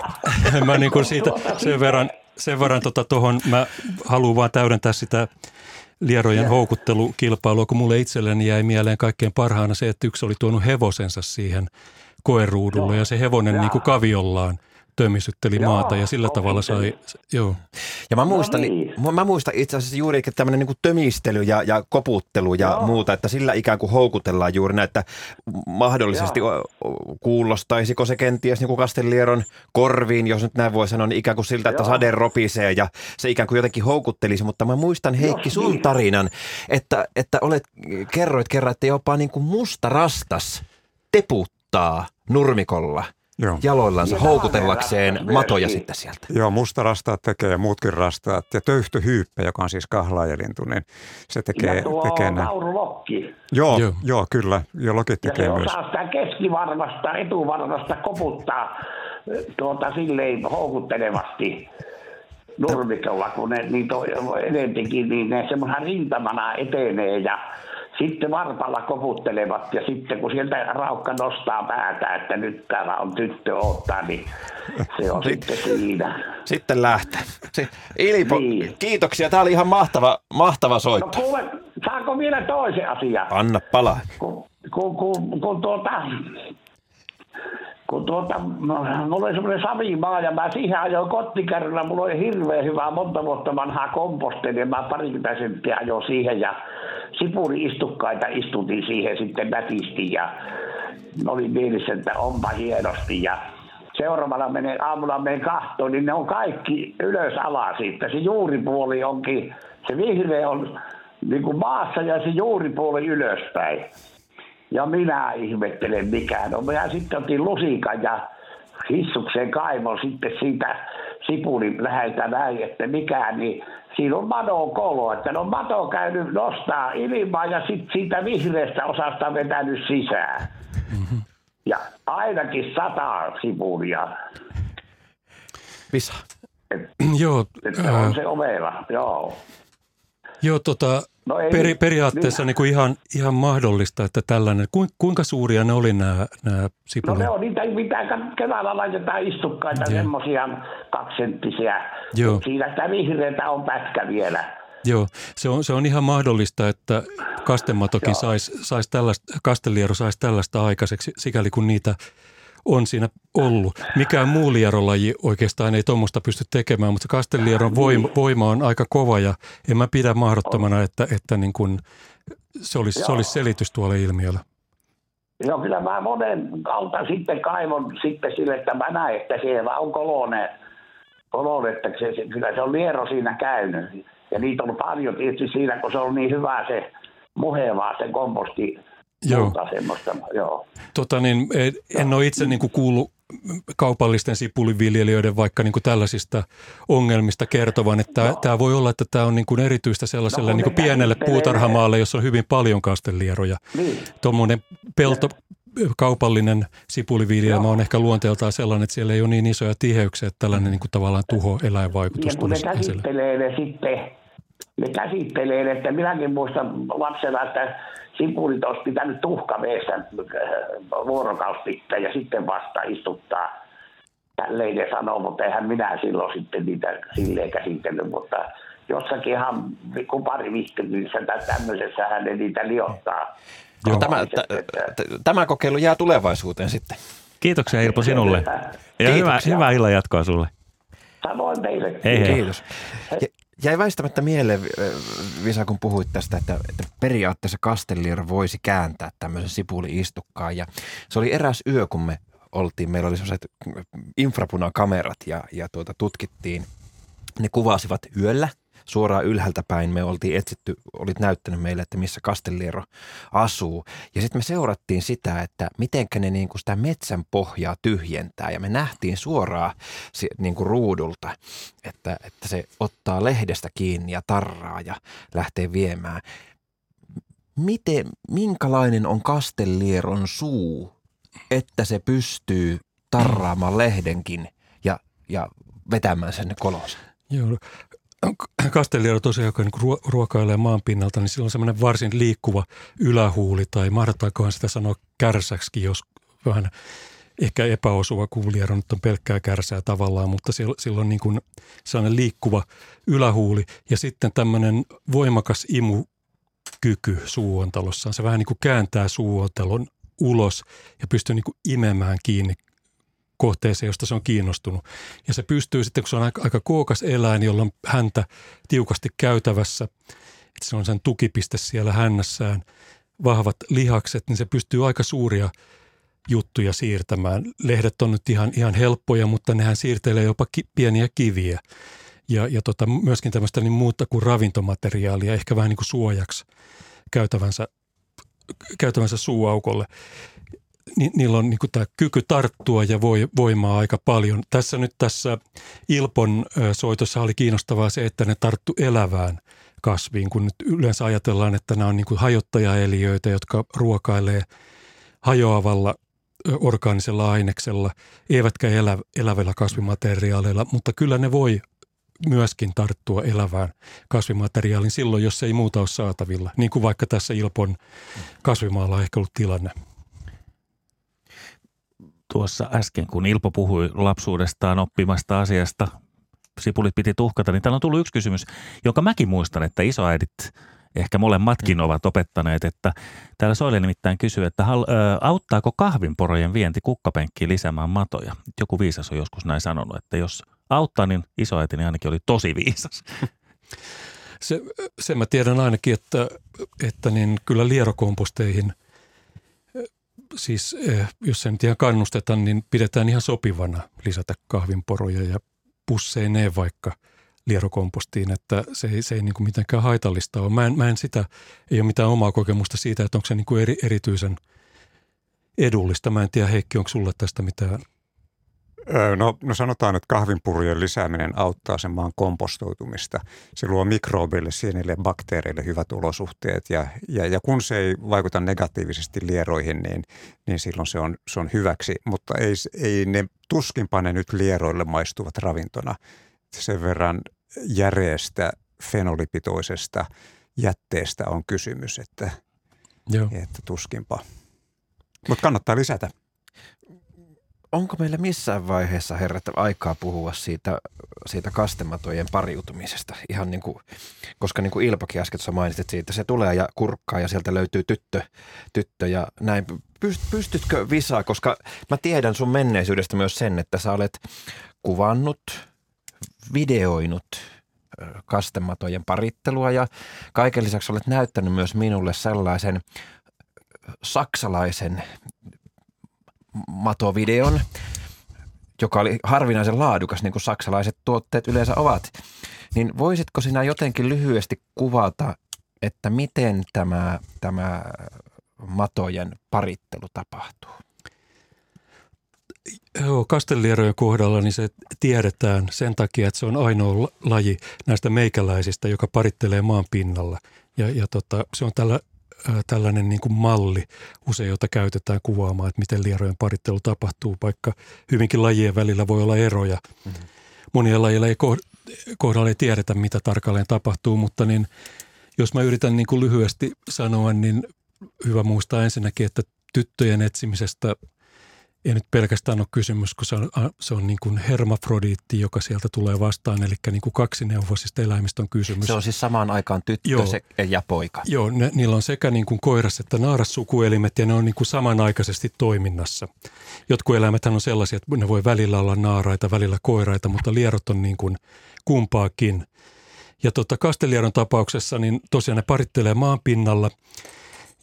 (laughs) mä niin kuin siitä sen verran, sen verran tota tuohon, mä haluan vaan täydentää sitä lierojen houkuttelukilpailua, kun mulle itselleni jäi mieleen kaikkein parhaana se, että yksi oli tuonut hevosensa siihen koeruudulle ja se hevonen niin kuin kaviollaan – tömisytteli joo, maata ja sillä tavalla sai, joo. Ja mä muistan, no niin. mä muistan itse asiassa juuri että tämmöinen niin tömistely ja, ja koputtelu ja joo. muuta, että sillä ikään kuin houkutellaan juuri näitä mahdollisesti joo. kuulostaisiko se kenties niin Kastelieron korviin, jos nyt näin voi sanoa, niin ikään kuin siltä, että joo. sade ropisee ja se ikään kuin jotenkin houkuttelisi, mutta mä muistan Heikki sun niin. tarinan, että, että olet, kerroit kerran, että jopa niin kuin musta rastas teputtaa nurmikolla – Joo. jaloillansa ja houkutellakseen matoja sitten sieltä. Joo, musta rastaat tekee ja muutkin rastaat. Ja töyhtöhyyppä, joka on siis kahlaajalintu, niin se tekee, ja tuo tekee näin. Joo, joo. joo, kyllä. Ja lokit tekee ja se myös. sitä keskivarvasta, etuvarvasta koputtaa tuota silleen houkuttelevasti nurmikolla, kun ne niitä on enemmänkin, niin ne semmoinen rintamana etenee ja sitten varpalla koputtelevat ja sitten kun sieltä raukka nostaa päätä, että nyt täällä on tyttö ottaa, niin se on (laughs) sitten siinä. Sitten lähtee. Ilpo, niin. kiitoksia. Tämä oli ihan mahtava, mahtava soitto. No kuule, saanko vielä toisen asian? Anna palaa. Kun, kun, kun, kun tuota, kun tuota, mulla oli semmoinen savimaa ja mä siihen ajoin kottikärryllä, mulla oli hirveän hyvää monta vuotta vanhaa komposteli ja mä parikymmentä senttiä ajoin siihen ja sipuri-istukkaita istutin siihen sitten nätisti ja oli mielessä, että onpa hienosti ja seuraavana menen, aamulla menen kahtoon, niin ne on kaikki ylös alas siitä. Se juuripuoli onkin, se vihreä on niin kuin maassa ja se juuripuoli ylöspäin. Ja minä ihmettelen mikään. No minä sitten otin lusikan ja hissukseen kaivon sitten siitä sipulin läheltä näin, että mikä, niin siinä on madon kolo, että no mato käynyt nostaa ilmaa ja sitten siitä vihreästä osasta vetänyt sisään. Mm-hmm. Ja ainakin sata sipulia. Visa. Et, Joo. että on se ovela, joo. Joo, tota, no ei, peri, periaatteessa niin kuin ihan, ihan mahdollista, että tällainen, kuinka suuria ne oli nämä, nämä sipulit? No ne on niitä, mitä keväällä laitetaan istukkaita, semmoisia kaksisenttisiä. Joo. Siinä sitä vihreätä on pätkä vielä. Joo, se on, se on ihan mahdollista, että kastematokin saisi sais tällaista, kasteliero saisi tällaista aikaiseksi, sikäli kun niitä on siinä ollut. Mikään muu lierolaji oikeastaan ei tuommoista pysty tekemään, mutta Castellieron voima, voima on aika kova ja en mä pidä mahdottomana, että, että niin kun se, olisi, se olisi selitys tuolle ilmiölle. Joo, kyllä mä monen kautta sitten kaivon sitten sille, että mä näen, että siellä on kolone, kolone että se, se, kyllä se on liero siinä käynyt. Ja niitä on paljon tietysti siinä, kun se on niin hyvä se muhevaa se komposti Joo. semmoista, joo. Tota niin, en ole itse niin kuin kuullut kaupallisten sipuliviljelijöiden vaikka niin kuin tällaisista ongelmista kertovan, että no. tämä voi olla, että tämä on niin kuin erityistä sellaiselle no, niin kuin pienelle puutarhamaalle, jossa on hyvin paljon kastelieroja. Niin. Tuommoinen pelto, kaupallinen sipuliviljelmä on ehkä luonteeltaan sellainen, että siellä ei ole niin isoja tiheyksiä, että tällainen niin kuin tavallaan tuho eläinvaikutus kun ne käsittelee ne sitten, ne käsittelee, että minäkin muistan lapsena, että sipulit olisi pitänyt tuhkaveessä äh, vuorokausitta ja sitten vasta istuttaa. Tälleen ne sanoo, mutta eihän minä silloin sitten niitä silleen käsitellyt, mutta jossakin ihan kun pari vihkelyssä tai tämmöisessä hän ne niitä liottaa. Joo, tämä, t- tämä kokeilu jää tulevaisuuteen sitten. Kiitoksia Irpo sinulle. Ja hyvää, hyvää illan jatkoa sulle. Samoin teille. Hei, hei. Kiitos. Jäi väistämättä mieleen, Visa, kun puhuit tästä, että, että periaatteessa Castellier voisi kääntää tämmöisen sipuli-istukkaan. Ja se oli eräs yö, kun me oltiin, meillä oli sellaiset infrapunakamerat ja, ja tuota, tutkittiin. Ne kuvasivat yöllä suoraan ylhäältä päin me oltiin etsitty, olit näyttänyt meille, että missä Castelliero asuu. Ja sitten me seurattiin sitä, että miten ne niin kuin sitä metsän pohjaa tyhjentää. Ja me nähtiin suoraan niin kuin ruudulta, että, että se ottaa lehdestä kiinni ja tarraa ja lähtee viemään. Miten, minkälainen on Castellieron suu, että se pystyy tarraamaan lehdenkin ja, ja vetämään sen kolonsa? Joo, Castelliero tosiaan, joka niin ruokailee maan pinnalta, niin sillä on semmoinen varsin liikkuva ylähuuli, tai mahdottaakohan sitä sanoa kärsäksi, jos vähän ehkä epäosuva kuuliero nyt on pelkkää kärsää tavallaan, mutta sillä on niin kuin sellainen liikkuva ylähuuli ja sitten tämmöinen voimakas imukyky suuontalossaan. Se vähän niin kuin kääntää suuontalon ulos ja pystyy niin kuin imemään kiinni kohteeseen, josta se on kiinnostunut. Ja se pystyy sitten, kun se on aika, aika kookas eläin, jolla on häntä tiukasti käytävässä, että se on sen tukipiste siellä hännässään, vahvat lihakset, niin se pystyy aika suuria juttuja siirtämään. Lehdet on nyt ihan, ihan helppoja, mutta nehän siirtelee jopa ki, pieniä kiviä. Ja, ja tota, myöskin tämmöistä niin muuta kuin ravintomateriaalia, ehkä vähän niin kuin suojaksi käytävänsä, käytävänsä suuaukolle ni, niillä on niin tämä kyky tarttua ja voi, voimaa aika paljon. Tässä nyt tässä Ilpon soitossa oli kiinnostavaa se, että ne tarttu elävään kasviin, kun nyt yleensä ajatellaan, että nämä on niin hajottajaeliöitä, jotka ruokailee hajoavalla orgaanisella aineksella, eivätkä elä, elävillä kasvimateriaaleilla, mutta kyllä ne voi myöskin tarttua elävään kasvimateriaalin silloin, jos ei muuta ole saatavilla, niin kuin vaikka tässä Ilpon kasvimaalla on ehkä ollut tilanne tuossa äsken, kun Ilpo puhui lapsuudestaan oppimasta asiasta, sipulit piti tuhkata, niin täällä on tullut yksi kysymys, jonka mäkin muistan, että isoäidit ehkä molemmatkin mm. ovat opettaneet, että täällä Soile nimittäin kysyy, että hal, ö, auttaako kahvinporojen vienti kukkapenkkiin lisäämään matoja? Joku viisas on joskus näin sanonut, että jos auttaa, niin isoäitini ainakin oli tosi viisas. Se, sen mä tiedän ainakin, että, että niin kyllä lierokomposteihin – siis eh, jos sen ihan kannusteta, niin pidetään ihan sopivana lisätä kahvinporoja ja pusseineen vaikka lierokompostiin, että se ei, se ei niin kuin mitenkään haitallista ole. Mä en, mä en sitä, ei ole mitään omaa kokemusta siitä, että onko se niin kuin eri, erityisen edullista. Mä en tiedä Heikki, onko sulle tästä mitään No, no sanotaan, että kahvinpurujen lisääminen auttaa sen maan kompostoitumista. Se luo mikrobeille, sienille ja bakteereille hyvät olosuhteet ja, ja, ja kun se ei vaikuta negatiivisesti lieroihin, niin, niin silloin se on, se on hyväksi. Mutta ei, ei ne tuskinpa ne nyt lieroille maistuvat ravintona. Sen verran järeestä, fenolipitoisesta jätteestä on kysymys, että, Joo. että tuskinpa. Mutta kannattaa lisätä onko meillä missään vaiheessa herrat aikaa puhua siitä, siitä kastematojen pariutumisesta? Ihan niin kuin, koska niin kuin Ilpakin äsken tuossa mainitsit siitä, se tulee ja kurkkaa ja sieltä löytyy tyttö, tyttö ja näin. Pystytkö Visa, koska mä tiedän sun menneisyydestä myös sen, että sä olet kuvannut, videoinut kastematojen parittelua ja kaiken lisäksi olet näyttänyt myös minulle sellaisen saksalaisen matovideon, joka oli harvinaisen laadukas, niin kuin saksalaiset tuotteet yleensä ovat. Niin voisitko sinä jotenkin lyhyesti kuvata, että miten tämä, tämä matojen parittelu tapahtuu? Joo, kastellierojen kohdalla niin se tiedetään sen takia, että se on ainoa laji näistä meikäläisistä, joka parittelee maan pinnalla. Ja, ja tota, se on tällä tällainen niin kuin malli usein, jota käytetään kuvaamaan, että miten lierojen parittelu tapahtuu, vaikka hyvinkin lajien välillä voi olla eroja. Mm-hmm. Monien lajilla ei kohdalla ei tiedetä, mitä tarkalleen tapahtuu, mutta niin, jos mä yritän niin kuin lyhyesti sanoa, niin hyvä muistaa ensinnäkin, että tyttöjen etsimisestä – ei nyt pelkästään ole kysymys, kun se on, se on niin kuin hermafrodiitti, joka sieltä tulee vastaan, eli niin kuin kaksineuvosista eläimistä on kysymys. Se on siis samaan aikaan tyttö Joo. ja poika. Joo, ne, niillä on sekä niin kuin koiras että naaras sukuelimet ja ne on niin kuin samanaikaisesti toiminnassa. Jotkut eläimet on sellaisia, että ne voi välillä olla naaraita, välillä koiraita, mutta lierot on niin kuin kumpaakin. Ja tota, kastelieron tapauksessa niin tosiaan ne parittelee maan pinnalla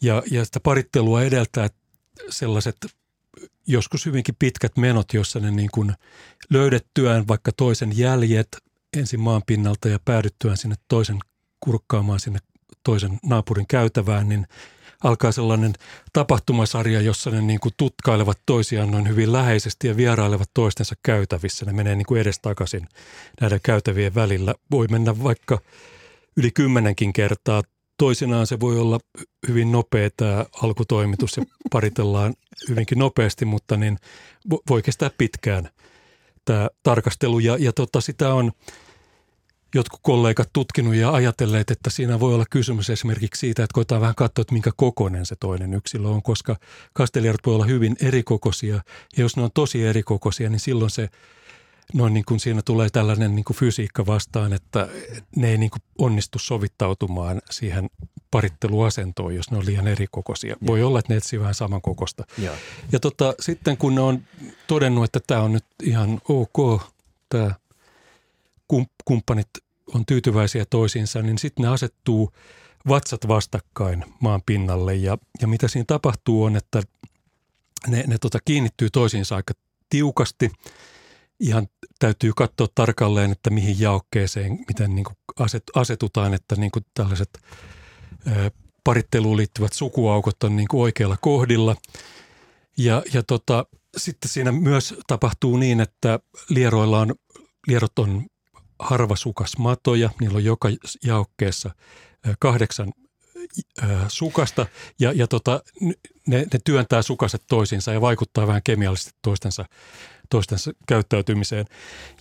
ja, ja sitä parittelua edeltää sellaiset joskus hyvinkin pitkät menot, jossa ne niin kuin löydettyään vaikka toisen jäljet ensin maan pinnalta ja päädyttyään sinne toisen kurkkaamaan sinne toisen naapurin käytävään, niin alkaa sellainen tapahtumasarja, jossa ne niin kuin tutkailevat toisiaan noin hyvin läheisesti ja vierailevat toistensa käytävissä. Ne menee niin kuin edestakaisin näiden käytävien välillä. Voi mennä vaikka yli kymmenenkin kertaa Toisinaan se voi olla hyvin nopea tämä alkutoimitus ja (laughs) paritellaan hyvinkin nopeasti, mutta niin voi kestää pitkään tämä tarkastelu. Ja, ja tota, sitä on jotkut kollegat tutkinut ja ajatelleet, että siinä voi olla kysymys esimerkiksi siitä, että koetaan vähän katsoa, että minkä kokoinen se toinen yksilö on, koska kastelijat voi olla hyvin erikokoisia. Ja jos ne on tosi erikokoisia, niin silloin se noin niin kuin siinä tulee tällainen niin kuin fysiikka vastaan, että ne ei niin kuin onnistu sovittautumaan siihen paritteluasentoon, jos ne on liian erikokoisia. Ja. Voi olla, että ne etsii vähän samankokosta. Ja, ja tota, sitten kun ne on todennut, että tämä on nyt ihan ok, tämä kumppanit on tyytyväisiä toisiinsa, niin sitten ne asettuu vatsat vastakkain maan pinnalle. Ja, ja mitä siinä tapahtuu on, että ne, ne tota kiinnittyy toisiinsa aika tiukasti – ihan täytyy katsoa tarkalleen, että mihin jaokkeeseen, miten niin kuin asetutaan, että niin kuin tällaiset paritteluun liittyvät sukuaukot on niin kuin oikealla kohdilla. Ja, ja tota, sitten siinä myös tapahtuu niin, että lieroilla on, lierot on harvasukasmatoja, niillä on joka jaokkeessa kahdeksan sukasta ja, ja tota, ne, ne työntää sukaset toisiinsa ja vaikuttaa vähän kemiallisesti toistensa toistensa käyttäytymiseen.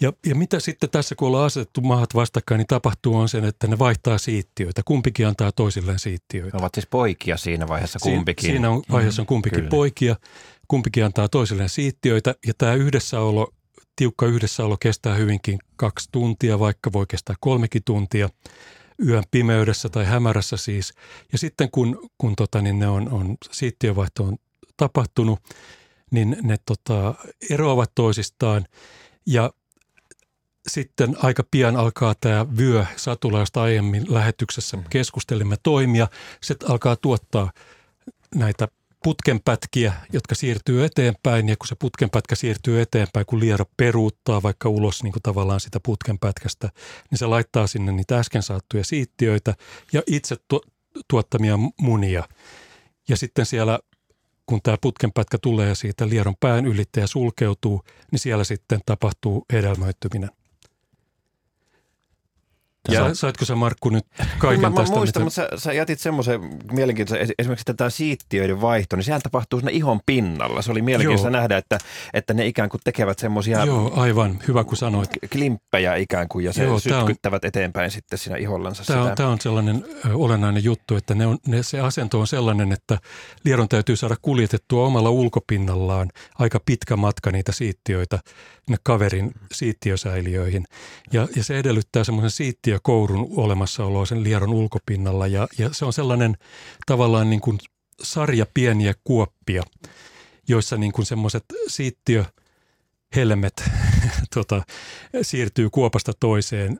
Ja, ja mitä sitten tässä, kun ollaan asetettu maat vastakkain, niin tapahtuu on sen, että ne vaihtaa siittiöitä. Kumpikin antaa toisilleen siittiöitä. Ne ovat siis poikia siinä vaiheessa kumpikin. Si- siinä on, vaiheessa on mm, kumpikin mm, poikia. Kumpikin antaa toisilleen siittiöitä ja tämä yhdessäolo, tiukka yhdessäolo kestää hyvinkin kaksi tuntia, vaikka voi kestää kolmekin tuntia yön pimeydessä tai hämärässä siis. Ja sitten kun, kun tota, niin ne on, on siittiövaihto on tapahtunut, niin ne tota, eroavat toisistaan ja sitten aika pian alkaa tämä vyö satula, josta aiemmin lähetyksessä mm. keskustelimme toimia. Se alkaa tuottaa näitä putkenpätkiä, jotka siirtyy eteenpäin ja kun se putkenpätkä siirtyy eteenpäin, kun liero peruuttaa vaikka ulos niin kuin tavallaan sitä putkenpätkästä, niin se laittaa sinne niitä äsken saattuja siittiöitä ja itse tu- tuottamia munia. Ja sitten siellä kun tämä putkenpätkä tulee siitä lieron pään ylitse ja sulkeutuu, niin siellä sitten tapahtuu hedelmöittyminen. Ja saitko sä Markku nyt kaiken mä, mä tästä? muistan, mitä... mutta sä, sä jätit semmoisen mielenkiintoisen, esimerkiksi tätä siittiöiden vaihto, niin sehän tapahtuu siinä ihon pinnalla. Se oli mielenkiintoista Joo. nähdä, että, että ne ikään kuin tekevät semmoisia Joo, aivan. Hyvä kun sanoit. klimppejä ikään kuin ja se Joo, tää on- sytkyttävät eteenpäin sitten siinä ihollansa Tämä sitä. on, tämä on sellainen olennainen juttu, että ne on, ne, se asento on sellainen, että lieron täytyy saada kuljetettua omalla ulkopinnallaan aika pitkä matka niitä siittiöitä ne kaverin siittiösäiliöihin. Ja, ja se edellyttää semmoisen siittiökourun olemassaoloa sen lieron ulkopinnalla. Ja, ja se on sellainen tavallaan niin kuin sarja pieniä kuoppia, joissa niin kuin semmoiset siittiö helmet (laughs) tota, siirtyy kuopasta toiseen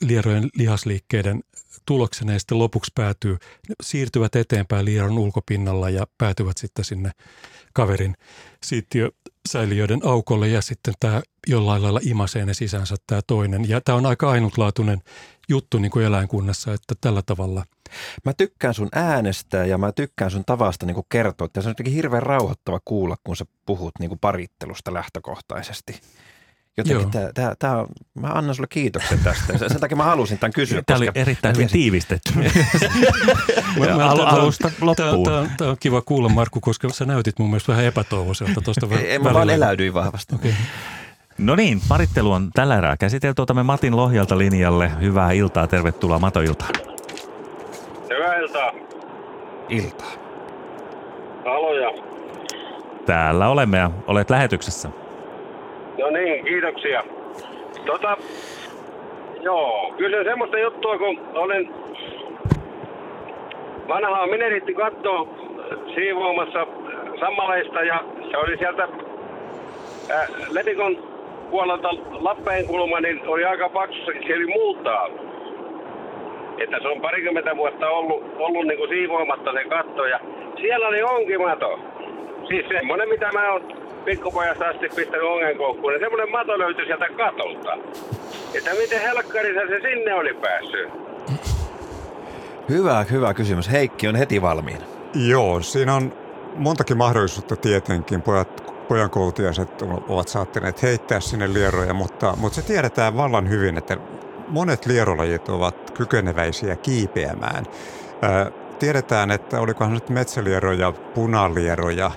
lierojen lihasliikkeiden tuloksena ja sitten lopuksi päätyy, siirtyvät eteenpäin lieron ulkopinnalla ja päätyvät sitten sinne kaverin siittiösäiliöiden aukolle ja sitten tämä jollain lailla imasee ne sisänsä tämä toinen. Ja tämä on aika ainutlaatuinen juttu niin kuin eläinkunnassa, että tällä tavalla. Mä tykkään sun äänestä ja mä tykkään sun tavasta niin kertoa, että se on jotenkin hirveän rauhoittava kuulla, kun sä puhut niin parittelusta lähtökohtaisesti. Jotenkin Joo. tää, tää, tää on, mä annan sulle kiitoksen tästä. Sen takia mä halusin tämän kysyä. Tämä oli koska erittäin mä hyvin tiivistetty. (laughs) Al- alusta loppuun. Tämä, tämä on kiva kuulla Markku, koska sä näytit mun mielestä vähän epätoivoiselta tuosta (laughs) Ei, mä vaan eläydyin vahvasti. Okay. No niin, parittelu on tällä erää käsitelty. Otamme Matin Lohjalta linjalle. Hyvää iltaa, tervetuloa Matoiltaan. Hyvää iltaa. Iltaa. Aloja. Täällä olemme ja olet lähetyksessä. No niin, kiitoksia. Tota, joo, kysyn semmoista juttua, kun olen vanhaa mineritti kattoa siivoamassa sammaleista ja se oli sieltä ää, Letikon puolelta Lappeen kulma, niin oli aika paksu, se oli multaa. Että se on parikymmentä vuotta ollut, ollut niin kuin siivoamatta se katto ja siellä oli onkimato. Siis semmonen, mitä mä oon pikkupojasta asti pistänyt ongenkoukkuun, niin semmonen mato löytyi sieltä katolta. Että miten helkkarissa se sinne oli päässyt? Hyvä, hyvä kysymys. Heikki on heti valmiina. Joo, siinä on montakin mahdollisuutta tietenkin. Pojat, pojankoulutiaiset ovat saattaneet heittää sinne lieroja, mutta, mutta se tiedetään vallan hyvin, että monet lierolajit ovat kykeneväisiä kiipeämään. Ää, tiedetään, että olikohan nyt metsälieroja, punalieroja,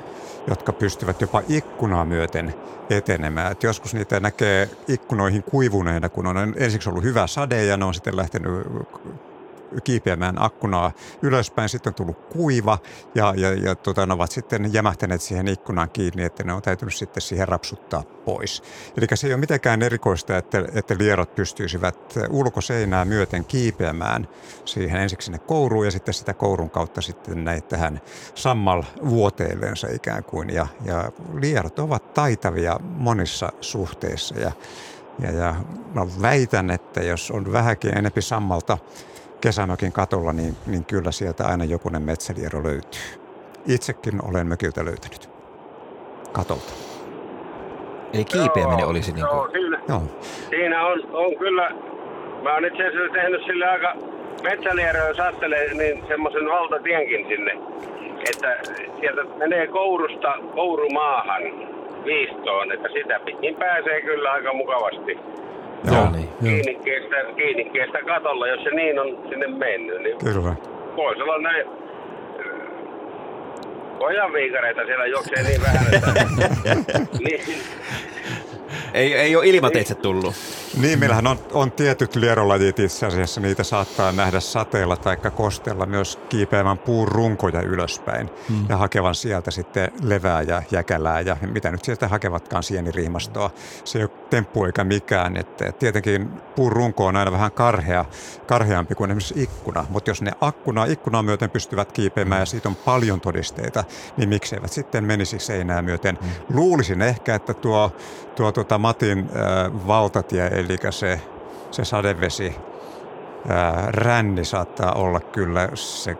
jotka pystyvät jopa ikkunaa myöten etenemään. Et joskus niitä näkee ikkunoihin kuivuneena, kun on ensiksi ollut hyvä sade ja ne on sitten lähtenyt kiipeämään akkunaa ylöspäin, sitten on tullut kuiva ja, ja, ja tota, ne ovat sitten jämähtäneet siihen ikkunaan kiinni, että ne on täytynyt sitten siihen rapsuttaa pois. Eli se ei ole mitenkään erikoista, että, että lierot pystyisivät ulkoseinää myöten kiipeämään siihen ensiksi sinne kouruun ja sitten sitä kourun kautta sitten näitä tähän sammal vuoteilleensa ikään kuin. Ja, ja lierot ovat taitavia monissa suhteissa ja, ja, ja mä väitän, että jos on vähänkin enempi sammalta kesämökin katolla, niin, niin kyllä sieltä aina jokunen metsäliero löytyy. Itsekin olen mökiltä löytänyt katolta. Eli kiipeäminen Joo, olisi niin Joo, kuin... siinä, Joo. siinä on, on kyllä, mä oon itse asiassa tehnyt sille aika metsälieroja saattelee niin semmoisen valtatienkin sinne, että sieltä menee kourusta kourumaahan viistoon, että sitä pitkin pääsee kyllä aika mukavasti. Joo, niin. Kiinnikkeestä, kiinnikkeestä katolla, jos se niin on sinne mennyt, niin Kyllä. voisi olla näin pojan viikareita siellä juoksee niin vähän, että (laughs) niin, Ei, ei ole ilmateitse tullut. Niin, meillähän on, on tietyt lierolajit itse asiassa, niitä saattaa nähdä sateella tai kosteella myös kiipeämään puun runkoja ylöspäin hmm. ja hakevan sieltä sitten levää ja jäkälää ja mitä nyt sieltä hakevatkaan sienirihmastoa. Se ei ole temppu eikä mikään, että tietenkin puun runko on aina vähän karhea, karheampi kuin esimerkiksi ikkuna, mutta jos ne akkuna, ikkunaa myöten pystyvät kiipeämään ja siitä on paljon todisteita, niin mikseivät sitten menisi seinää myöten. Hmm. Luulisin ehkä, että tuo, tuo tuota Matin äh, valtatie, eli se, se sadevesi ää, ränni saattaa olla kyllä se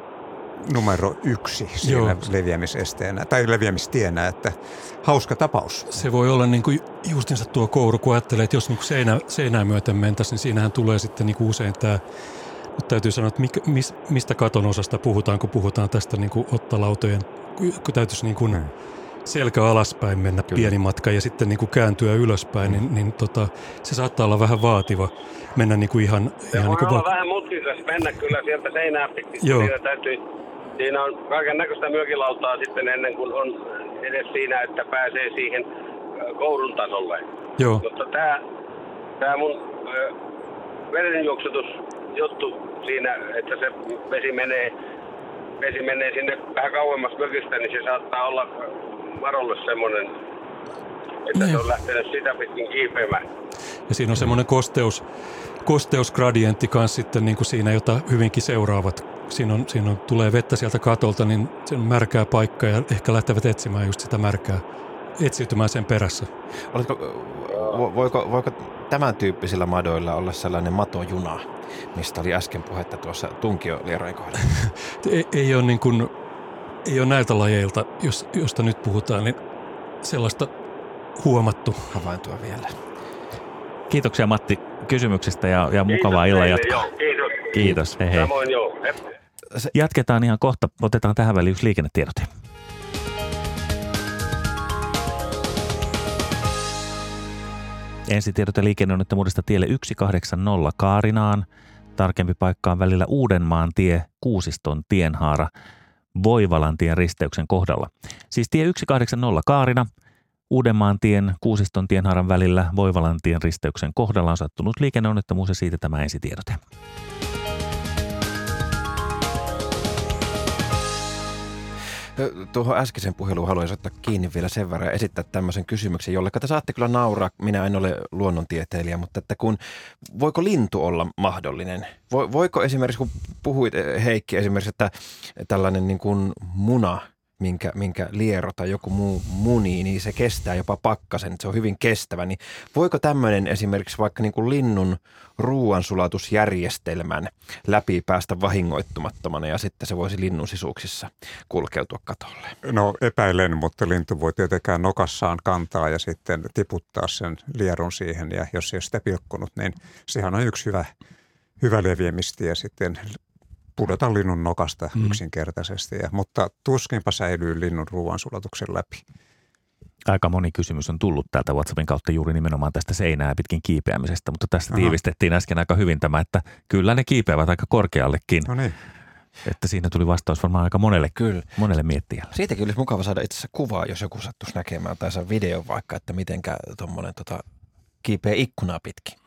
numero yksi siinä Joo. leviämisesteenä tai leviämistienä, että hauska tapaus. Se voi olla niin kuin justinsa tuo kouru, kun ajattelee, että jos niin kuin seinä, seinää myöten mentäisiin, niin siinähän tulee sitten niin kuin usein tämä, nyt täytyy sanoa, että mikä, mis, mistä katon osasta puhutaan, kun puhutaan tästä niin kuin ottalautojen kun täytyisi niin kuin selkä alaspäin mennä Kyllä. pieni matka ja sitten niin kuin kääntyä ylöspäin, niin, niin tota, se saattaa olla vähän vaativa mennä niin kuin ihan... Se ihan voi niin kuin olla va- vähän mutkikas mennä kyllä sieltä seinää pitkin. Joo. Täytyy, siinä on kaiken näköistä mökilautaa sitten ennen kuin on edes siinä, että pääsee siihen ö, koulun tasolle. Joo. Mutta tämä, tämä mun ö, verenjuoksutus juttu siinä, että se vesi menee, vesi menee sinne vähän kauemmas mökistä, niin se saattaa olla Marolle semmoinen, että se on lähtenyt sitä pitkin kiipeämään. Ja siinä on semmoinen kosteus, kosteusgradientti kanssa sitten niin kuin siinä, jota hyvinkin seuraavat. Siinä, on, siinä on, tulee vettä sieltä katolta, niin se on märkää paikka ja ehkä lähtevät etsimään just sitä märkää, etsiytymään sen perässä. Oletko, vo- voiko, voiko tämän tyyppisillä madoilla olla sellainen matojuna, mistä oli äsken puhetta tuossa tunkiolierojen kohdalla? (laughs) Ei, ei, ole niin kuin, ei ole näiltä lajeilta, jos, josta nyt puhutaan, niin sellaista huomattu. Havaintoa vielä. Kiitoksia Matti kysymyksestä ja, ja mukavaa illan jatkoa. Kiitos. Kiitos, hei hei. Samoin joo. Hep. Jatketaan ihan kohta. Otetaan tähän väliin yksi liikennetiedote. Ensitiedote liikenneonnettomuudesta tielle 180 Kaarinaan. Tarkempi paikka on välillä Uudenmaan tie, Kuusiston tienhaara, Voivalan tien risteyksen kohdalla. Siis tie 180 Kaarina, Uudenmaan tien, Kuusiston tienhaaran välillä, Voivalan tien risteyksen kohdalla on sattunut liikenneonnettomuus ja siitä tämä ensitiedote. Tuohon äskeisen puheluun haluaisin ottaa kiinni vielä sen verran ja esittää tämmöisen kysymyksen, jolle te saatte kyllä nauraa. Minä en ole luonnontieteilijä, mutta että kun, voiko lintu olla mahdollinen? Vo- Voiko esimerkiksi, kun puhuit Heikki esimerkiksi, että tällainen niin kuin muna, minkä, minkä liero tai joku muu muni, niin se kestää jopa pakkasen, että se on hyvin kestävä. Niin voiko tämmöinen esimerkiksi vaikka niin kuin linnun ruoansulatusjärjestelmän läpi päästä vahingoittumattomana ja sitten se voisi linnun sisuksissa kulkeutua katolle? No epäilen, mutta lintu voi tietenkään nokassaan kantaa ja sitten tiputtaa sen lierun siihen. Ja jos ei ole sitä pilkkonut, niin sehän on yksi hyvä, hyvä leviämistie sitten pudota linnun nokasta Mm. yksinkertaisesti. Ja, mutta tuskinpa säilyy linnun ruoansulatuksen läpi. Aika moni kysymys on tullut täältä WhatsAppin kautta juuri nimenomaan tästä seinää pitkin kiipeämisestä, mutta tässä Aha. tiivistettiin äsken aika hyvin tämä, että kyllä ne kiipeävät aika korkeallekin. No niin. Että siinä tuli vastaus varmaan aika monelle, Kyllä. monelle miettiälle. Siitäkin olisi mukava saada itse asiassa kuvaa, jos joku sattuisi näkemään tai saa videon vaikka, että mitenkä tuommoinen tota, kiipeä ikkunaa pitkin,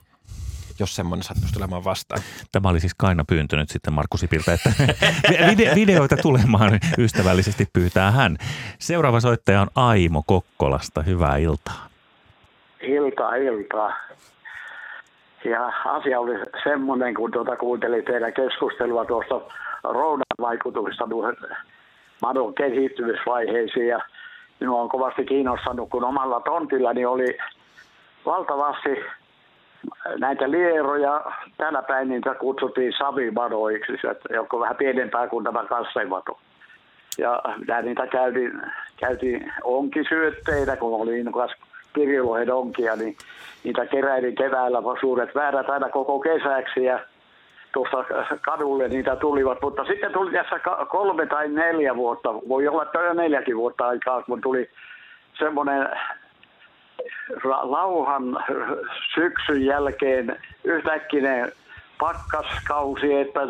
jos semmoinen sattuisi tulemaan vastaan. Tämä oli siis Kaina pyyntö nyt sitten Markku Sipiltä, että (laughs) vide- videoita tulemaan ystävällisesti pyytää hän. Seuraava soittaja on Aimo Kokkolasta. Hyvää iltaa. Iltaa, iltaa. Ja asia oli semmoinen, kun tuota kuuntelin teidän keskustelua tuosta roudan vaikutuksista tuohon madon kehittymisvaiheisiin. Ja minua on kovasti kiinnostanut, kun omalla tontillani oli valtavasti näitä lieroja. Täällä päin niitä kutsuttiin savimadoiksi, että jotka on vähän pienempää kuin tämä kasseimato. Ja minä niitä käytin, käytin onkisyötteinä, kun oli innokas kirjolohen onkia, niin niitä keräilin keväällä suuret väärät aina koko kesäksi ja tuossa kadulle niitä tulivat, mutta sitten tuli tässä kolme tai neljä vuotta, voi olla että jo neljäkin vuotta aikaa, kun tuli semmoinen lauhan syksyn jälkeen yhtäkkinen pakkaskausi, että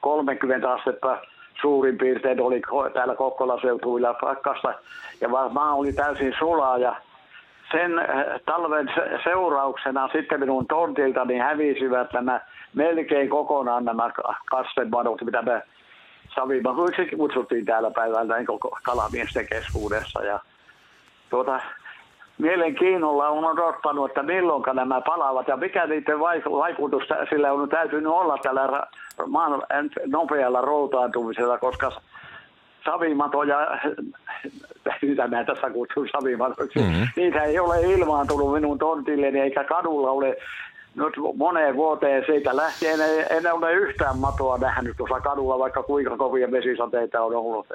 30 astetta suurin piirtein oli täällä Kokkola seutuilla pakkasta ja maa oli täysin sulaa ja sen äh, talven se- seurauksena sitten minun tontiltani hävisivät nämä melkein kokonaan nämä ka- kastemadot, mitä me savimakuiksi kutsuttiin täällä päivällä niin kalamiesten keskuudessa. Ja tuota, mielenkiinnolla on odottanut, että milloin nämä palaavat ja mikä niiden vaik- vaikutus sillä on täytynyt olla tällä maan nopealla routaantumisella, koska savimatoja, (laughs) mitä mä tässä kutsun savimatoiksi, mm-hmm. niitä ei ole ilmaantunut minun tontilleni eikä kadulla ole nyt moneen vuoteen siitä lähtien ei, en ole yhtään matoa nähnyt tuossa kadulla, vaikka kuinka kovia vesisateita on ollut.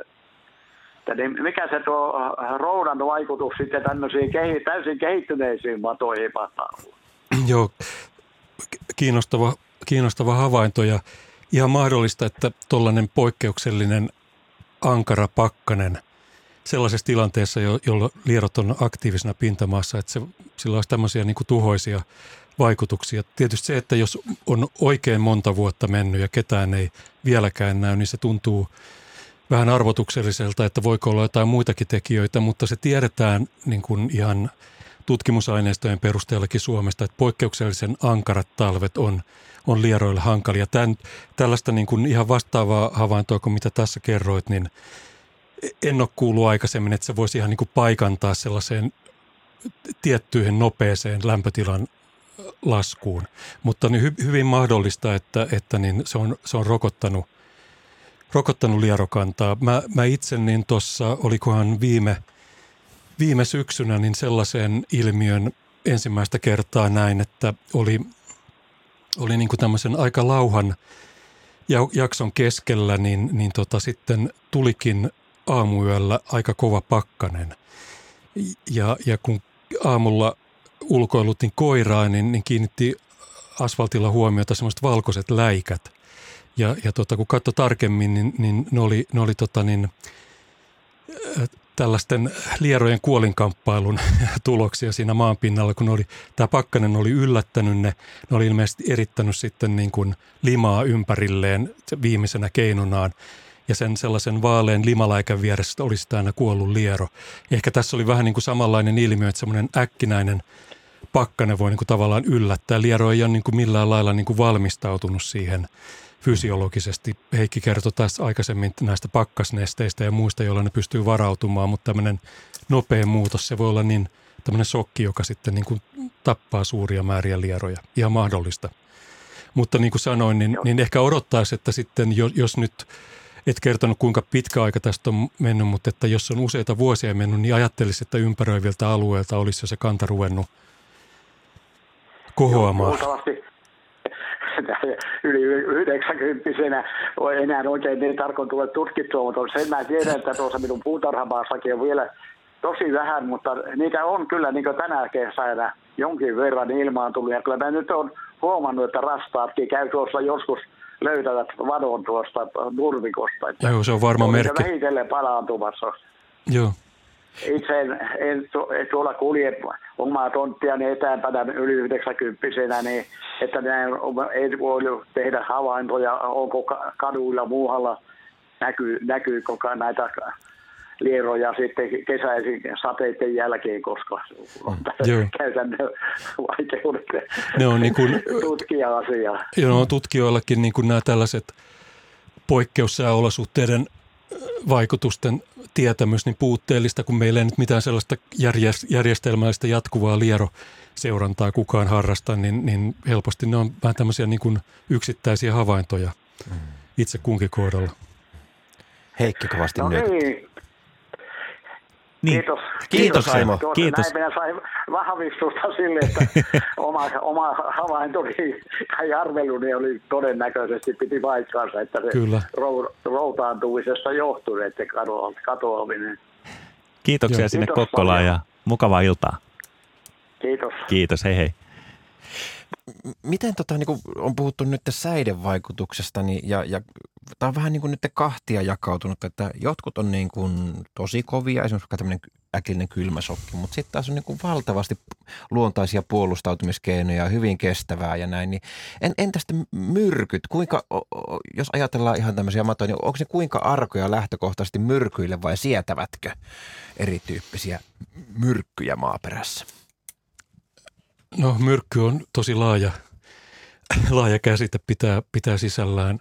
Että niin mikä se tuo roudan vaikutus sitten tämmöisiin kehi, täysin kehittyneisiin matoihin mahtaa? Joo, kiinnostava, kiinnostava havainto ja ihan mahdollista, että tuollainen poikkeuksellinen ankara pakkanen sellaisessa tilanteessa, jo, jolloin lierot on aktiivisena pintamaassa, että se, sillä olisi tämmöisiä niin kuin tuhoisia vaikutuksia. Tietysti se, että jos on oikein monta vuotta mennyt ja ketään ei vieläkään näy, niin se tuntuu vähän arvotukselliselta, että voiko olla jotain muitakin tekijöitä, mutta se tiedetään niin kuin ihan tutkimusaineistojen perusteellakin Suomesta, että poikkeuksellisen ankarat talvet on, on lieroille hankalia. Tän, tällaista niin kuin ihan vastaavaa havaintoa kuin mitä tässä kerroit, niin en ole kuullut aikaisemmin, että se voisi ihan niin kuin paikantaa sellaiseen tiettyihin nopeeseen lämpötilan laskuun. Mutta niin hy, hyvin mahdollista, että, että niin se, on, se on rokottanut, rokottanut lierokantaa. Mä, mä itse niin tuossa, olikohan viime, viime syksynä, niin sellaisen ilmiön ensimmäistä kertaa näin, että oli, oli niin kuin tämmöisen aika lauhan jakson keskellä, niin, niin tota sitten tulikin aamuyöllä aika kova pakkanen. Ja, ja kun aamulla ulkoilutin koiraa, niin, niin kiinnitti asfaltilla huomiota semmoiset valkoiset läikät. Ja, ja tota, kun katsoi tarkemmin, niin, niin ne oli, ne oli tota niin, tällaisten lierojen kuolinkamppailun (laughs) tuloksia siinä maanpinnalla, kun oli, tämä pakkanen oli yllättänyt ne. Ne oli ilmeisesti erittänyt sitten niin kuin limaa ympärilleen viimeisenä keinonaan ja sen sellaisen vaalean limaläikän vieressä olisi aina kuollut liero. Ehkä tässä oli vähän niin kuin samanlainen ilmiö, että semmoinen äkkinäinen pakkanen voi niin kuin tavallaan yllättää. Liero ei ole niin kuin millään lailla niin kuin valmistautunut siihen fysiologisesti. Heikki kertoi tässä aikaisemmin näistä pakkasnesteistä ja muista, joilla ne pystyy varautumaan, mutta tämmöinen nopea muutos, se voi olla niin tämmöinen sokki, joka sitten niin kuin tappaa suuria määriä lieroja. Ihan mahdollista. Mutta niin kuin sanoin, niin, niin ehkä odottaisi, että sitten jos, jos nyt et kertonut, kuinka pitkä aika tästä on mennyt, mutta että jos on useita vuosia mennyt, niin ajattelisi, että ympäröiviltä alueilta olisi jo se kanta ruvennut kohoamaan. Yli 90 enää oikein niin tarkoin tule tutkittua, mutta sen mä tiedän, että tuossa minun puutarhamaassakin on vielä tosi vähän, mutta niitä on kyllä niin tänä kesänä jonkin verran ilmaantunut. Ja kyllä mä nyt on huomannut, että rastaatkin käy tuossa joskus – löytävät vadon tuosta nurmikosta. Joo, se on varma merkki. Vähitellen palaantumassa. Joo. Itse en, en, tuolla kulje omaa tonttiani etäämpänä yli 90 niin että näin ei voi tehdä havaintoja, onko kaduilla muualla näkyy, näkyykö näitä lieroja sitten kesäisin sateiden jälkeen, koska on (laughs) käytännön vaikeudet ne on niin kuin, tutkia asiaa. Joo, tutkijoillakin niin kuin nämä tällaiset poikkeussääolosuhteiden vaikutusten tietämys niin puutteellista, kun meillä ei nyt mitään sellaista järjestelmällistä jatkuvaa lieroseurantaa kukaan harrasta, niin, niin helposti ne on vähän tämmöisiä niin kuin yksittäisiä havaintoja mm. itse kunkin kohdalla. Heikki kovasti no nyt. Niin, niin. Kiitos. Kiitos, Aimo. Tuota, Kiitos. Näin minä sain vahvistusta sille, että (laughs) oma, oma havaintoni tai arveluni oli todennäköisesti piti paikkaansa, että se Kyllä. routaantumisesta johtui, että katoaminen. Kiitoksia Joo. sinne Kiitos Kokkolaan ja mukavaa iltaa. Kiitos. Kiitos, hei hei. Miten tota, niin kuin on puhuttu nyt säiden vaikutuksesta niin, ja, ja tämä on vähän niin kuin nyt kahtia jakautunut, että jotkut on niin kuin tosi kovia, esimerkiksi tämmöinen äkillinen kylmäsokki, mutta sitten taas on niin kuin valtavasti luontaisia puolustautumiskeinoja, hyvin kestävää ja näin. Niin en, entä sitten myrkyt? Kuinka, jos ajatellaan ihan tämmöisiä matoja, niin onko ne kuinka arkoja lähtökohtaisesti myrkyille vai sietävätkö erityyppisiä myrkkyjä maaperässä? No myrkky on tosi laaja, (laughs) laaja käsite, pitää, pitää sisällään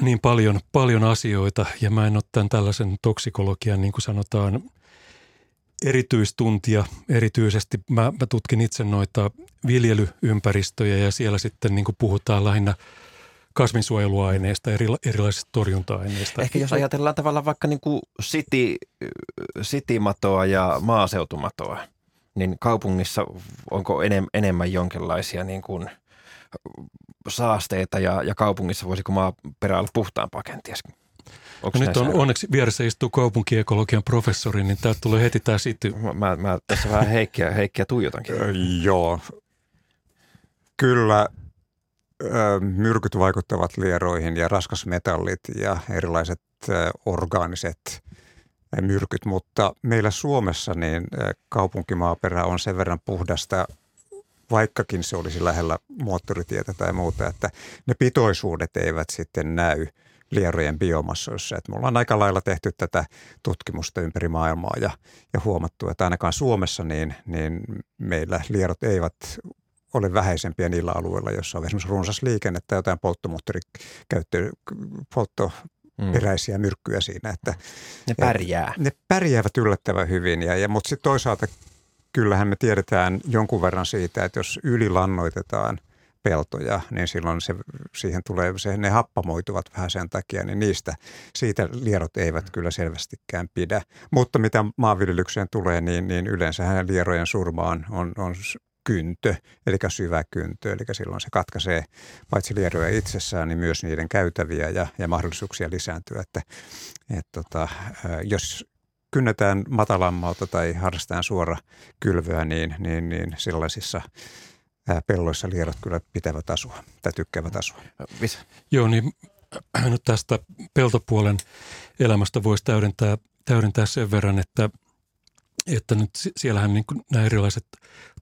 niin paljon, paljon asioita ja mä en ole tämän tällaisen toksikologian, niin kuin sanotaan, erityistuntia. Erityisesti mä, mä tutkin itse noita viljelyympäristöjä ja siellä sitten niin kuin puhutaan lähinnä kasvinsuojeluaineista, eri, erilaisista torjunta-aineista. Ehkä jos ajatellaan tavallaan vaikka niin kuin city, city-matoa ja maaseutumatoa, niin kaupungissa onko enem, enemmän jonkinlaisia niin kuin saasteita ja, ja kaupungissa voisiko maaperä olla puhtaampaa kenties? no nyt on onneksi vieressä istuu kaupunkiekologian professori, niin täältä tulee heti tämä sity. Mä, mä, mä tässä vähän heikkiä, heikkiä tuijotankin. Joo. Kyllä myrkyt vaikuttavat lieroihin ja raskasmetallit ja erilaiset orgaaniset myrkyt, mutta meillä Suomessa niin kaupunkimaaperä on sen verran puhdasta, vaikkakin se olisi lähellä moottoritietä tai muuta, että ne pitoisuudet eivät sitten näy lierojen biomassoissa. Että me ollaan aika lailla tehty tätä tutkimusta ympäri maailmaa ja, ja huomattu, että ainakaan Suomessa niin, niin meillä lierot eivät ole vähäisempiä niillä alueilla, joissa on esimerkiksi runsas liikenne tai jotain polttomoottorikäyttöä, poltto. Peräisiä myrkkyjä siinä. Että, ne pärjää. Ne pärjäävät yllättävän hyvin, ja, ja, mutta sitten toisaalta kyllähän me tiedetään jonkun verran siitä, että jos ylilannoitetaan peltoja, niin silloin se, siihen tulee, se, ne happamoituvat vähän sen takia, niin niistä, siitä lierot eivät kyllä selvästikään pidä. Mutta mitä maanviljelykseen tulee, niin, niin yleensähän lierojen surma on, on, on kyntö, eli syvä kyntö, eli silloin se katkaisee paitsi lieroja itsessään, niin myös niiden käytäviä ja, ja mahdollisuuksia lisääntyä. Että, et tota, jos kynnetään matalammalta tai harrastetaan suora kylvyä, niin, niin, niin sellaisissa pelloissa lierot kyllä pitävät asua tai tykkäävät asua. Visa. Joo, niin nyt tästä peltopuolen elämästä voisi täydentää, täydentää sen verran, että – että nyt siellähän niin kuin nämä erilaiset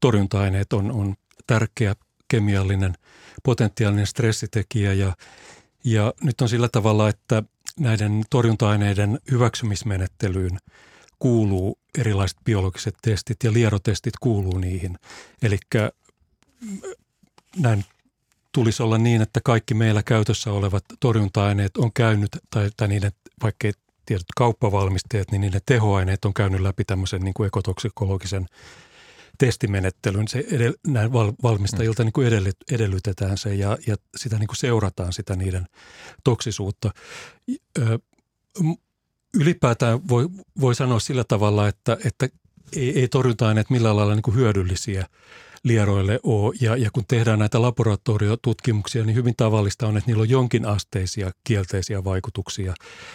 torjunta-aineet on, on tärkeä kemiallinen potentiaalinen stressitekijä ja, ja nyt on sillä tavalla, että näiden torjunta-aineiden hyväksymismenettelyyn kuuluu erilaiset biologiset testit ja lierotestit kuuluu niihin. Eli näin tulisi olla niin, että kaikki meillä käytössä olevat torjunta-aineet on käynyt, tai, tai niiden, vaikka tietyt kauppavalmisteet, niin niiden tehoaineet on käynyt läpi tämmöisen niin kuin ekotoksikologisen testimenettelyn. Se edel, näin val, valmistajilta niin kuin edellyt, edellytetään se ja, ja sitä niin kuin seurataan sitä niiden toksisuutta. Ö, ylipäätään voi, voi sanoa sillä tavalla, että, että ei, ei torjunta-aineet millään lailla niin kuin hyödyllisiä – lieroille ole. Ja, ja kun tehdään näitä laboratoriotutkimuksia, niin hyvin tavallista on, että niillä on jonkin asteisia kielteisiä vaikutuksia.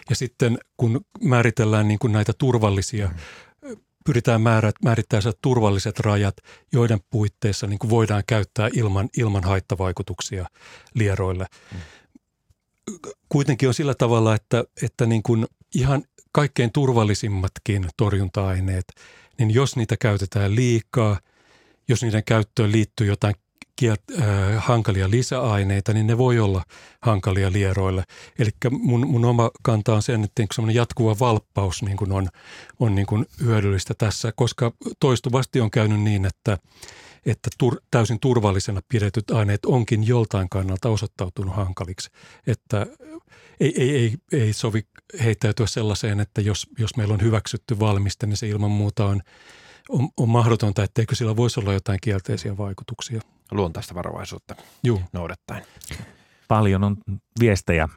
Ja sitten kun määritellään niin kuin näitä turvallisia pyritään määrät, määrittämään turvalliset rajat, joiden puitteissa niin kuin voidaan käyttää ilman, ilman haittavaikutuksia lieroille. Kuitenkin on sillä tavalla, että, että niin kuin ihan kaikkein turvallisimmatkin torjunta-aineet, niin jos niitä käytetään liikaa – jos niiden käyttöön liittyy jotain kielt, äh, hankalia lisäaineita, niin ne voi olla hankalia lieroille. Eli mun, mun oma kanta on sen, että semmoinen jatkuva valppaus niin kuin on, on niin kuin hyödyllistä tässä, koska toistuvasti on käynyt niin, että, että tur, täysin turvallisena pidetyt aineet onkin joltain kannalta osoittautunut hankaliksi. Että ei, ei, ei, ei sovi heittäytyä sellaiseen, että jos, jos meillä on hyväksytty valmiste, niin se ilman muuta on – on, on mahdotonta, etteikö sillä voisi olla jotain kielteisiä vaikutuksia. Luontaista varovaisuutta Juu. noudattaen. Paljon on viestejä.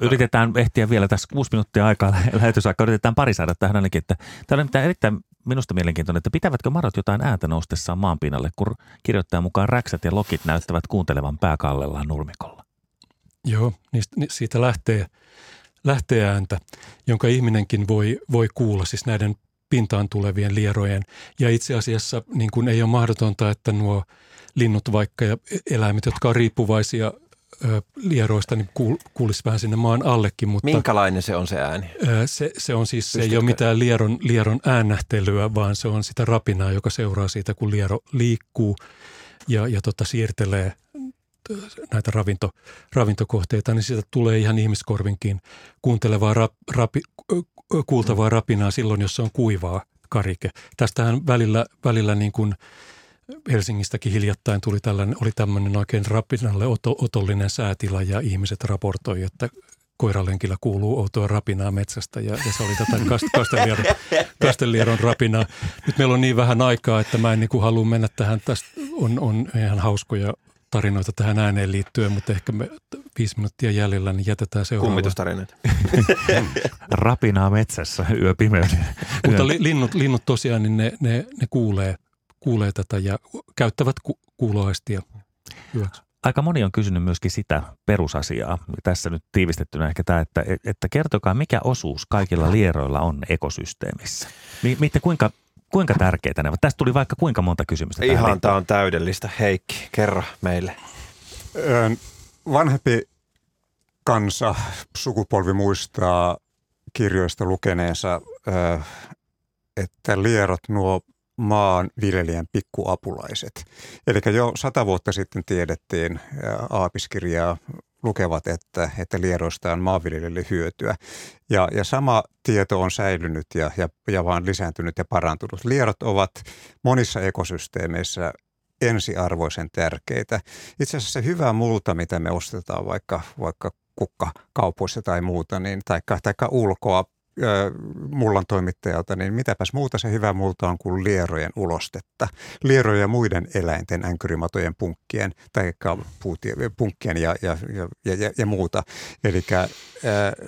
Yritetään ehtiä vielä tässä kuusi minuuttia aikaa (laughs) lähetysaikaa. Yritetään pari saada tähän ainakin. Että, tämä on erittäin minusta mielenkiintoinen, että pitävätkö marot jotain ääntä noustessaan maanpinnalle, kun kirjoittajan mukaan räksät ja lokit näyttävät kuuntelevan pääkallellaan nurmikolla? Joo, niistä, siitä lähtee, lähtee ääntä, jonka ihminenkin voi, voi kuulla, siis näiden pintaan tulevien lierojen. Ja itse asiassa niin kuin ei ole mahdotonta, että nuo linnut vaikka ja eläimet, jotka on riippuvaisia ö, lieroista, niin kuul, kuulisi vähän sinne maan allekin. Mutta, Minkälainen se on se ääni? Ö, se, se on siis, Pystytkö? se ei ole mitään lieron, lieron äännähtelyä, vaan se on sitä rapinaa, joka seuraa siitä, kun liero liikkuu ja, ja tota, siirtelee näitä ravinto, ravintokohteita, niin siitä tulee ihan ihmiskorvinkin kuuntelevaa rap, rapi, kuultavaa rapinaa silloin, jos se on kuivaa karike. Tästähän välillä, välillä niin kuin Helsingistäkin hiljattain tuli tällainen, oli tämmöinen oikein rapinalle oto, otollinen säätila ja ihmiset raportoi, että koiralenkillä kuuluu outoa rapinaa metsästä ja, ja se oli tätä kast, kastelieron, (laughs) kastelieron rapinaa. Nyt meillä on niin vähän aikaa, että mä en niin kuin halua mennä tähän. Tästä on, on ihan hauskoja tarinoita tähän ääneen liittyen, mutta ehkä me viisi minuuttia jäljellä, niin jätetään seuraava. Kummitustarinoita. (laughs) Rapinaa metsässä yö pimeyden. mutta linnut, linnut tosiaan, niin ne, ne, ne kuulee, kuulee tätä ja käyttävät ku, kuuloaistia hyväksi. Aika moni on kysynyt myöskin sitä perusasiaa. Tässä nyt tiivistettynä ehkä tämä, että, että kertokaa mikä osuus kaikilla lieroilla on ekosysteemissä. Mitä, kuinka Kuinka tärkeitä ne ovat? Tästä tuli vaikka kuinka monta kysymystä. Ihan tämä on täydellistä. Heikki, kerro meille. Vanhempi kansa, sukupolvi muistaa kirjoista lukeneensa että lierot nuo maan viljelijän pikkuapulaiset. Eli jo sata vuotta sitten tiedettiin aapiskirjaa lukevat, että, että lieroista on maanviljelijöille hyötyä. Ja, ja sama tieto on säilynyt ja, ja, ja vaan lisääntynyt ja parantunut. Lierot ovat monissa ekosysteemeissä ensiarvoisen tärkeitä. Itse asiassa se hyvä multa, mitä me ostetaan vaikka, vaikka kukkakaupoissa tai muuta, niin, taikka, taikka ulkoa mullan toimittajalta, niin mitäpäs muuta se hyvä multa on kuin lierojen ulostetta. Lierojen ja muiden eläinten änkyrimatojen punkkien tai punkkien ja, ja, ja, ja, ja muuta. Eli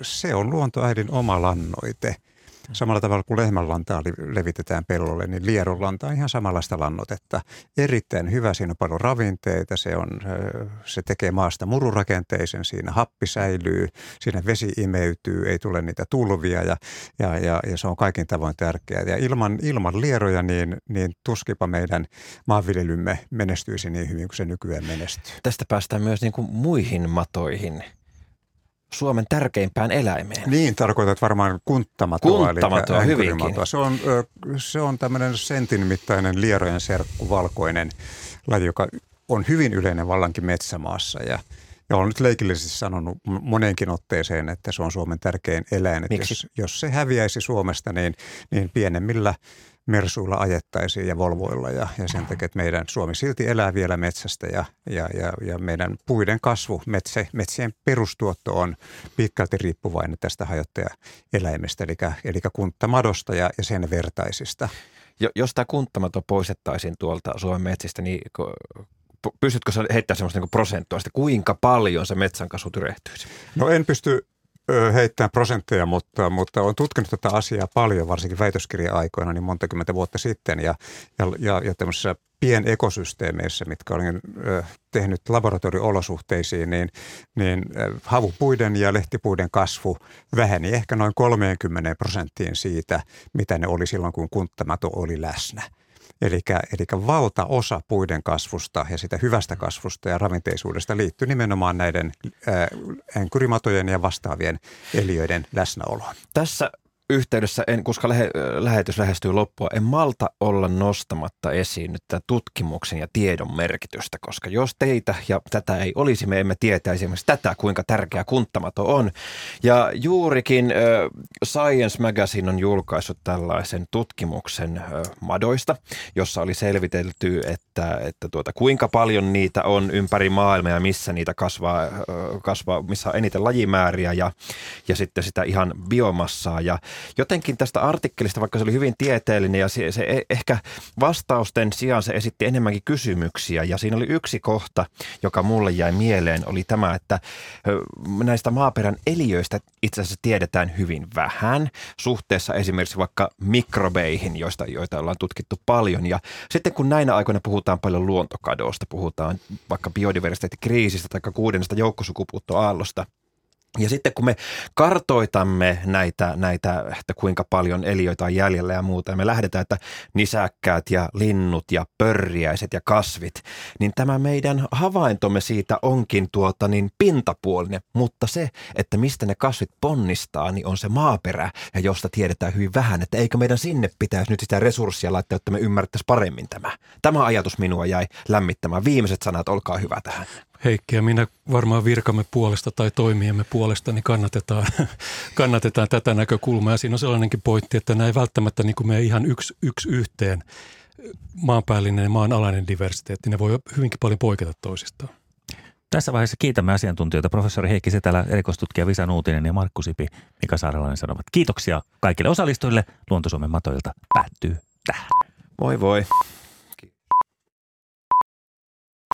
se on luontoäidin oma lannoite – Samalla tavalla kuin lehmänlantaa levitetään pellolle, niin lierunlanta on ihan samanlaista lannotetta. Erittäin hyvä, siinä on paljon ravinteita, se, on, se tekee maasta mururakenteisen, siinä happi säilyy, siinä vesi imeytyy, ei tule niitä tulvia ja, ja, ja, ja se on kaikin tavoin tärkeää. Ja ilman, ilman lieroja niin, niin tuskipa meidän maanviljelymme menestyisi niin hyvin kuin se nykyään menestyy. Tästä päästään myös niin kuin muihin matoihin – Suomen tärkeimpään eläimeen. Niin, tarkoitat varmaan kunttamatoa. Kunttamatoa, hyvinkin. Se on, se on tämmöinen sentin mittainen lierojen serkku, valkoinen laji, joka on hyvin yleinen vallankin metsämaassa ja ja olen nyt leikillisesti sanonut moneenkin otteeseen, että se on Suomen tärkein eläin. Miksi? Jos, jos se häviäisi Suomesta, niin, niin pienemmillä Mersuilla ajettaisiin ja Volvoilla ja, ja sen takia, että meidän Suomi silti elää vielä metsästä ja, ja, ja, ja meidän puiden kasvu, metsä, metsien perustuotto on pitkälti riippuvainen tästä hajottajaeläimestä, eli, eli kunttamadosta ja, ja sen vertaisista. Jo, jos tämä kunttamato poistettaisiin tuolta Suomen metsistä, niin pystytkö heittämään sellaista niin prosenttuista, kuinka paljon se metsän kasvu tyrehtyisi? No en pysty heittää prosentteja, mutta, mutta olen tutkinut tätä asiaa paljon, varsinkin väitöskirja-aikoina, niin monta kymmentä vuotta sitten. Ja, ja, ja, ja tämmöisissä pienekosysteemeissä, mitkä olen tehnyt laboratorioolosuhteisiin, niin, niin havupuiden ja lehtipuiden kasvu väheni ehkä noin 30 prosenttiin siitä, mitä ne oli silloin, kun kunttamato oli läsnä. Eli, eli valtaosa puiden kasvusta ja sitä hyvästä kasvusta ja ravinteisuudesta liittyy nimenomaan näiden änkyrimatojen ja vastaavien eliöiden läsnäoloon. Tässä yhteydessä, en, koska lähe, lähetys lähestyy loppua, en malta olla nostamatta esiin nyt tätä tutkimuksen ja tiedon merkitystä, koska jos teitä ja tätä ei olisi, me emme tietäisi esimerkiksi tätä, kuinka tärkeä kunttamato on. Ja juurikin äh, Science Magazine on julkaissut tällaisen tutkimuksen äh, madoista, jossa oli selvitelty, että, että tuota, kuinka paljon niitä on ympäri maailmaa ja missä niitä kasvaa, äh, kasvaa missä on eniten lajimääriä ja, ja sitten sitä ihan biomassaa. Ja jotenkin tästä artikkelista, vaikka se oli hyvin tieteellinen ja se, se e, ehkä vastausten sijaan se esitti enemmänkin kysymyksiä. Ja siinä oli yksi kohta, joka mulle jäi mieleen, oli tämä, että näistä maaperän eliöistä itse asiassa tiedetään hyvin vähän suhteessa esimerkiksi vaikka mikrobeihin, joista, joita ollaan tutkittu paljon. Ja sitten kun näinä aikoina puhutaan paljon luontokadosta, puhutaan vaikka biodiversiteettikriisistä tai kuudennesta joukkosukupuuttoaallosta – ja sitten kun me kartoitamme näitä, näitä, että kuinka paljon eliöitä on jäljellä ja muuta, ja me lähdetään, että nisäkkäät ja linnut ja pörriäiset ja kasvit, niin tämä meidän havaintomme siitä onkin tuota niin pintapuolinen, mutta se, että mistä ne kasvit ponnistaa, niin on se maaperä, ja josta tiedetään hyvin vähän, että eikö meidän sinne pitäisi nyt sitä resurssia laittaa, että me ymmärrettäisiin paremmin tämä. Tämä ajatus minua jäi lämmittämään. Viimeiset sanat, olkaa hyvä tähän. Heikki ja minä varmaan virkamme puolesta tai toimiemme puolesta niin kannatetaan, (laughs) kannatetaan tätä näkökulmaa. Ja siinä on sellainenkin pointti, että näin välttämättä niin kuin me ihan yksi, yksi yhteen maanpäällinen ja maanalainen diversiteetti, ne voi hyvinkin paljon poiketa toisistaan. Tässä vaiheessa kiitämme asiantuntijoita professori Heikki Setälä, erikoistutkija Visa Nuutinen ja Markku Sipi, Mika Saarelainen sanovat. Kiitoksia kaikille osallistujille. Luontosuomen matoilta päättyy tähän. Moi voi.